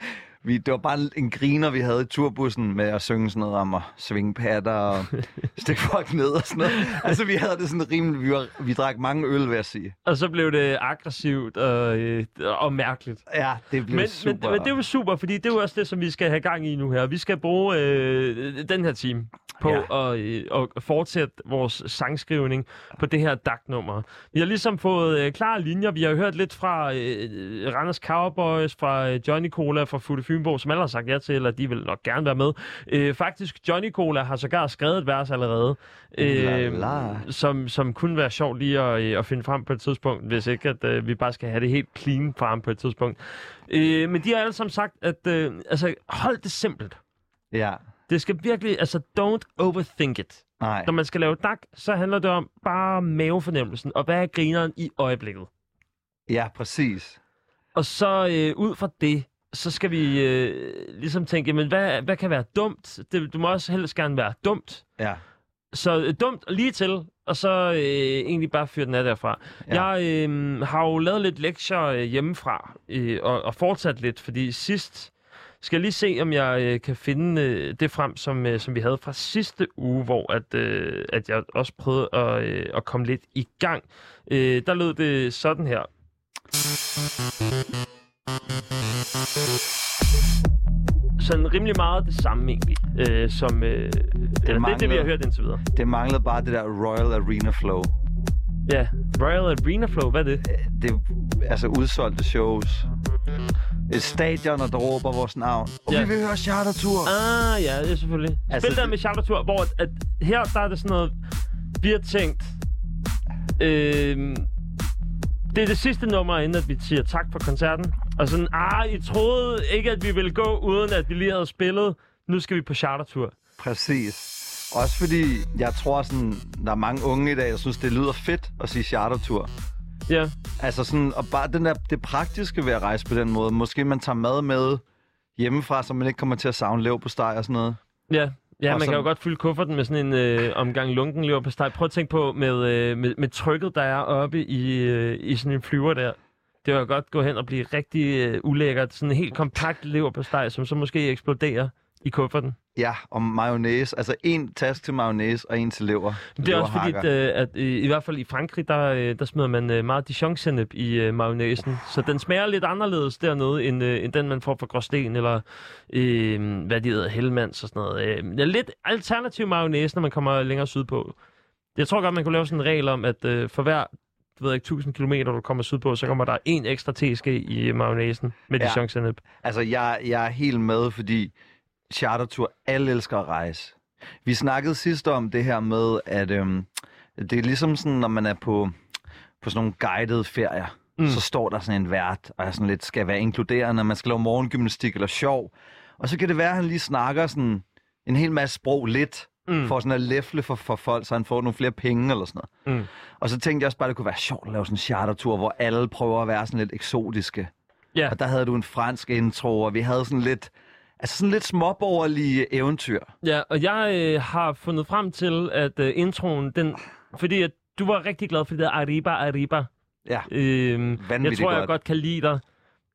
vi, det var bare en, griner, vi havde i turbussen med at synge sådan noget om at svinge patter og stikke folk ned og sådan noget. Altså, vi havde det sådan rimelig, vi, var, vi drak mange øl, vil jeg sige. Og så blev det aggressivt og, øh, og mærkeligt. Ja, det blev men, super. Men, men det jo super, fordi det er også det, som vi skal have gang i nu her. Vi skal bruge øh, den her time på ja. at, øh, at fortsætte vores sangskrivning på det her DAC-nummer. Vi har ligesom fået øh, klare linjer. Vi har hørt lidt fra øh, Randers Cowboys, fra øh, Johnny Cola, fra Futte Fynborg, som alle har sagt ja til, eller de vil nok gerne være med. Øh, faktisk, Johnny Cola har sågar skrevet et vers allerede, øh, la. som, som kunne være sjovt lige at, øh, at finde frem på et tidspunkt, hvis ikke at øh, vi bare skal have det helt clean frem på et tidspunkt. Øh, men de har alle sammen sagt, at øh, altså, hold det simpelt. Ja. Det skal virkelig, altså don't overthink it. Nej. Når man skal lave DAC, så handler det om bare mavefornemmelsen, og hvad er grineren i øjeblikket. Ja, præcis. Og så øh, ud fra det, så skal vi øh, ligesom tænke, jamen, hvad, hvad kan være dumt? Det, du må også helst gerne være dumt. Ja. Så øh, dumt og lige til, og så øh, egentlig bare fyre den af derfra. Ja. Jeg øh, har jo lavet lidt lektier øh, hjemmefra, øh, og, og fortsat lidt, fordi sidst skal jeg lige se, om jeg øh, kan finde øh, det frem, som, øh, som vi havde fra sidste uge, hvor at, øh, at jeg også prøvede at, øh, at komme lidt i gang. Øh, der lød det sådan her. Sådan rimelig meget det samme egentlig, øh, som øh, det, det, er det, vi har hørt indtil videre. Det manglede bare det der Royal Arena Flow. Ja, Royal Arena Flow, hvad er det? Det er altså udsolgte shows. Et stadion, der råber vores navn. Og Ja. vi vil høre chartertur. Ah, ja, det er selvfølgelig. Altså, Altså, Spil der det- med chartertur, hvor at, at her der er det sådan noget, vi har tænkt, øh, det er det sidste nummer, inden at vi siger tak for koncerten. Og sådan, ah, I troede ikke, at vi ville gå, uden at vi lige havde spillet. Nu skal vi på chartertur. Præcis. Også fordi, jeg tror sådan, der er mange unge i dag, der synes, det lyder fedt at sige chartertur. Ja. Altså sådan, og bare den der, det praktiske ved at rejse på den måde. Måske man tager mad med hjemmefra, så man ikke kommer til at savne lev på steg og sådan noget. Ja, ja Og man så- kan jo godt fylde kufferten med sådan en øh, omgang lunken lever på steg. Prøv at tænke på med, øh, med, med trykket, der er oppe i, øh, i sådan en flyver der. Det var godt gå hen og blive rigtig øh, ulækkert. Sådan en helt kompakt lever på steg, som så måske eksploderer i kufferten. Ja, og mayonnaise. Altså en task til mayonnaise og en til lever. Det er også fordi, at, øh, at øh, i hvert fald i Frankrig, der, øh, der smider man meget dijon i øh, mayonnaisen. Så den smager lidt anderledes dernede, end, øh, end den, man får fra Gråsten, eller øh, hvad de hedder, Hellmans og sådan noget. Er lidt alternativ mayonnaise, når man kommer længere sydpå. Jeg tror godt, man kunne lave sådan en regel om, at øh, for hver ved ikke, 1000 km, du kommer sydpå, så kommer der en ekstra teske i mayonnaisen med Ja. dijon Altså, jeg, jeg er helt med, fordi chartertur, alle elsker at rejse. Vi snakkede sidst om det her med, at øhm, det er ligesom sådan, når man er på, på sådan nogle guidede ferier, mm. så står der sådan en vært, og er sådan lidt, skal være inkluderende, man skal lave morgengymnastik eller sjov. Og så kan det være, at han lige snakker sådan en hel masse sprog lidt, mm. for sådan at læfle for, for folk, så han får nogle flere penge eller sådan noget. Mm. Og så tænkte jeg også bare, at det kunne være sjovt at lave sådan en chartertur, hvor alle prøver at være sådan lidt eksotiske. Ja. Og der havde du en fransk intro, og vi havde sådan lidt, altså sådan lidt småborgerlige eventyr. Ja, og jeg øh, har fundet frem til, at øh, introen, den, fordi at du var rigtig glad for det der Arriba Arriba. Ja, øhm, Jeg tror, jeg godt. godt kan lide dig.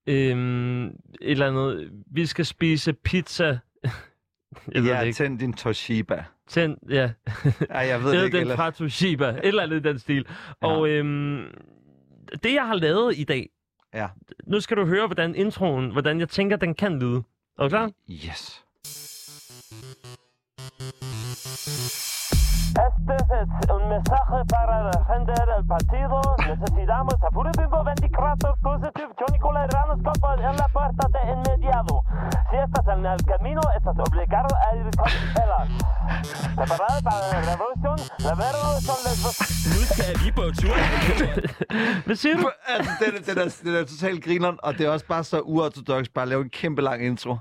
Øhm, et eller andet, vi skal spise pizza. jeg ja, ikke. tænd din Toshiba. Tænd, ja. Ej, jeg ved det Eller ikke, den fra Toshiba. Et eller andet i den stil. Ja. Og øhm, det, jeg har lavet i dag, ja. nu skal du høre, hvordan introen, hvordan jeg tænker, den kan lyde. Er du klar? Yes. Un mensaje para defender el partido. Necesitamos a puro bimbo 24 positive Johnny Coleranos Copa en la puerta de inmediato. Si estás en el camino, estás obligado a ir con velas. Preparado para la revolución? La revolución les Nu skal vi på tur. Hvad siger du? altså, den, er- den, er, den er totalt grineren, og det er også bare så uortodox, bare at lave en kæmpe lang intro.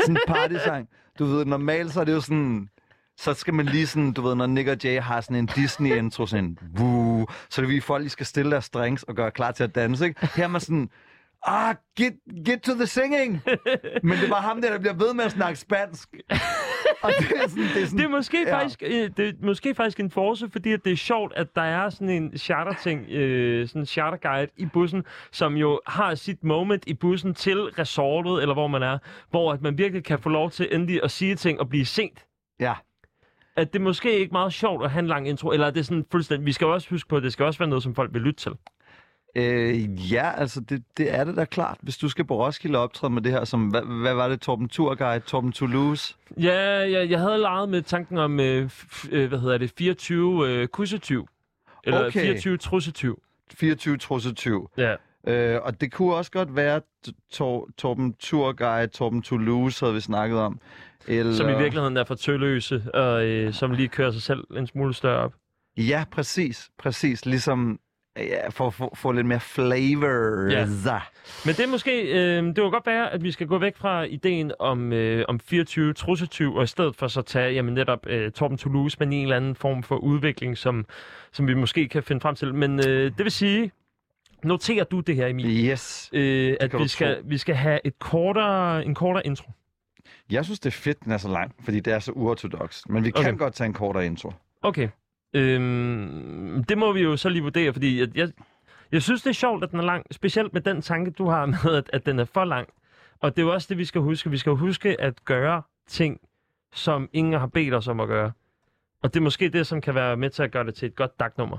Sådan en partysang. Du ved, normalt så er det jo sådan... Så skal man lige sådan, du ved, når Nick og Jay har sådan en Disney-intro, sådan en woo, så det vi folk lige skal stille deres strings og gøre klar til at danse, ikke? Her er man sådan, ah, get, get to the singing! Men det var ham der, der bliver ved med at snakke spansk. Og det er sådan, det er sådan, Det er måske, ja. faktisk, øh, det er måske faktisk en force, fordi at det er sjovt, at der er sådan en charter-ting, øh, sådan en charter-guide i bussen, som jo har sit moment i bussen til resortet, eller hvor man er, hvor at man virkelig kan få lov til endelig at sige ting og blive sent. Ja. At det måske ikke meget sjovt at have en lang intro, eller er det sådan fuldstændig... Vi skal også huske på, at det skal også være noget, som folk vil lytte til. Øh, ja, altså det, det er det da klart. Hvis du skal på Roskilde optræde med det her, som, hvad, hvad var det, Torben Turguide, Torben Toulouse? Ja, jeg, jeg havde leget med tanken om, øh, f- øh, hvad hedder det, 24 øh, kussetyv. Eller Okay. 24 trussetyv. 24 trussetyv. Ja. Øh, og det kunne også godt være Tor, Torben Turguide, Torben Toulouse havde vi snakket om. Eller... Som i virkeligheden er for tølløse, og øh, som lige kører sig selv en smule større op. Ja, præcis. Præcis. Ligesom ja, for at få, lidt mere flavor. Ja. Men det er måske, øh, det vil godt være, at vi skal gå væk fra ideen om, øh, om 24 trussetyv, og i stedet for så tage jamen, netop øh, Torben Toulouse, men i en eller anden form for udvikling, som, som vi måske kan finde frem til. Men øh, det vil sige, Noterer du det her, Emil? Yes. Øh, at vi skal, vi skal have et kortere, en kortere intro. Jeg synes, det er fedt, den er så lang, fordi det er så uortodox. Men vi kan Okay. godt tage en kortere intro. Okay. Øhm, det må vi jo så lige vurdere, fordi jeg, jeg, jeg synes, det er sjovt, at den er lang. Specielt med den tanke, du har med, at, at den er for lang. Og det er jo også det, vi skal huske. Vi skal huske at gøre ting, som ingen har bedt os om at gøre. Og det er måske det, som kan være med til at gøre det til et godt dagnummer.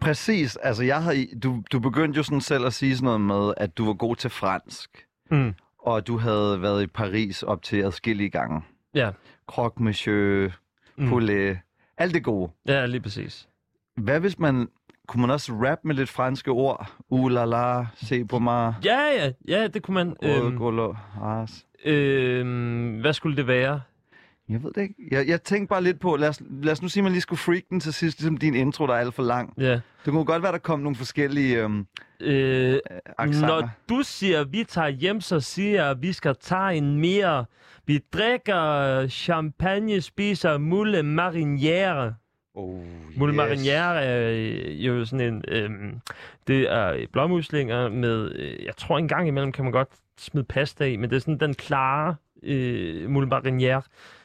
Præcis. Altså, jeg har, du, du begyndte jo sådan selv at sige sådan noget med, at du var god til fransk. Mm. Og du havde været i Paris op til adskillige gange. Ja. Croque monsieur, Mm. poulet, alt det gode. Ja, lige præcis. Hvad hvis man... Kunne man også rap med lidt franske ord? Uh la la, se på mig. Ja, ja, ja, det kunne man. Øhm, øhm, hvad skulle det være? Jeg ved det ikke. Jeg, jeg tænkte bare lidt på, lad os, lad os nu sige, at man lige skulle freak den til sidst, ligesom din intro, der er alt for lang. Ja. Det kunne godt være, der kom nogle forskellige øhm, Øh, accenter. når du siger, vi tager hjem, så siger jeg, at vi skal tage en mere. Vi drikker champagne, spiser moule marinière. Oh, Moule yes. marinière er øh, jo sådan en... Øhm, det er blåmuslinger med... Øh, jeg tror en gang imellem kan man godt smide pasta i, men det er sådan den klare øh, moule marinière.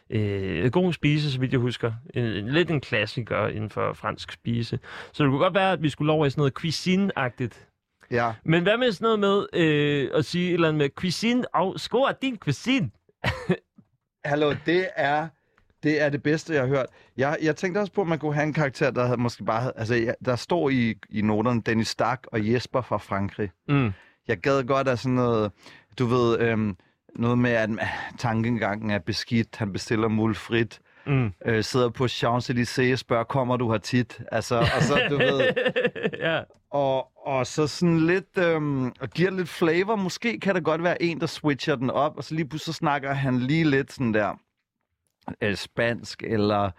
Øh, god spise, så vidt jeg husker. En, en, lidt en klassiker inden for fransk spise. Så det kunne godt være, at vi skulle over i sådan noget cuisine-agtigt. Ja. Men hvad med sådan noget med øh, at sige et eller andet med cuisine og score din cuisine? Hallo, det er det er det bedste, jeg har hørt. Jeg, jeg tænkte også på, at man kunne have en karakter, der havde måske bare... havde- Altså, der står i, i noterne Dennis Stark og Jesper fra Frankrig. Mm. Jeg gad godt af sådan noget... Du ved, øhm, noget med, at tankegangen er beskidt. Han bestiller mulfrit. Mm. Øh, sidder på Champs-Élysées spørger, kommer du her tit? Altså, og så, du ved... ja. Og, og så sådan lidt, øhm, og giver lidt flavor. Måske kan der godt være en, der switcher den op, og så lige pludselig så snakker han lige lidt sådan der øh, spansk, eller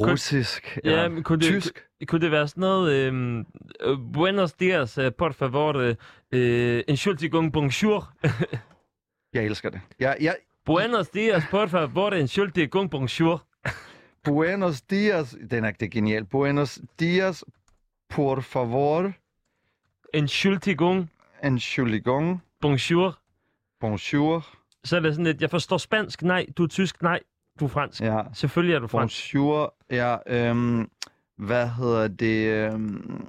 russisk, Ja, eller men kunne det, tysk. Kunne, kunne det være sådan noget... øhm, Øh, buenos dias, øh, por favor. Øh, Entschuldigung, bonjour. Jeg elsker det. Jeg, jeg, buenos dias, por favor. Entschuldigung, bonjour. Buenos dias, den er, det er genial. Buenos dias, por favor. Entschuldigung. Entschuldigung. Bonjour. Bonjour. Så er det sådan lidt, jeg forstår spansk, nej. Du er tysk, nej. Du er fransk. Ja. Selvfølgelig er du fransk. Bonjour. Ja, øhm, hvad hedder det? Øhm,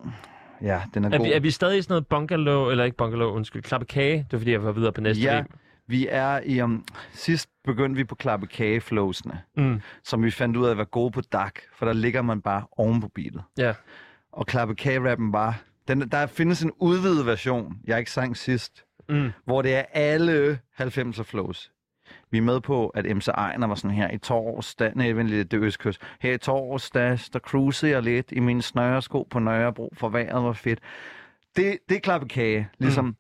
ja, den er, Er god. vi, er vi stadig i sådan noget bungalow, eller ikke bungalow, undskyld, klappe kage? Det er fordi, jeg var videre på næste Ja, rim. Vi er i... Um, sidst begyndte vi på klappe kageflowsene, Mm. som vi fandt ud af var gode på DAC, for der ligger man bare oven på beatet. Ja. Og klappe kagerappen bare... Den, der findes en udvidet version, jeg ikke sang sidst, Mm. hvor det er alle 90'er flows. Vi er med på, at MC Ejner var sådan her i torsdag, nej, vent lidt, det østkyst. Her i torsdag, der cruisede jeg lidt i mine snøresko på Nørrebro, for vejret var fedt. Det, det er klappe kage, ligesom. Mm.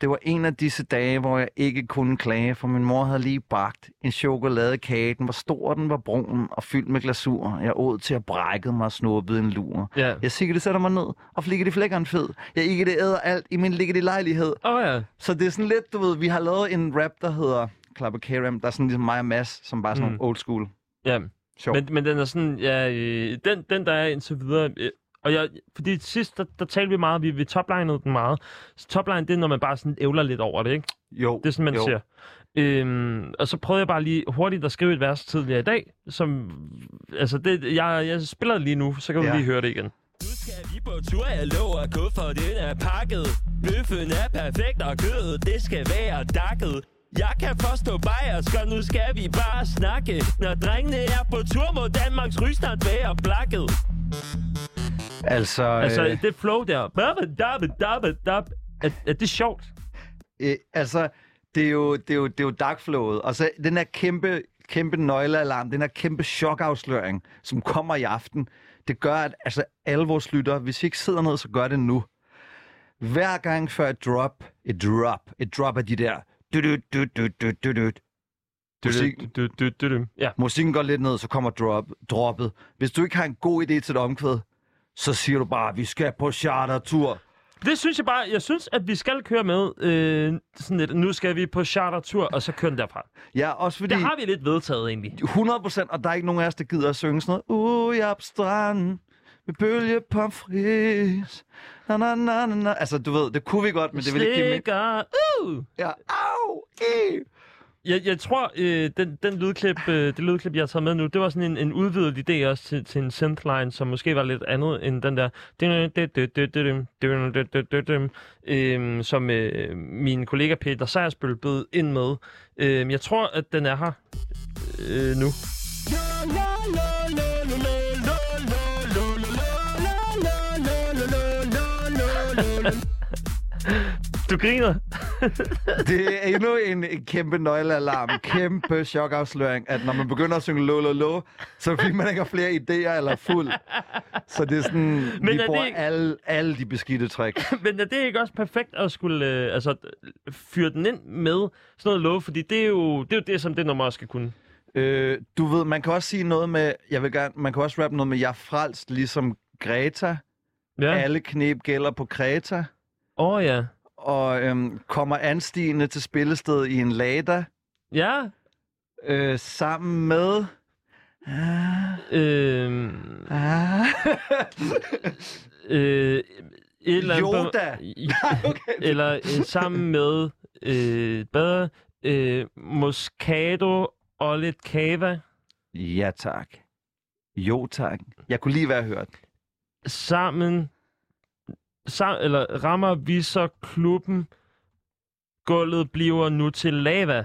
Det var en af disse dage, hvor jeg ikke kunne klage, for min mor havde lige bagt en chokoladekage. Den var stor, den var brun og fyldt med glasur. Jeg åd til at brække mig og snuppede en lur. Ja. Jeg sikkert det sætter mig ned og flikker det flækkeren fed. Jeg ikke det æder alt i min ligge lejlighed. Oh, ja. Så det er sådan lidt, du ved, vi har lavet en rap, der hedder Klapper K-Ram, der er sådan ligesom mig og Mads, som bare er sådan mm. old school. Ja, Sjov. men, men den er sådan, ja, øh, den, den der er indtil videre, øh, og jeg, fordi sidst, der, der talte vi meget, vi, vi toplinede den meget. Så topline, det er, når man bare sådan ævler lidt over det, ikke? Jo, Det er sådan, man jo. siger. Øhm, og så prøvede jeg bare lige hurtigt at skrive et vers tidligere i dag, som, altså det, jeg, jeg spiller det lige nu, så kan du Ja. lige høre det igen. Vi på tur, jeg lover gå for den er pakket Bøffen er perfekt, og kødet, det skal være dakket jeg kan forstå bajersk, og nu skal vi bare snakke Når drengene er på tur, må Danmarks rygstart være blakket Altså, Altså, øh, det flow der, er, er det sjovt? øh, altså det er jo, det er jo, det er jo darkflowet. Og så den her kæmpe, kæmpe nøglealarm, den her kæmpe chokafsløring, som kommer i aften, det gør, at altså, alle vores lyttere, hvis I ikke sidder ned, så gør det nu. Hver gang før et drop, et drop, et drop af de der... Du, du, du, du, du, du, du. Musikken, du, du, du, du. Ja. musikken går lidt ned, så kommer drop, droppet. Hvis du ikke har en god idé til et omkvæd, så siger du bare, vi skal på chartertur. Det synes jeg bare, jeg synes, at vi skal køre med øh, sådan lidt, nu skal vi på chartertur, og så køre den derfra. Ja, også fordi... Det har vi lidt vedtaget egentlig. 100 procent, og der er ikke nogen af os, der gider at synge sådan noget. Uh, jeg er på stranden med bølge pomfris. Na, na, na, na, na. Altså, du ved, det kunne vi godt, men det ville ikke give Slikker. Uh! Ja, au! E. Jeg, jeg tror, øh, den, den lydklip, øh, det lydklip, jeg har taget med nu, det var sådan en, en udvidet idé også til, til en synthline, som måske var lidt andet end den der... Øh, som øh, min kollega Peter Sejersbøl bød ind med. Øh, jeg tror, at den er her øh, nu. Du griner. Det er endnu en, kæmpe nøglealarm, kæmpe chokafsløring, at når man begynder at synge lo, lo, lo, så fordi man ikke har flere idéer eller er fuld. Så det er sådan, Men vi er bruger ikke- alle, alle de beskidte trick. Men er det ikke også perfekt at skulle øh, altså, fyre den ind med sådan noget love? Fordi det er jo det, er jo det som det nummer også skal kunne. Øh, du ved, man kan også sige noget med, jeg vil gerne, man kan også rappe noget med, jeg er frelst, ligesom Greta. Ja. Alle knep gælder på Kreta. Åh oh, ja. Og øhm, kommer anstigende til spillestedet i en Lada. Ja. Øh, sammen med... Øh, Ah. øh, et eller andet Yoda. okay. Eller øh, sammen med øh, bedre øh, Moscato og lidt kava. Ja, tak. Jo, tak. Jeg kunne lige være hørt. Sammen, sam, eller rammer vi så klubben, gulvet bliver nu til lava.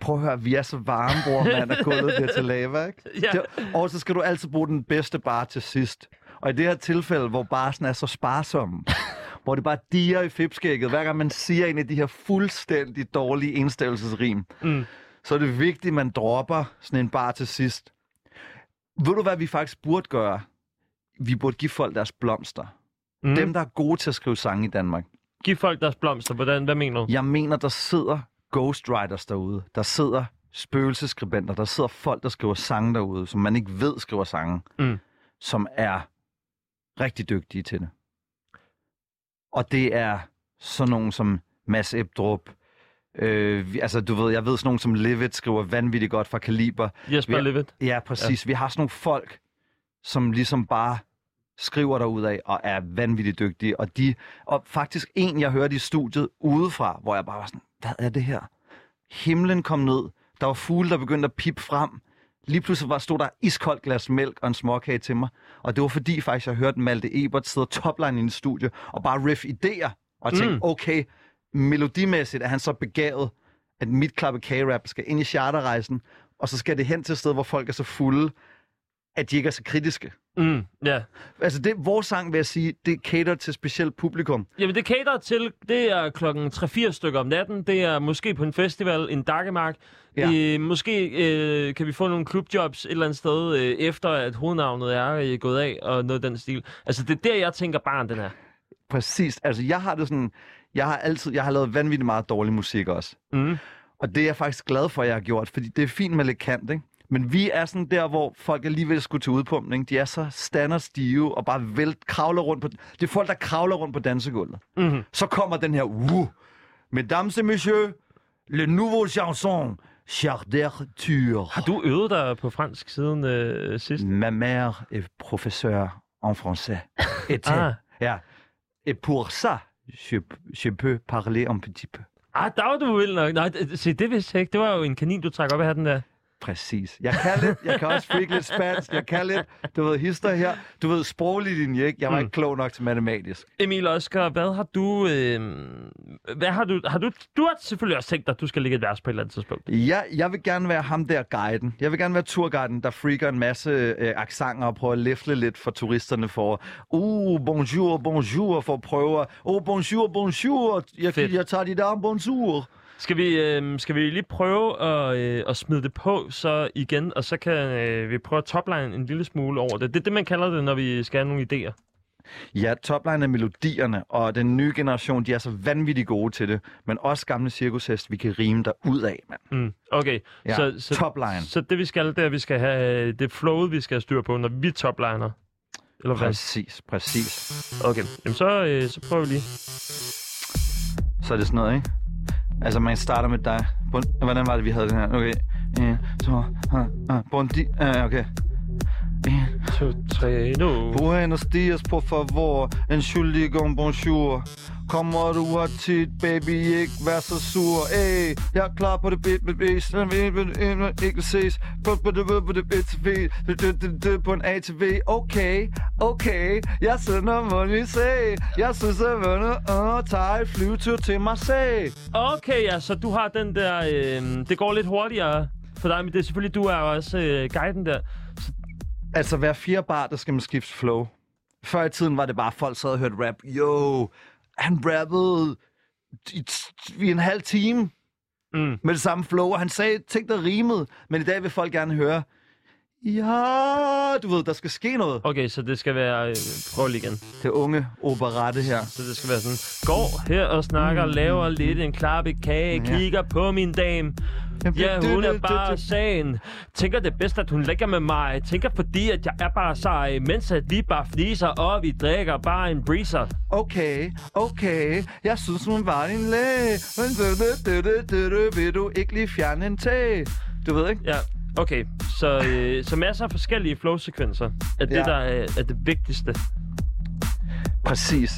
Prøv at høre, vi er så varme, bror, mand, at gulvet bliver til lava, ikke? Ja. Det, og så skal du altid bruge den bedste bar til sidst. Og i det her tilfælde, hvor barsen er så sparsom, hvor det bare diger i fipskægget, hver gang man siger en af de her fuldstændig dårlige enstavelsesrim, mm. så er det vigtigt, at man dropper sådan en bar til sidst. Ved du, hvad vi faktisk burde gøre? Vi burde give folk deres blomster. Mm. Dem, der er gode til at skrive sange i Danmark. Giv folk deres blomster. Hvordan, hvad mener du? Jeg mener, der sidder ghostwriters derude. Der sidder spøgelseskribenter. Der sidder folk, der skriver sange derude, som man ikke ved skriver sange, Mm. som er rigtig dygtige til det. Og det er sådan nogen som Mads Ebdrup. Øh, vi, altså, du ved, jeg ved sådan nogen som Livet skriver vanvittigt godt fra Kaliber. Jesper Livet. Ja, præcis. Ja. Vi har sådan nogle folk, som ligesom bare skriver derud af og er vanvittigt dygtige. Og, de, og faktisk en, jeg hørte i studiet udefra, hvor jeg bare var sådan, hvad er det her? Himlen kom ned. Der var fugle, der begyndte at pippe frem. Lige pludselig var, stod der iskoldt glas mælk og en småkage til mig. Og det var fordi faktisk, jeg hørte Malte Ebert sidde topline i en studie og bare riff idéer. Og tænkte, Mm. okay, melodimæssigt er han så begavet, at mit klappe kage-rap skal ind i charterrejsen, og så skal det hen til et sted, hvor folk er så fulde, at de ikke er så kritiske. Mm, ja. Altså, det, vores sang, vil jeg sige, det cater til specielt publikum. Jamen, det cater til, det er klokken 3-4 stykker om natten. Det er måske på en festival, en dakkemark. Ja. Øh, måske øh, kan vi få nogle klubjobs et eller andet sted, øh, efter at hovednavnet er øh, gået af, og noget af den stil. Altså, det er der, jeg tænker, barn, den her. Præcis. Altså, jeg har det sådan... Jeg har altid... Jeg har lavet vanvittigt meget dårlig musik også. Mm. Og det er jeg faktisk glad for, at jeg har gjort, fordi det er fint med lidt kant, ikke? Men vi er sådan der, hvor folk alligevel skulle til udpumpning. De er så standardstive og bare vælt, kravler rundt på... Det er folk, der kravler rundt på dansegulvet. Mm-hmm. Så kommer den her... Uh, Mesdames et messieurs, le nouveau chanson, Charder Har du øvet dig på fransk siden øh, sidst? Ma mère est professeur en français. Et, Ah. ja. Et pour ça, je, je peux parler un petit peu. Ah, der var du vild nok. Nej, se, det vidste jeg ikke. Det var jo en kanin, du trak op af den der. Præcis. Jeg kan lidt, jeg kan også freak lidt spansk, jeg kan lidt, du ved, hister her. Du ved, sproglig linje, ikke? Jeg var Mm. ikke klog nok til matematisk. Emil Oskar, hvad har du... Øh, hvad har du... Har du, du har selvfølgelig også tænkt dig, at du skal lægge et vers på et eller andet tidspunkt. Jeg, jeg vil gerne være ham der guiden. Jeg vil gerne være turguiden, der freaker en masse øh, aksanger og prøver at læfle lidt for turisterne for, uh, bonjour, bonjour, for at prøve oh, bonjour, bonjour, jeg, Fedt. jeg tager dit arm, bonjour. Skal vi, øh, skal vi lige prøve at, øh, at smide det på så igen, og så kan øh, vi prøve at topline en lille smule over det. Det er det, man kalder det, når vi skal have nogle idéer. Ja, topline er melodierne, og den nye generation, de er så vanvittigt gode til det. Men også gamle cirkushest, vi kan rime der ud af, mand. Mm, okay, Ja, så, så, topline. så det vi skal, det er, vi skal have det flowet, vi skal have styr på, når vi topliner. Eller hvad? Præcis, præcis. Okay, Jamen, så, øh, så prøver vi lige. Så er det sådan noget, ikke? Altså, man starter med dig. Hvordan var det, vi havde den her? Okay. Øh, en, to, uh, uh, øh, øh, bondi, uh, okay. En, to, tre, nu. Buenos dias, por favor. En schuldigung, bonjour. Kommer du her tit, baby, ikke vær så sur. Ey, jeg er klar på det bit, bit, bit, ikke ses. På det, på det, bit, på en ATV. Okay, okay, jeg sender money, say. Jeg synes, at vundet, og tager et flyvetur til Marseille. Okay, ja, så du har den der... Øh, det går lidt hurtigere for dig, men det er selvfølgelig, du er også øh, guiden der. Altså, hver fire bar, der skal man skifte flow. Før i tiden var det bare, folk sad og hørte rap. Yo, han rappede i, i en halv time mm. med det samme flow, og han sagde ting, der rimede. Men i dag vil folk gerne høre, ja, du ved, der skal ske noget. Okay, så det skal være... Øh, prøv lige igen. Det unge operette her. Så det skal være sådan, går her og snakker, mm. laver lidt en klappe kage, Ja. kigger på min dame. Ja, hun er bare sagen. Tænker det bedst, at hun ligger med mig. Tænker fordi, at jeg er bare sej. Mens at vi bare fliser, og vi drikker bare en breezer. Okay, okay, jeg synes, hun var din læge. Men du, du, du, du, du, vil du ikke lige fjerne en tag? Du ved ikke? Ja, okay. Så, øh, så masser af forskellige flow-sekvenser er det, Ja. der er, er det vigtigste. Præcis.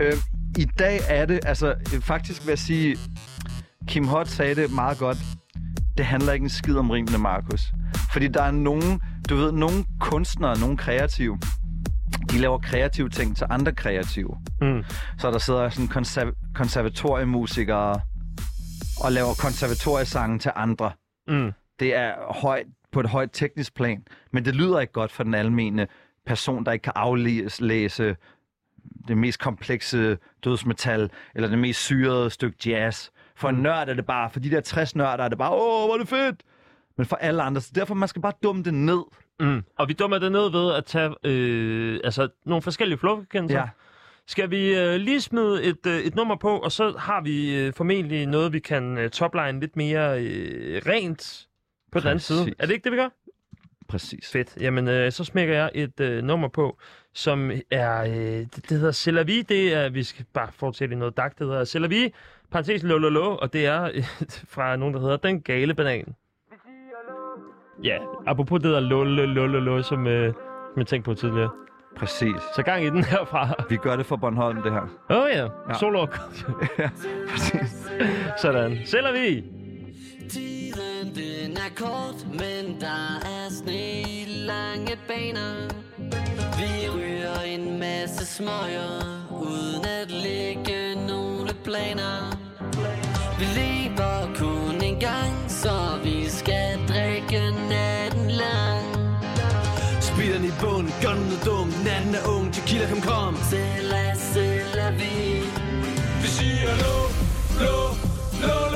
Øh, I dag er det, altså øh, faktisk vil jeg sige, Kim Hot sagde det meget godt. Det handler ikke en skid om rimene, Markus. Fordi der er nogen, du ved, nogle kunstnere, nogle kreative, de laver kreative ting til andre kreative. Mm. Så der sidder sådan konserv- konservatoriemusikere og laver konservatoriesange til andre. Mm. Det er højt, på et højt teknisk plan, men det lyder ikke godt for den almene person, der ikke kan aflæse det mest komplekse dødsmetal, eller det mest syrede stykke jazz. For en nørd er det bare, for de der 60 nørder er det bare, åh, hvor er det fedt! Men for alle andre, så derfor man skal bare dumme det ned. Mm. Og vi dummer det ned ved at tage øh, altså, nogle forskellige flowfrekvenser. Ja. Skal vi øh, lige smide et, øh, et nummer på, og så har vi øh, formentlig noget, vi kan øh, topline lidt mere øh, rent på den anden side. Er det ikke det, vi gør? Præcis. Fedt. Jamen, øh, så smækker jeg et øh, nummer på, som er, øh, det, det hedder C'est la vie. Det er, vi skal bare fortsætte i noget dak, det hedder C'est la vie, parentes lo, lo, lo, og det er øh, fra nogen, der hedder Den Gale Banan. Ja, apropos det der lo, lo, lo, lo, lo som, øh, som jeg tænkte på tidligere. Præcis. Så gang i den herfra. Vi gør det for Bornholm, det her. Åh oh, ja, Ja. solo. ja, præcis. Sådan. Tiden den er kort, men der er sne lange baner. Vi ryger en masse smøger, uden at lægge nogle planer. Vi lever kun en gang, så vi skal drikke natten lang. Speederen i bund, gunnen er dum, natten er ung, tequila kom kom C'est la, c'est la vie Vi siger lo, lo, lo,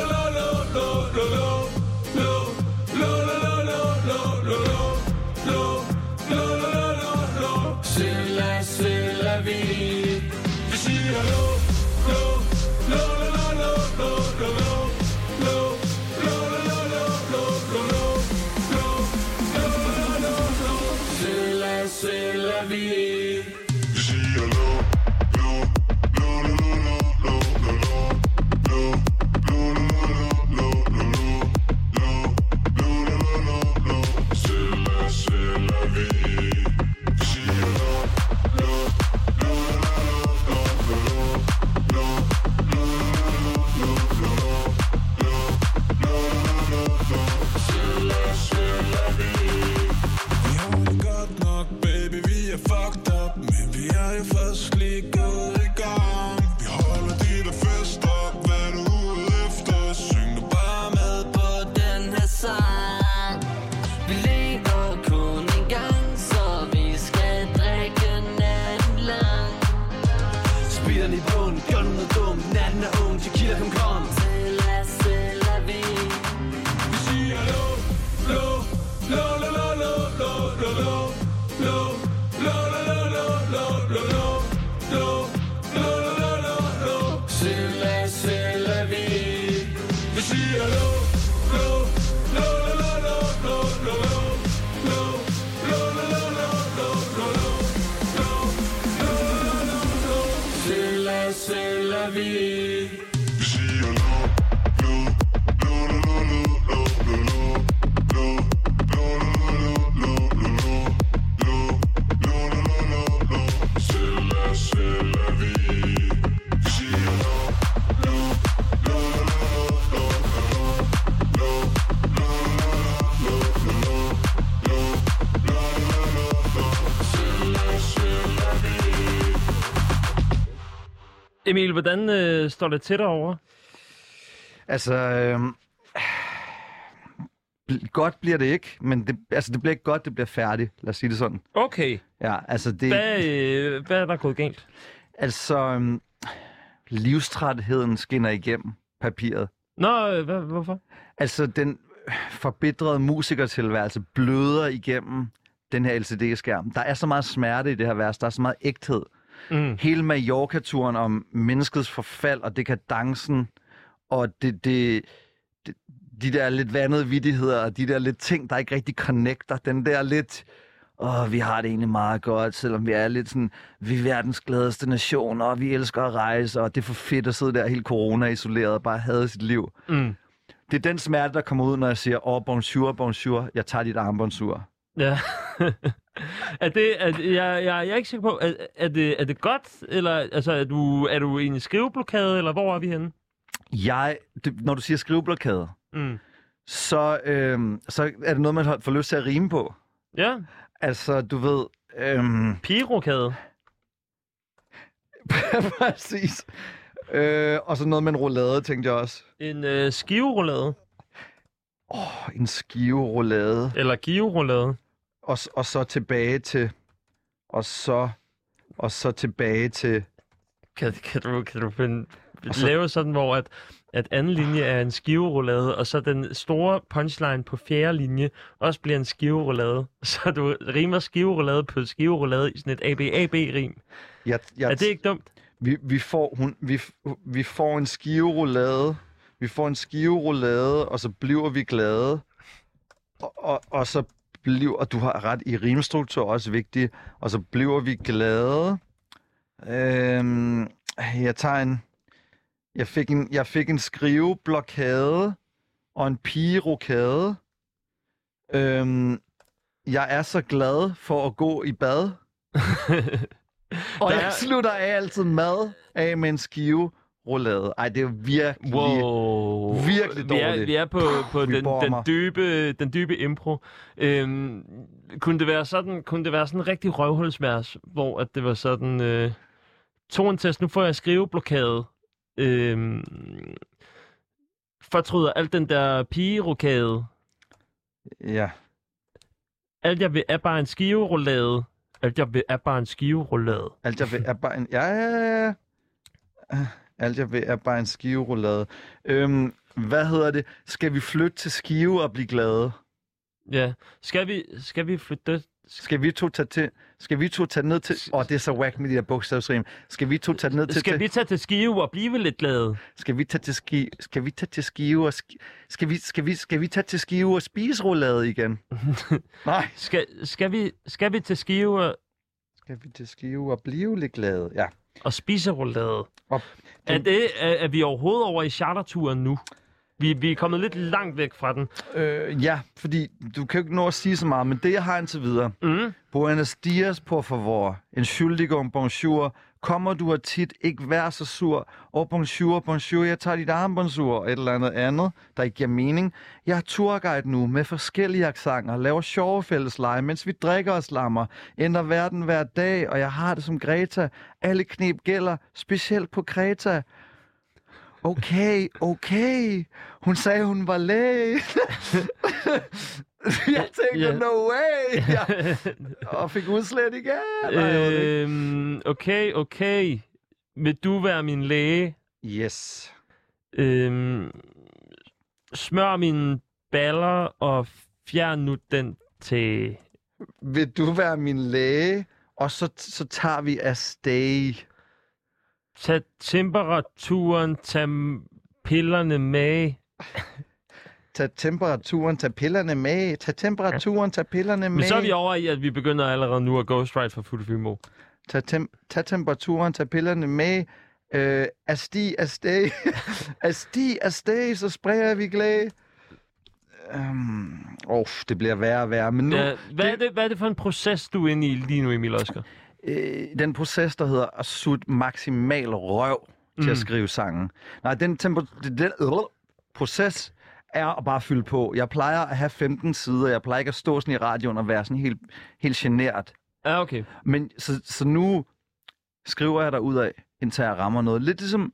Emil, hvordan øh, står det til derovre? Altså, øh, godt bliver det ikke, men det, altså, det bliver ikke godt, det bliver færdigt. Lad os sige det sådan. Okay. Ja, altså det... Hvad, øh, hvad er der gået galt? Altså, øhm, livstrætheden skinner igennem papiret. Nå, øh, hvad, hvorfor? Altså, den forbedrede musikertilværelse bløder igennem den her LCD-skærm. Der er så meget smerte i det her vers, der er så meget ægthed. Mm. Hele Mallorca-turen om menneskets forfald og dekadencen, og det, det, det, de der lidt vandede vidtigheder, og de der lidt ting, der ikke rigtig connecter. Den der lidt, åh, vi har det egentlig meget godt, selvom vi er lidt sådan, vi er verdens gladeste nation, og vi elsker at rejse, og det er for fedt at sidde der helt corona-isoleret og bare have sit liv. Mm. Det er den smerte, der kommer ud, når jeg siger, åh, oh, bonjour, bonjour, jeg tager dit armbåndsur. Ja. er det, er, jeg, jeg, jeg er ikke sikker på, er, er, det, er det godt, eller altså, er du, er du i en skriveblokade, eller hvor er vi henne? Jeg, det, når du siger skriveblokade, Mm. så, øhm, så er det noget, man får lyst til at rime på. Ja. Altså, du ved... Øhm, Pirokade. Præcis. Øh, og så noget med en roulade, tænkte jeg også. En øh, skiveroulade. Åh, oh, en skiveroulade. Eller giveroulade. Og, og så tilbage til... Og så... Og så tilbage til... Kan, kan du, kan du finde, så- lave sådan, hvor at, at anden linje er en skiveroulade, og så den store punchline på fjerde linje også bliver en skiveroulade. Så du rimer skiveroulade på skiveroulade i sådan et ABAB-rim. Jeg, jeg, Er det ikke dumt? Vi, vi, får, hun, vi, vi får en skiveroulade. Vi får en skiveroulade, og så bliver vi glade. Og, og, og så bliver, og du har ret i rimstruktur også vigtigt, og så bliver vi glade. Øhm, jeg tager en, jeg fik en, jeg fik en skriveblokade og en pigerokade. Øhm, jeg er så glad for at gå i bad. og jeg er- slutter af altid mad af med en skive roulade. Ej, det er virkelig, Wow. virkelig Vi er, dårligt. vi er på, på Vi den, den, dybe, den dybe impro. Øhm, kunne, det være sådan, kunne det være sådan en rigtig røvhulsvers, hvor at det var sådan... Øh, to en test, nu får jeg skriveblokade. Øhm, fortryder alt den der pigerokade. Ja. Alt jeg vil er bare en skiveroulade. Alt jeg vil er bare en skiveroulade. Alt jeg vil er bare en... Ja, ja, ja. Ah, Alt jeg vil er bare en skiveroulade. Øhm, hvad hedder det? Skal vi flytte til Skive og blive glade? Ja. Skal vi, skal vi flytte... Skal vi to tage til... Skal vi to tage ned til... Åh, oh, det er så whack med de der bogstavsrim. Skal vi to tage ned til... Skal vi tage til Skive og blive lidt glade? Skal vi tage til ski... Skal vi tage til Skive og... Ski... Skal, vi, skal, vi, skal vi tage til Skive og spise roulade igen? Nej. Skal, skal, vi, skal vi til Skive og... Skal vi til Skive og blive lidt glade? Ja. Og spise roulade. Og Er, det, er, er vi overhovedet over i charterturen nu? Vi, vi er kommet lidt langt væk fra den. Øh, ja, fordi du kan jo ikke nå at sige så meget, men det jeg har indtil videre. Mm. Buenos dias, por favor. Entschuldigung, bonjour. Kommer du her tit? Ikke vær så sur. Og bonjour, bonjour. Jeg tager dit armbåndsur og et eller andet andet, der ikke giver mening. Jeg er turguide nu med forskellige aksanger, laver sjove fællesleje, mens vi drikker og slammer. Ændrer verden hver dag, og jeg har det som Greta. Alle knep gælder, specielt på Kreta. Okay, okay. Hun sagde, hun var læge. jeg tænkte, Ja. no way. Jeg, og fik udslæt igen. Nej, øhm, okay, okay. Vil du være min læge? Yes. Øhm, smør mine baller og fjern nu den til... Vil du være min læge? Og så, så tager vi afsted. Tag temperaturen, tag pillerne med. Tag temperaturen, tag pillerne med. Tag temperaturen, tag pillerne med. Men så er vi over i, at vi begynder allerede nu at ghostwrite for Futufimo. Tag, tem- tag temperaturen, tag pillerne med. Øh, afstig, afsted. afstig, afsted, så sprayer vi glæde. Um, oh, det bliver værre og værre. Men nu, Ja, hvad, er det, hvad er det for en proces, du er inde i lige nu, Emil Oscar? øh, den proces, der hedder at sutte maksimal røv til Mm. at skrive sangen. Nej, den, tempo- den, den øh, proces er at bare fylde på. Jeg plejer at have 15 sider. Jeg plejer ikke at stå sådan i radioen og være sådan helt, helt genert. Ja, okay. Men så, så nu skriver jeg der ud af, indtil jeg rammer noget. Lidt ligesom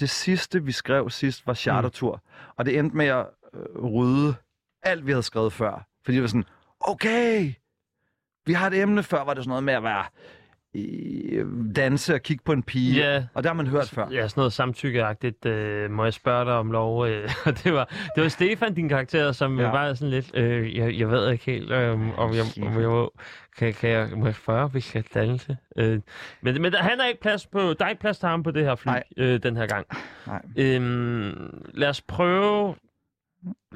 det sidste, vi skrev sidst, var chartertur. Mm. Og det endte med at øh, rydde alt, vi havde skrevet før. Fordi det var sådan, okay, vi har et emne før, var det sådan noget med at være danse og kigge på en pige. Ja. Og det har man hørt før. Ja, sådan noget samtykkeagtigt. Øh, må jeg spørge dig om lov? Øh, det var, det var Stefan, din karakter, som ja. Var sådan lidt... Øh, jeg, jeg ved ikke helt, øh, om, jeg, om jeg må... Kan, kan jeg, må jeg spørge, hvis jeg danse? Øh, men, men der, han er ikke plads på, der er ikke plads til ham på det her fly øh, den her gang. Nej. Øhm, lad os prøve...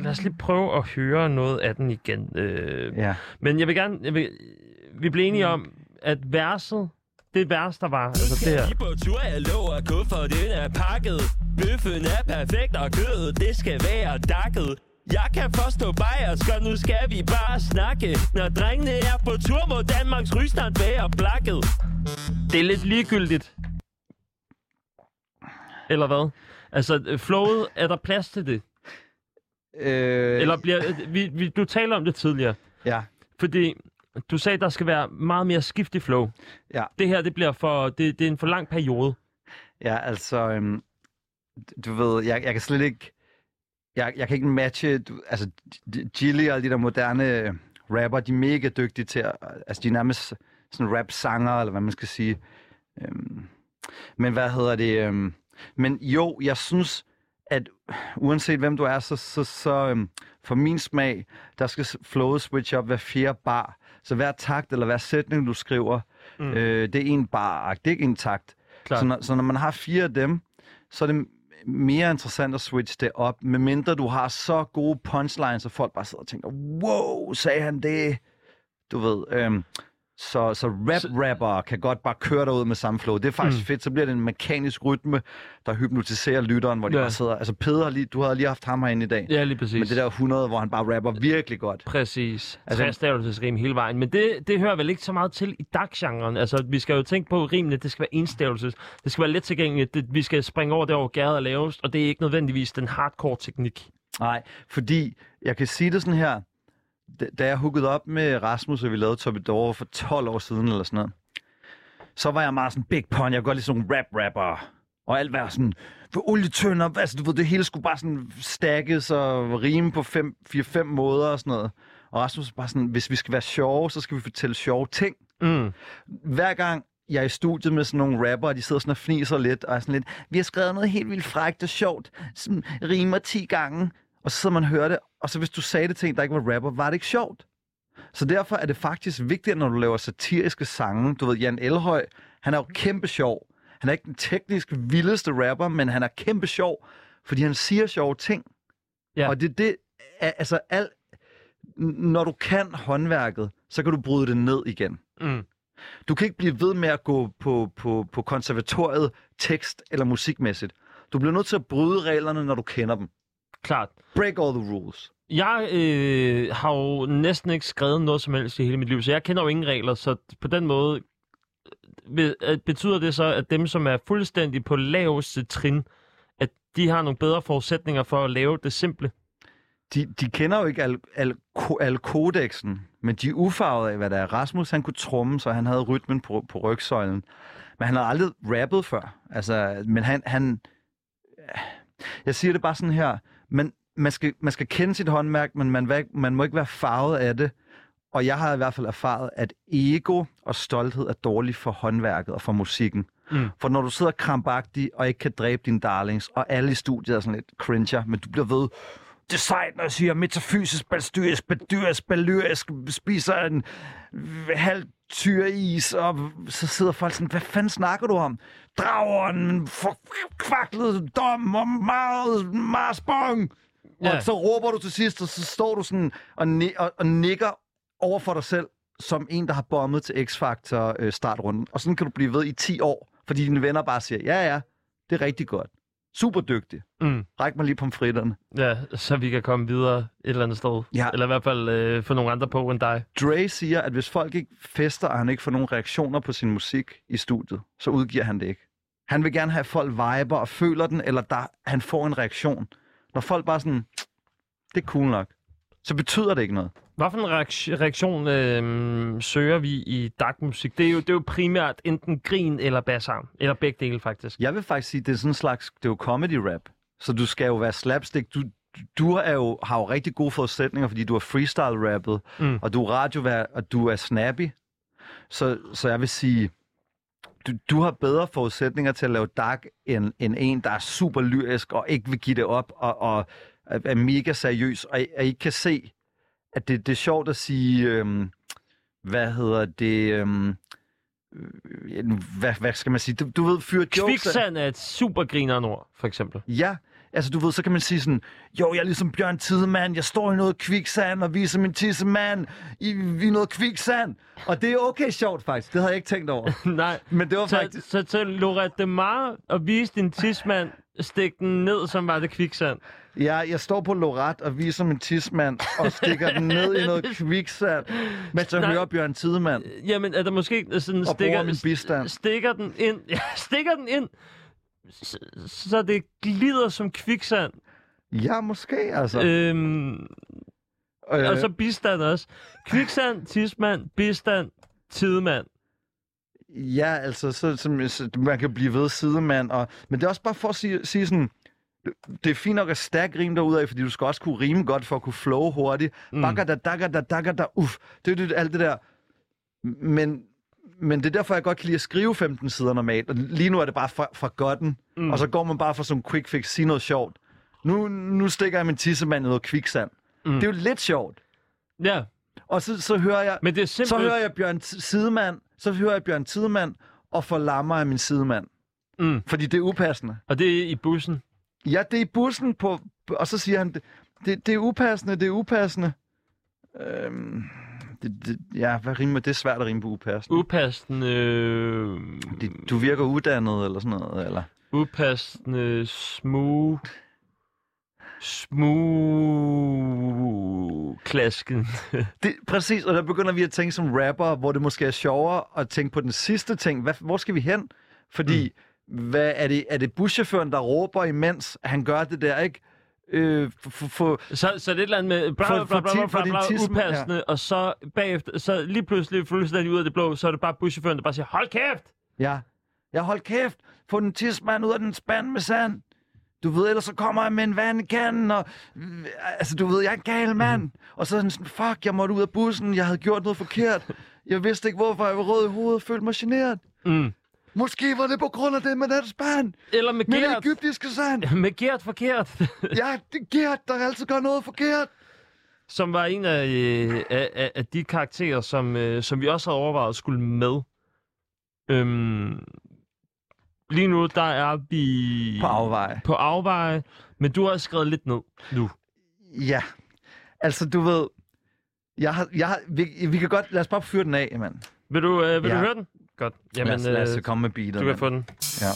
Lad os lige prøve at høre noget af den igen. Øh, Ja. Men jeg vil gerne... Jeg vil, vi blev enige om, at verset... Det vers, der var, altså det her... Vi på tur, jeg lover, kufferten er pakket. Bøffen er perfekt, og kødet, det skal være dakket. Jeg kan forstå bajersk, og nu skal vi bare snakke. Når drengene er på tur, må Danmarks rygstand være blakket. Det er lidt ligegyldigt. Eller hvad? Altså, øh, flowet, er der plads til det? Øh, Eller bliver... øh, Vi, vi, du taler om det tidligere. Ja. Fordi du sagde, der skal være meget mere skift i flow. Ja. Det her, det bliver for... Det, det er en for lang periode. Ja, altså, øhm, du ved, jeg, jeg kan slet ikke, jeg, jeg kan ikke matche, du, altså, Gilly og de der moderne rapper, de er mega dygtige til at, altså, de er nærmest sådan rap-sanger, eller hvad man skal sige. Øhm, men hvad hedder det, øhm, men jo, jeg synes, at uanset hvem du er, så, så, så øhm, for min smag, der skal flowet switch op hver fjerde bar. Så hver takt eller hver sætning, du skriver, Mm. øh, det er en bar, det er ikke en takt. Så når, så når man har fire af dem, så er det mere interessant at switche det op, medmindre du har så gode punchlines, at folk bare sidder og tænker, wow, sagde han det? Du ved, øhm, så, så rap-rapper kan godt bare køre derud med samme flow. Det er faktisk Mm. fedt. Så bliver det en mekanisk rytme, der hypnotiserer lytteren, hvor de Ja. bare sidder... Altså Peder, har lige, du havde lige haft ham herinde i dag. Ja, lige præcis. Men det der 100, hvor han bare rapper virkelig godt. Præcis. Altså- Træstavelsesrim hele vejen. Men det, det hører vel ikke så meget til i daggenren. Altså, vi skal jo tænke på, rimene, det skal være enstavelses. Det skal være let tilgængeligt. Det, vi skal springe over der, hvor gæret er lavest, og det er ikke nødvendigvis den hardcore teknik. Nej, fordi jeg kan sige det sådan her. Da- jeg hookede op med Rasmus, og vi lavede Topidor for 12 år siden eller sådan noget, så var jeg meget sådan big pun. Jeg kunne godt lide sådan nogle rap-rapper. Og alt var sådan, for olietønder, altså du ved, det hele skulle bare sådan stakkes og rime på 4-5 måder og sådan noget. Og Rasmus bare sådan, hvis vi skal være sjove, så skal vi fortælle sjove ting. Mm. Hver gang jeg er i studiet med sådan nogle rapper, og de sidder sådan og fniser lidt, og er sådan lidt, vi har skrevet noget helt vildt frækt og sjovt, som rimer 10 gange, og så sidder man og hører det, og så hvis du sagde det til en, der ikke var rapper, var det ikke sjovt. Så derfor er det faktisk vigtigt, når du laver satiriske sange. Du ved, Jan Elhøj, han er jo kæmpe sjov. Han er ikke den teknisk vildeste rapper, men han er kæmpe sjov, fordi han siger sjove ting. Ja. Og det er det, altså alt, når du kan håndværket, så kan du bryde det ned igen. Mm. Du kan ikke blive ved med at gå på, på, på konservatoriet tekst- eller musikmæssigt. Du bliver nødt til at bryde reglerne, når du kender dem. Klart. Break all the rules. Jeg øh, har jo næsten ikke skrevet noget som helst i hele mit liv, så jeg kender jo ingen regler, så på den måde øh, øh, betyder det så, at dem, som er fuldstændig på laveste trin, at de har nogle bedre forudsætninger for at lave det simple. De, de kender jo ikke al, al, al kodexen, men de er ufarvet af, hvad der er. Rasmus, han kunne tromme, så han havde rytmen på, på rygsøjlen. Men han havde aldrig rappet før. Altså, men han, han... Jeg siger det bare sådan her. Men man skal, man skal kende sit håndværk, men man, man må ikke være farvet af det. Og jeg har i hvert fald erfaret, at ego og stolthed er dårligt for håndværket og for musikken. Mm. For når du sidder krampagtig og ikke kan dræbe dine darlings, og alle i studiet er sådan lidt cringer, men du bliver ved, det er sejt, når jeg siger metafysisk, balstyrisk, bedyrisk, balyrisk, spiser en halv tyr is, og så sidder folk sådan, hvad fanden snakker du om? Drageren, forkvaklet dom og meget marsbong. Ja. Og så råber du til sidst, og så står du sådan og, ni- og, og nikker over for dig selv, som en, der har bommet til X-Factor øh, startrunden. Og sådan kan du blive ved i 10 år, fordi dine venner bare siger, ja ja, det er rigtig godt. Super dygtig. Mm. Ræk mig lige pomfritterne. Ja, så vi kan komme videre et eller andet sted. Ja. Eller i hvert fald øh, få nogle andre på end dig. Dre siger, at hvis folk ikke fester, og han ikke får nogen reaktioner på sin musik i studiet, så udgiver han det ikke. Han vil gerne have, at folk viber og føler den, eller der, han får en reaktion. Når folk bare sådan, det er cool nok, så betyder det ikke noget. Hvad for en reaktion, øh, søger vi i dark-musik? Det er, jo, det er jo primært enten grin eller bassarm. Eller begge dele, faktisk. Jeg vil faktisk sige, det er sådan en slags, det er jo comedy rap. Så du skal jo være slapstick. Du, du er jo, har jo rigtig gode forudsætninger, fordi du har freestyle rappet, Mm. og du er radio og du er snappy. Så, så jeg vil sige, du, du har bedre forudsætninger til at lave dark, end, end en, der er super lyrisk og ikke vil give det op, og, og er mega seriøs, og, og ikke kan se, at det, det er sjovt at sige, øhm, hvad hedder det, øhm, øh, hvad, hvad skal man sige, du, du ved, fyre jokes... Kviksand er et super grineren ord, for eksempel. Ja, altså du ved, så kan man sige sådan, jo, jeg er ligesom Bjørn Tidemand, jeg står i noget kviksand og viser min tissemand i, i noget kviksand. Og det er okay sjovt faktisk, det havde jeg ikke tænkt over. Nej. Men det var så, faktisk... Så til Lorette de Mar og vise din tidsmand, stik den ned, som var det kviksand. Ja, jeg står på Lorat og viser min tissemand og stikker den ned i noget kviksand, mens jeg Nej. hører Bjørn Tidemand. Jamen, er der måske sådan Og stikker, min bistand. stikker den ind, ja, stikker den ind, så, så det glider som kviksand. Ja, måske, altså. Øhm, Øh. Og så bistand også. Kviksand, tidsmand, bistand, tidemand. Ja, altså, så, så, så man kan blive ved sidemand. Og, men det er også bare for at sige, sige sådan, det er fint nok at stærk rim derude af, fordi du skal også kunne rime godt for at kunne flow hurtigt. Mm. Bakker da, dakker da, dakker da, uff. Det er det, alt det der. Men, men det er derfor, jeg godt kan lide at skrive 15 sider normalt. Og lige nu er det bare fra, fra godten. Mm. Og så går man bare for sådan en quick fix, sige noget sjovt. Nu, nu stikker jeg min tissemand i noget kviksand. Mm. Det er jo lidt sjovt. Ja. Og så, så hører jeg... Men det er Så simpelthen... hører jeg Bjørn Sidemand, så hører jeg Bjørn Tidemand og forlammer af min sidemand. Mm. Fordi det er upassende. Og det er i bussen? Ja, det er i bussen, på, og så siger han, det, det, det er upassende, det er upassende. Øhm, det, det, ja, hvad rimer? Det er svært at rime på upassende. Upassende... Øh... Det, du virker uddannet, eller sådan noget, eller? Upassende, smooth... Smooth... Klasken. Det, præcis, og der begynder vi at tænke som rapper, hvor det måske er sjovere at tænke på den sidste ting. Hvad, hvor skal vi hen? Fordi, mm. hvad, er, det, er det buschaufføren, der råber imens han gør det der, ikke? Øh, for, for, Så, så det er et eller andet med bla, bla, bla, bla, bla, bla, upassende, ja. og så bagefter, så lige pludselig fuldstændig ud af det blå, så er det bare buschaufføren, der bare siger, hold kæft! Ja. Jeg hold kæft. Få den tidsmand ud af den spand med sand. Du ved, ellers så kommer jeg med en vandkande, og... øh, Altså, du ved, jeg er en gal mand. Mm. Og så er sådan, fuck, jeg måtte ud af bussen, jeg havde gjort noget forkert. Jeg vidste ikke, hvorfor jeg var rød i hovedet, følte mig generet. Mm. Måske var det på grund af det med den spand. Eller med Med Gert. det egyptiske sand. med Gert forkert. ja, det er Gert, der altid gør noget forkert. som var en af, øh, af, af, af de karakterer, som, øh, som vi også havde overvejet skulle med. Øhm, lige nu, der er vi... På afveje. På afveje, men du har skrevet lidt ned nu. Ja. Altså, du ved... Jeg har, jeg har, vi, vi kan godt... Lad os bare fyre den af, mand. Vil du, øh, vil Ja. du høre den? Godt. Jamen, lad, os, lad os øh, komme med beatet. Du kan få den. Ja.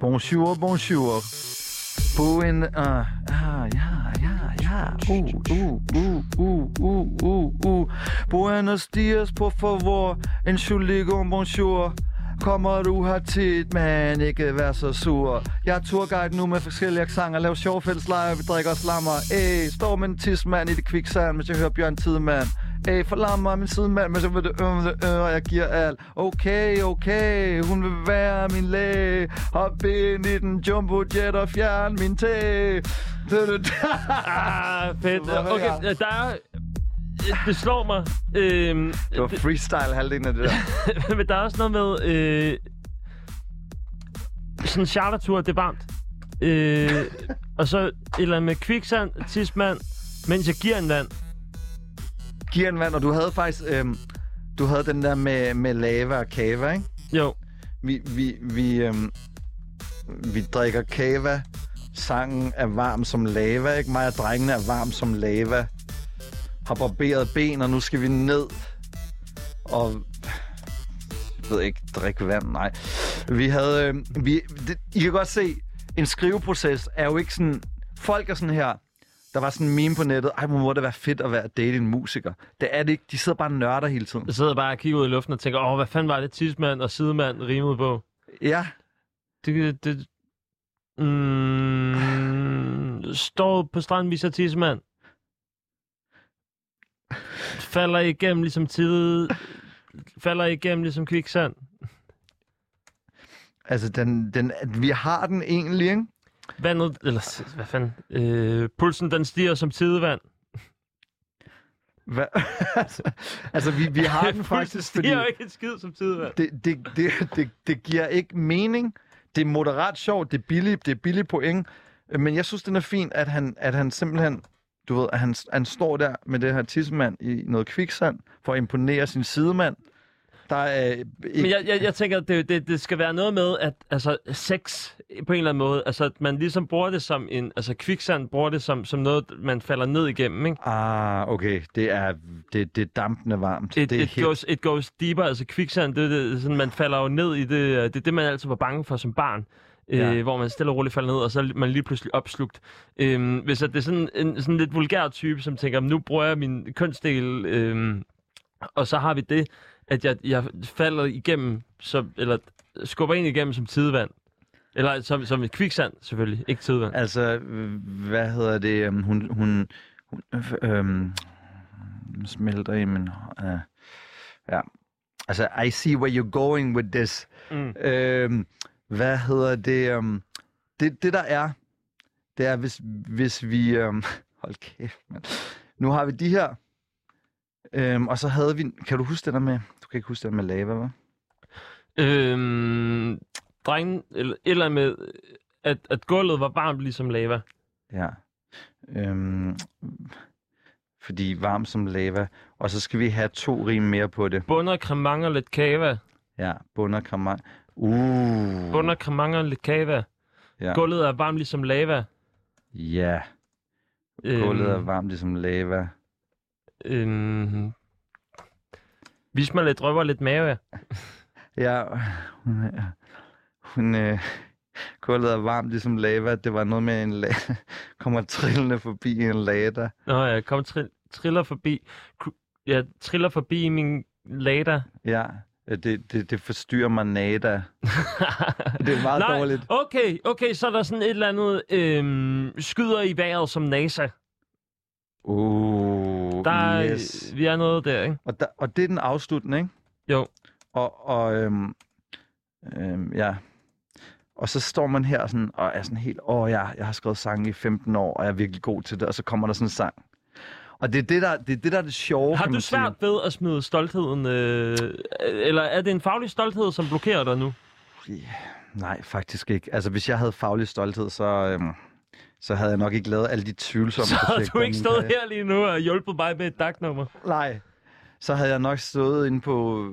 Bonjour, bonjour. På en... Uh, ah, ja, ja, ja. Uh, uh, uh, uh, uh, uh, uh. Buenos dias, por favor. En chuligo, bonjour. Kommer du her tit, men ikke vær så sur. Jeg er turguide nu med forskellige aksanger, laver sjov fælleslejre, vi drikker og slammer. Ey, står med en tidsmand i det kviksand, mens jeg hører Bjørn Tidemand. Ey, forlammer min sidemand, men så vil det øh, øh, og jeg giver alt. Okay, okay, hun vil være min læge. Hop ind i den jumbo jet og fjern min tæ. ah, fedt. Okay, øh, der er... Det slår mig. Øhm, Det var freestyle halvdelen af det der. men der er også noget med... Øh, sådan en chartertur, det er varmt. Øh, og så et eller andet med kviksand, tidsmand, mens jeg giver en vand. En vand, og du havde faktisk... Øhm, du havde den der med, med lava og kava, ikke? Jo. Vi, vi, vi, øhm, vi drikker kava. Sangen er varm som lava, ikke? Mig og drengene er varm som lava. Har barberet ben, og nu skal vi ned og... Jeg ved ikke, drikke vand, nej. Vi havde... Øh, vi, det, I kan godt se, en skriveproces er jo ikke sådan... Folk er sådan her... Der var sådan en meme på nettet. Ej, hvor må det være fedt at være at date en musiker. Det er det ikke. De sidder bare og nørder hele tiden. Jeg sidder bare og kigger ud i luften og tænker, åh, hvad fanden var det tidsmand og sidemand rimede på? Ja. Det, det, mm, står på stranden, viser tidsmand. falder igennem ligesom tid, falder igennem ligesom kviksand. Altså, den, den, vi har den egentlig, ikke? Vandet, eller hvad fanden, øh, pulsen den stiger som tidevand. Hva? altså, vi, vi har den faktisk, fordi jo ikke en skid som tidevand. det, det, det, det, det giver ikke mening. Det er moderat sjovt, det er billigt, det er billigt point. Men jeg synes, den er fint, at han, at han simpelthen, du ved, at han, han står der med det her tissemand i noget kviksand, for at imponere sin sidemand. Der er øh, ikke... Men jeg, jeg, jeg tænker, det, det, det skal være noget med, at altså, sex på en eller anden måde, altså at man ligesom bruger det som en, altså kviksand bruger det som, som noget, man falder ned igennem, ikke? Ah, okay. Det er, det, det er dampende varmt. It, det er it, helt- goes, it goes deeper, altså kviksand, det, det, sådan, man falder jo ned i det, øh, det er det, man altid var bange for som barn. Ja. Øh, hvor man stille og roligt falder ned, og så er man lige pludselig opslugt. Øhm, hvis at det er sådan en sådan lidt vulgær type, som tænker, nu bruger jeg min kønsdel, øhm, og så har vi det, at jeg, jeg falder igennem, så, eller skubber ind igennem som tidevand. Eller som, som et kviksand, selvfølgelig, ikke tidevand. Altså, hvad hedder det? øhm, Hun, hun, hun øh, øhm, smelter i min... Øh, ja. Altså, I see where you're going with this. Mm. Øhm, hvad hedder det? øhm, det? Det, der er, det er, hvis, hvis vi... Øhm, hold kæft, mand. Nu har vi de her. Øhm, og så havde vi... Kan du huske det der med... Du kan ikke huske det der med lava, hva'? Øhm, drengen, eller, eller med, at, at gulvet var varmt ligesom lava. Ja. Øhm, fordi varm som lava. Og så skal vi have to rim mere på det. Bunder, kremang og lidt kava. Ja, bunder, kramang. Uh. Bunder, kremang og lidt kava. Ja. Gulvet er varmt ligesom lava. Ja. Øhm. Gulvet er varmt ligesom lava. Øhm, vis mig lidt røv og lidt mave. ja. Ja, hun, er- hun øh, gulvet er varmt ligesom lava. Det var noget med en la- kommer trillende forbi en lada. Nå, jeg kom tri- triller forbi. Jeg triller forbi min lada. Ja, øh, det, det, det forstyrrer mig nada. det er meget Nej, dårligt. okay, okay, så er der sådan et eller andet øhm, skyder i vejret som NASA. Uh, Der er, yes. Vi er noget der, ikke? Og, der, og det er den afsluttende, ikke? Jo. Og, og øhm, øhm, ja. Og så står man her sådan, og er sådan helt, åh ja, jeg har skrevet sange i 15 år, og jeg er virkelig god til det, og så kommer der sådan en sang. Og det er det, der, det, er det, der er det sjove, Har du svært ved at smide stoltheden, øh, eller er det en faglig stolthed, som blokerer dig nu? sige. Nej, faktisk ikke. Altså, hvis jeg havde faglig stolthed, så, øhm, så havde jeg nok ikke lavet alle de tvivlsomme Så har projekter du ikke stået her lige nu og hjulpet mig med et dagnummer. Nej. Så havde jeg nok stået inde på...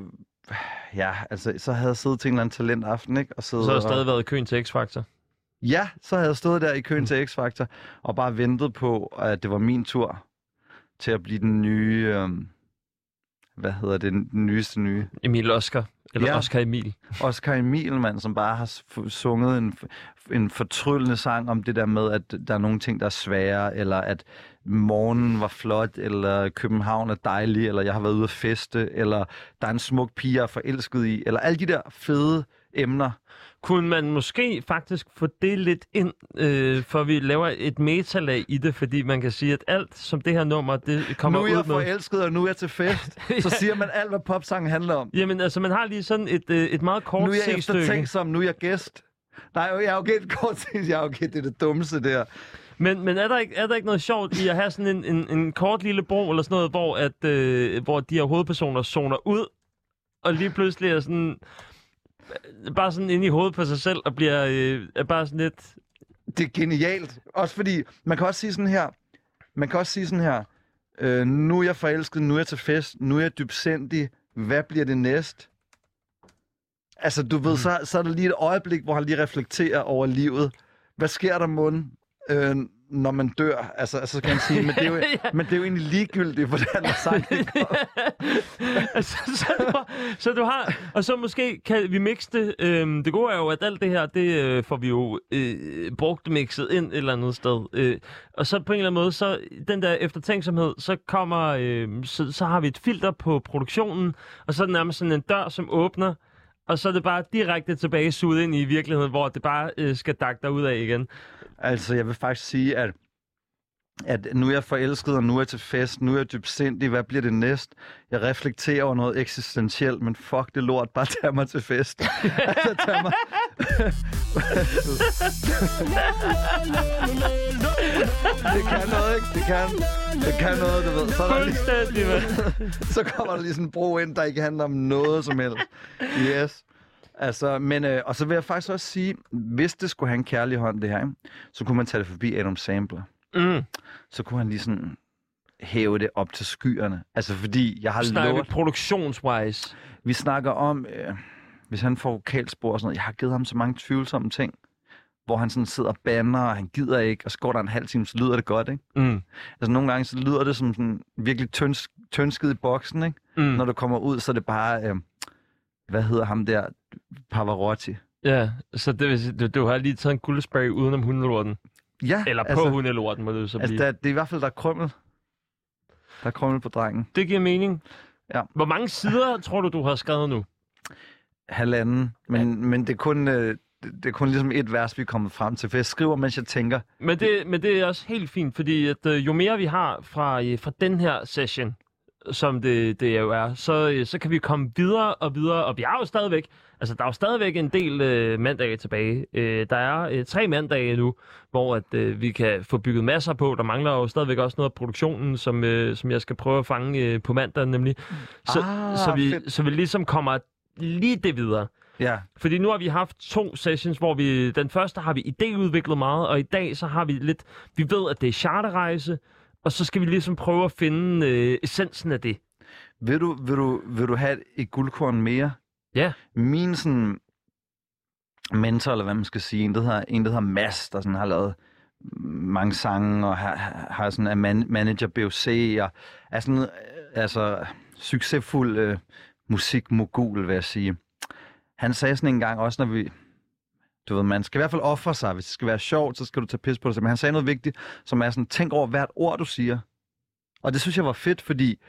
Ja, altså, så havde jeg siddet til en eller anden talentaften, ikke? Og siddet Så har jeg og... stadig været i køen til X-Factor. Ja, så havde jeg stået der i køen Mm. til X-Factor og bare ventet på, at det var min tur til at blive den nye... Øhm, hvad hedder det? Den nyeste nye. Emil Oscar. Eller Ja. Oscar Emil. Oscar Emil, mand, som bare har sunget en, en fortryllende sang om det der med, at der er nogle ting, der er svære, eller at morgenen var flot, eller København er dejlig, eller jeg har været ude at feste, eller der er en smuk pige, jeg er forelsket i, eller alle de der fede emner. Kunne man måske faktisk få det lidt ind, øh, for vi laver et metalag i det, fordi man kan sige, at alt som det her nummer, det kommer nu er ud jeg med... forelsket, og nu er jeg til fest. Så siger man alt, hvad popsangen handler om. Jamen, altså, man har lige sådan et, øh, et meget kort nu er jeg C-stykke. eftertænksom, nu er jeg gæst. Nej, jeg er okay, et kort jeg er okay, det er det dummeste der. Men, men er, der ikke, er der ikke noget sjovt i at have sådan en, en, en kort lille bro eller sådan noget, hvor, at, øh, hvor de her hovedpersoner zoner ud, og lige pludselig er sådan bare sådan inde i hovedet på sig selv, og bliver øh, bare sådan lidt... Det er genialt. Også fordi, man kan også sige sådan her, man kan også sige sådan her, øh, nu er jeg forelsket, nu er jeg til fest, nu er jeg dybsindig, hvad bliver det næste? Altså, du ved, så, så er der lige et øjeblik, hvor han lige reflekterer over livet. Hvad sker der mund, øh, når man dør? Altså, altså kan man sige, men det er jo, Ja. men det er jo egentlig ligegyldigt, hvordan der sagt det altså, så, du har, så du har... Og så måske kan vi mixe det. Øhm, det gode er jo, at alt det her, det øh, får vi jo øh, brugt mixet ind et eller andet sted. Øh, og så på en eller anden måde, så den der eftertænksomhed, så kommer... Øh, så, så har vi et filter på produktionen, og så er det nærmest sådan en dør, som åbner, og så er det bare direkte tilbage suget ind i virkeligheden, hvor det bare øh, skal dakke dig ud af igen. Altså, jeg vil faktisk sige, at at nu er jeg forelsket, og nu er jeg til fest, nu er jeg dybsindig, hvad bliver det næst? Jeg reflekterer over noget eksistentielt, men fuck det lort, bare tag mig til fest. altså, tag mig... det kan noget, ikke? Det kan, det kan noget, du ved. Så, er der lige, så kommer der lige sådan en bro ind, der ikke handler om noget som helst. Yes. Altså, men, øh, og så vil jeg faktisk også sige, hvis det skulle have en kærlig hånd, det her, ikke? så kunne man tage det forbi Adam Sandler. Mm. Så kunne han lige sådan hæve det op til skyerne. Altså, fordi jeg har Snakker lovet... produktionswise? Vi snakker om, øh, hvis han får vokalspor og sådan noget, jeg har givet ham så mange tvivlsomme ting, hvor han sådan sidder og banner, og han gider ikke, og så går der en halv time, så lyder det godt, ikke? Mm. Altså nogle gange, så lyder det som sådan virkelig tøns, tønsket i boksen, ikke? Mm. Når du kommer ud, så er det bare, øh, hvad hedder ham der, Pavarotti. Ja, så det vil sige, du, du har lige taget en guldspray udenom hundelorten. Ja, Eller på altså- hundelorten, må det så Altså, blive. der, det er i hvert fald, der er krømmel. Der er krømmel på drengen. Det giver mening. Ja. Hvor mange sider tror du, du har skrevet nu? Halvanden. Men, ja. men det, er kun, øh, det, det er kun ligesom et vers, vi er kommet frem til. For jeg skriver, mens jeg tænker. Men det, men det er også helt fint, fordi at, øh, jo mere vi har fra, øh, fra den her session, som det, det jo er, så, øh, så kan vi komme videre og videre. Og vi har jo stadigvæk, altså der er jo stadigvæk en del øh, mandage tilbage. Øh, der er øh, tre mandage nu, hvor at, øh, vi kan få bygget masser på. Der mangler jo stadigvæk også noget af produktionen, som, øh, som jeg skal prøve at fange øh, på mandag nemlig. Så, Ah, så, vi, fedt. så vi ligesom kommer lige det videre. Ja. Fordi nu har vi haft to sessions, hvor vi... Den første har vi idéudviklet meget, og i dag så har vi lidt... Vi ved, at det er charterrejse, og så skal vi ligesom prøve at finde øh, essensen af det. Vil du, vil du, vil du have et, guldkorn mere? Ja. Min sådan mentor, eller hvad man skal sige, en, der hedder, en, der hedder Mads, der sådan har lavet mange sange, og har, har sådan er man, manager BOC, og er sådan øh, altså, succesfuld øh, musikmogul, vil jeg sige. Han sagde sådan en gang også, når vi... Du ved, man skal i hvert fald ofre sig. Hvis det skal være sjovt, så skal du tage pis på det. Men han sagde noget vigtigt, som er sådan, tænk over hvert ord, du siger. Og det synes jeg var fedt, fordi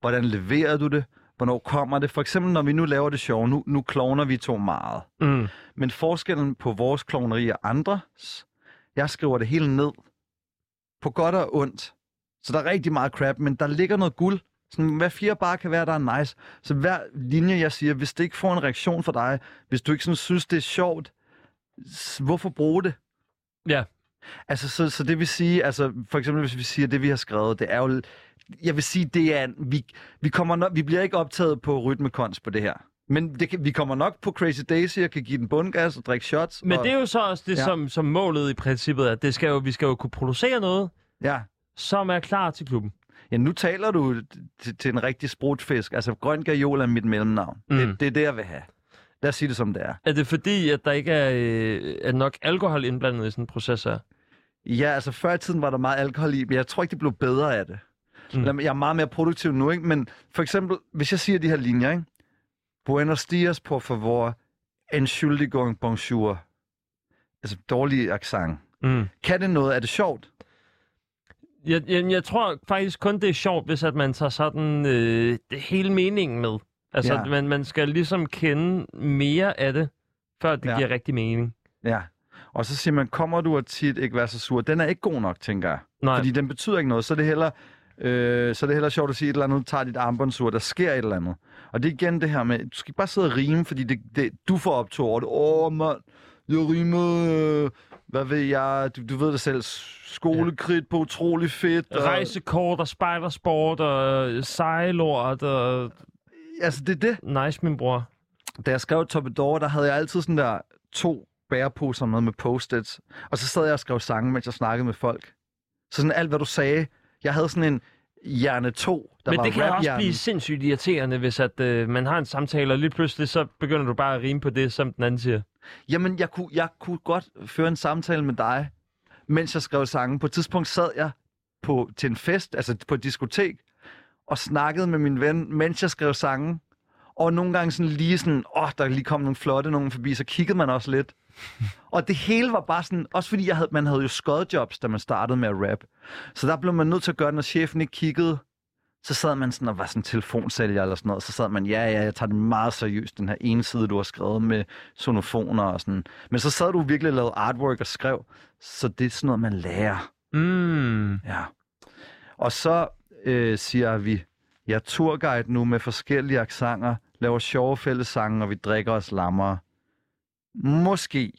hvordan leverer du det? Hvornår kommer det? For eksempel, når vi nu laver det sjov, nu, nu klovner vi to meget. Mm. Men forskellen på vores klovneri og andres, jeg skriver det hele ned. På godt og ondt. Så der er rigtig meget crap, men der ligger noget guld. Sådan, hvad fire bare kan være, der er nice. Så hver linje, jeg siger, hvis det ikke får en reaktion for dig, hvis du ikke sådan synes, det er sjovt, hvorfor bruge det? Ja. Altså, så, så det vil sige, altså, for eksempel hvis vi siger, det vi har skrevet, det er jo, jeg vil sige, det er, vi, vi, kommer nok, vi bliver ikke optaget på rytmekons på det her. Men det vi kommer nok på Crazy Daisy og kan give den bundgas og drikke shots. Men og, det er jo så også det, Ja. som, som målet i princippet er. Det skal jo, vi skal jo kunne producere noget, ja. som er klar til klubben. Ja, nu taler du til, til en rigtig sprutfisk. Altså, grøn gajol er mit mellemnavn. Mm. Det, det er det, jeg vil have. Lad os sige det, som det er. Er det fordi, at der ikke er, øh, er nok alkohol indblandet i sådan en proces her? Ja, altså før i tiden var der meget alkohol i, men jeg tror ikke, det blev bedre af det. Mm. Jeg er meget mere produktiv nu, ikke? Men for eksempel, hvis jeg siger de her linjer, ikke? Buenos dias, por favor. Entschuldigung, bonjour. Altså dårlig accent. Mm. Kan det noget? Er det sjovt? Jeg, jeg, jeg tror faktisk kun, det er sjovt, hvis at man tager sådan øh, det hele meningen med. Altså, Ja. man, man skal ligesom kende mere af det, før det Ja. giver rigtig mening. Ja. Og så siger man, kommer du og tit ikke være så sur? Den er ikke god nok, tænker jeg. Nej. Fordi den betyder ikke noget. Så er det heller, øh, så er det heller sjovt at sige et eller andet, tager dit armbåndsur, der sker et eller andet. Og det er igen det her med, du skal ikke bare sidde og rime, fordi det, det, du får op to over det. Åh, mand, jeg rimer, øh, hvad ved jeg, du, du ved det selv, skolekridt på utrolig fedt. Og, Rejsekort og spejdersport og øh, sejlort og... Altså, det er det. Nice, min bror. Da jeg skrev Topidor, der havde jeg altid sådan der to bæreposer med med post-its. Og så sad jeg og skrev sange, mens jeg snakkede med folk. Så sådan alt, hvad du sagde. Jeg havde sådan en hjerne 2, der Men var det kan også blive sindssygt irriterende, hvis at, øh, man har en samtale, og lige pludselig så begynder du bare at rime på det, som den anden siger. Jamen, jeg kunne, jeg kunne godt føre en samtale med dig, mens jeg skrev sange. På et tidspunkt sad jeg på, til en fest, altså på et diskotek, og snakkede med min ven, mens jeg skrev sange. Og nogle gange sådan lige sådan, åh, oh, der lige kom nogle flotte nogen forbi, så kiggede man også lidt. og det hele var bare sådan, også fordi jeg havde, man havde jo skodjobs, da man startede med at rap. Så der blev man nødt til at gøre, når chefen ikke kiggede, så sad man sådan og var sådan telefonsælger eller sådan noget. Så sad man, ja, ja, jeg tager det meget seriøst, den her ene side, du har skrevet med sonofoner og sådan. Men så sad du virkelig og lavede artwork og skrev. Så det er sådan noget, man lærer. Mm. Ja. Og så øh, siger vi, jeg er turguide nu med forskellige aksanger, laver sjove fællessange, og vi drikker os lammer. Måske.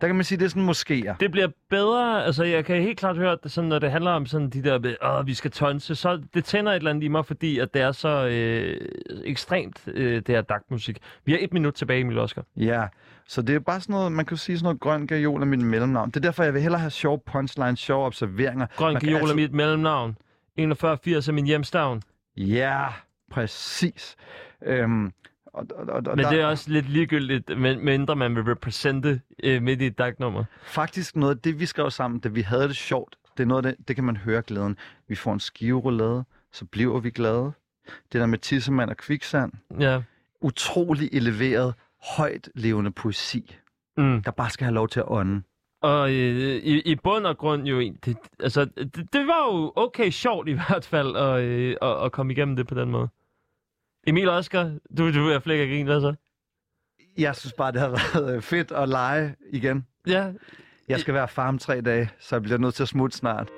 Der kan man sige, det er sådan moskéer. Det bliver bedre, altså jeg kan helt klart høre, at det sådan, når det handler om sådan de der, med, åh, vi skal tonse, så det tænder et eller andet i mig, fordi at det er så øh, ekstremt, øh, det her dagmusik. Vi har et minut tilbage, Emil Oscar. Ja, så det er bare sådan noget, man kan sige sådan noget grøn gajol er mit mellemnavn. Det er derfor, jeg vil hellere have sjove punchlines, sjove observeringer. Grøn Giol er altid- mit mellemnavn. 4180 er min hjemstavn. Ja, præcis. Øhm, og, og, og, Men der, det er også lidt ligegyldigt, mindre man vil repræsente øh, midt i et dagnummer. Faktisk noget af det, vi skrev sammen, da vi havde det sjovt, det er noget af det, det kan man høre glæden. Vi får en skiveroulade, så bliver vi glade. Det der med tissemand og kviksand. Ja. Utrolig eleveret, højt levende poesi, mm. der bare skal have lov til at ånde. Og øh, i, i bund og grund jo, det, altså, det, det var jo okay sjovt i hvert fald at, øh, at, at komme igennem det på den måde. Emil Oscar, du, du er flækker grin, hvad så? Jeg synes bare, det har været øh, fedt at lege igen. Ja. Jeg skal være far om tre dage, så jeg bliver nødt til at smutte snart.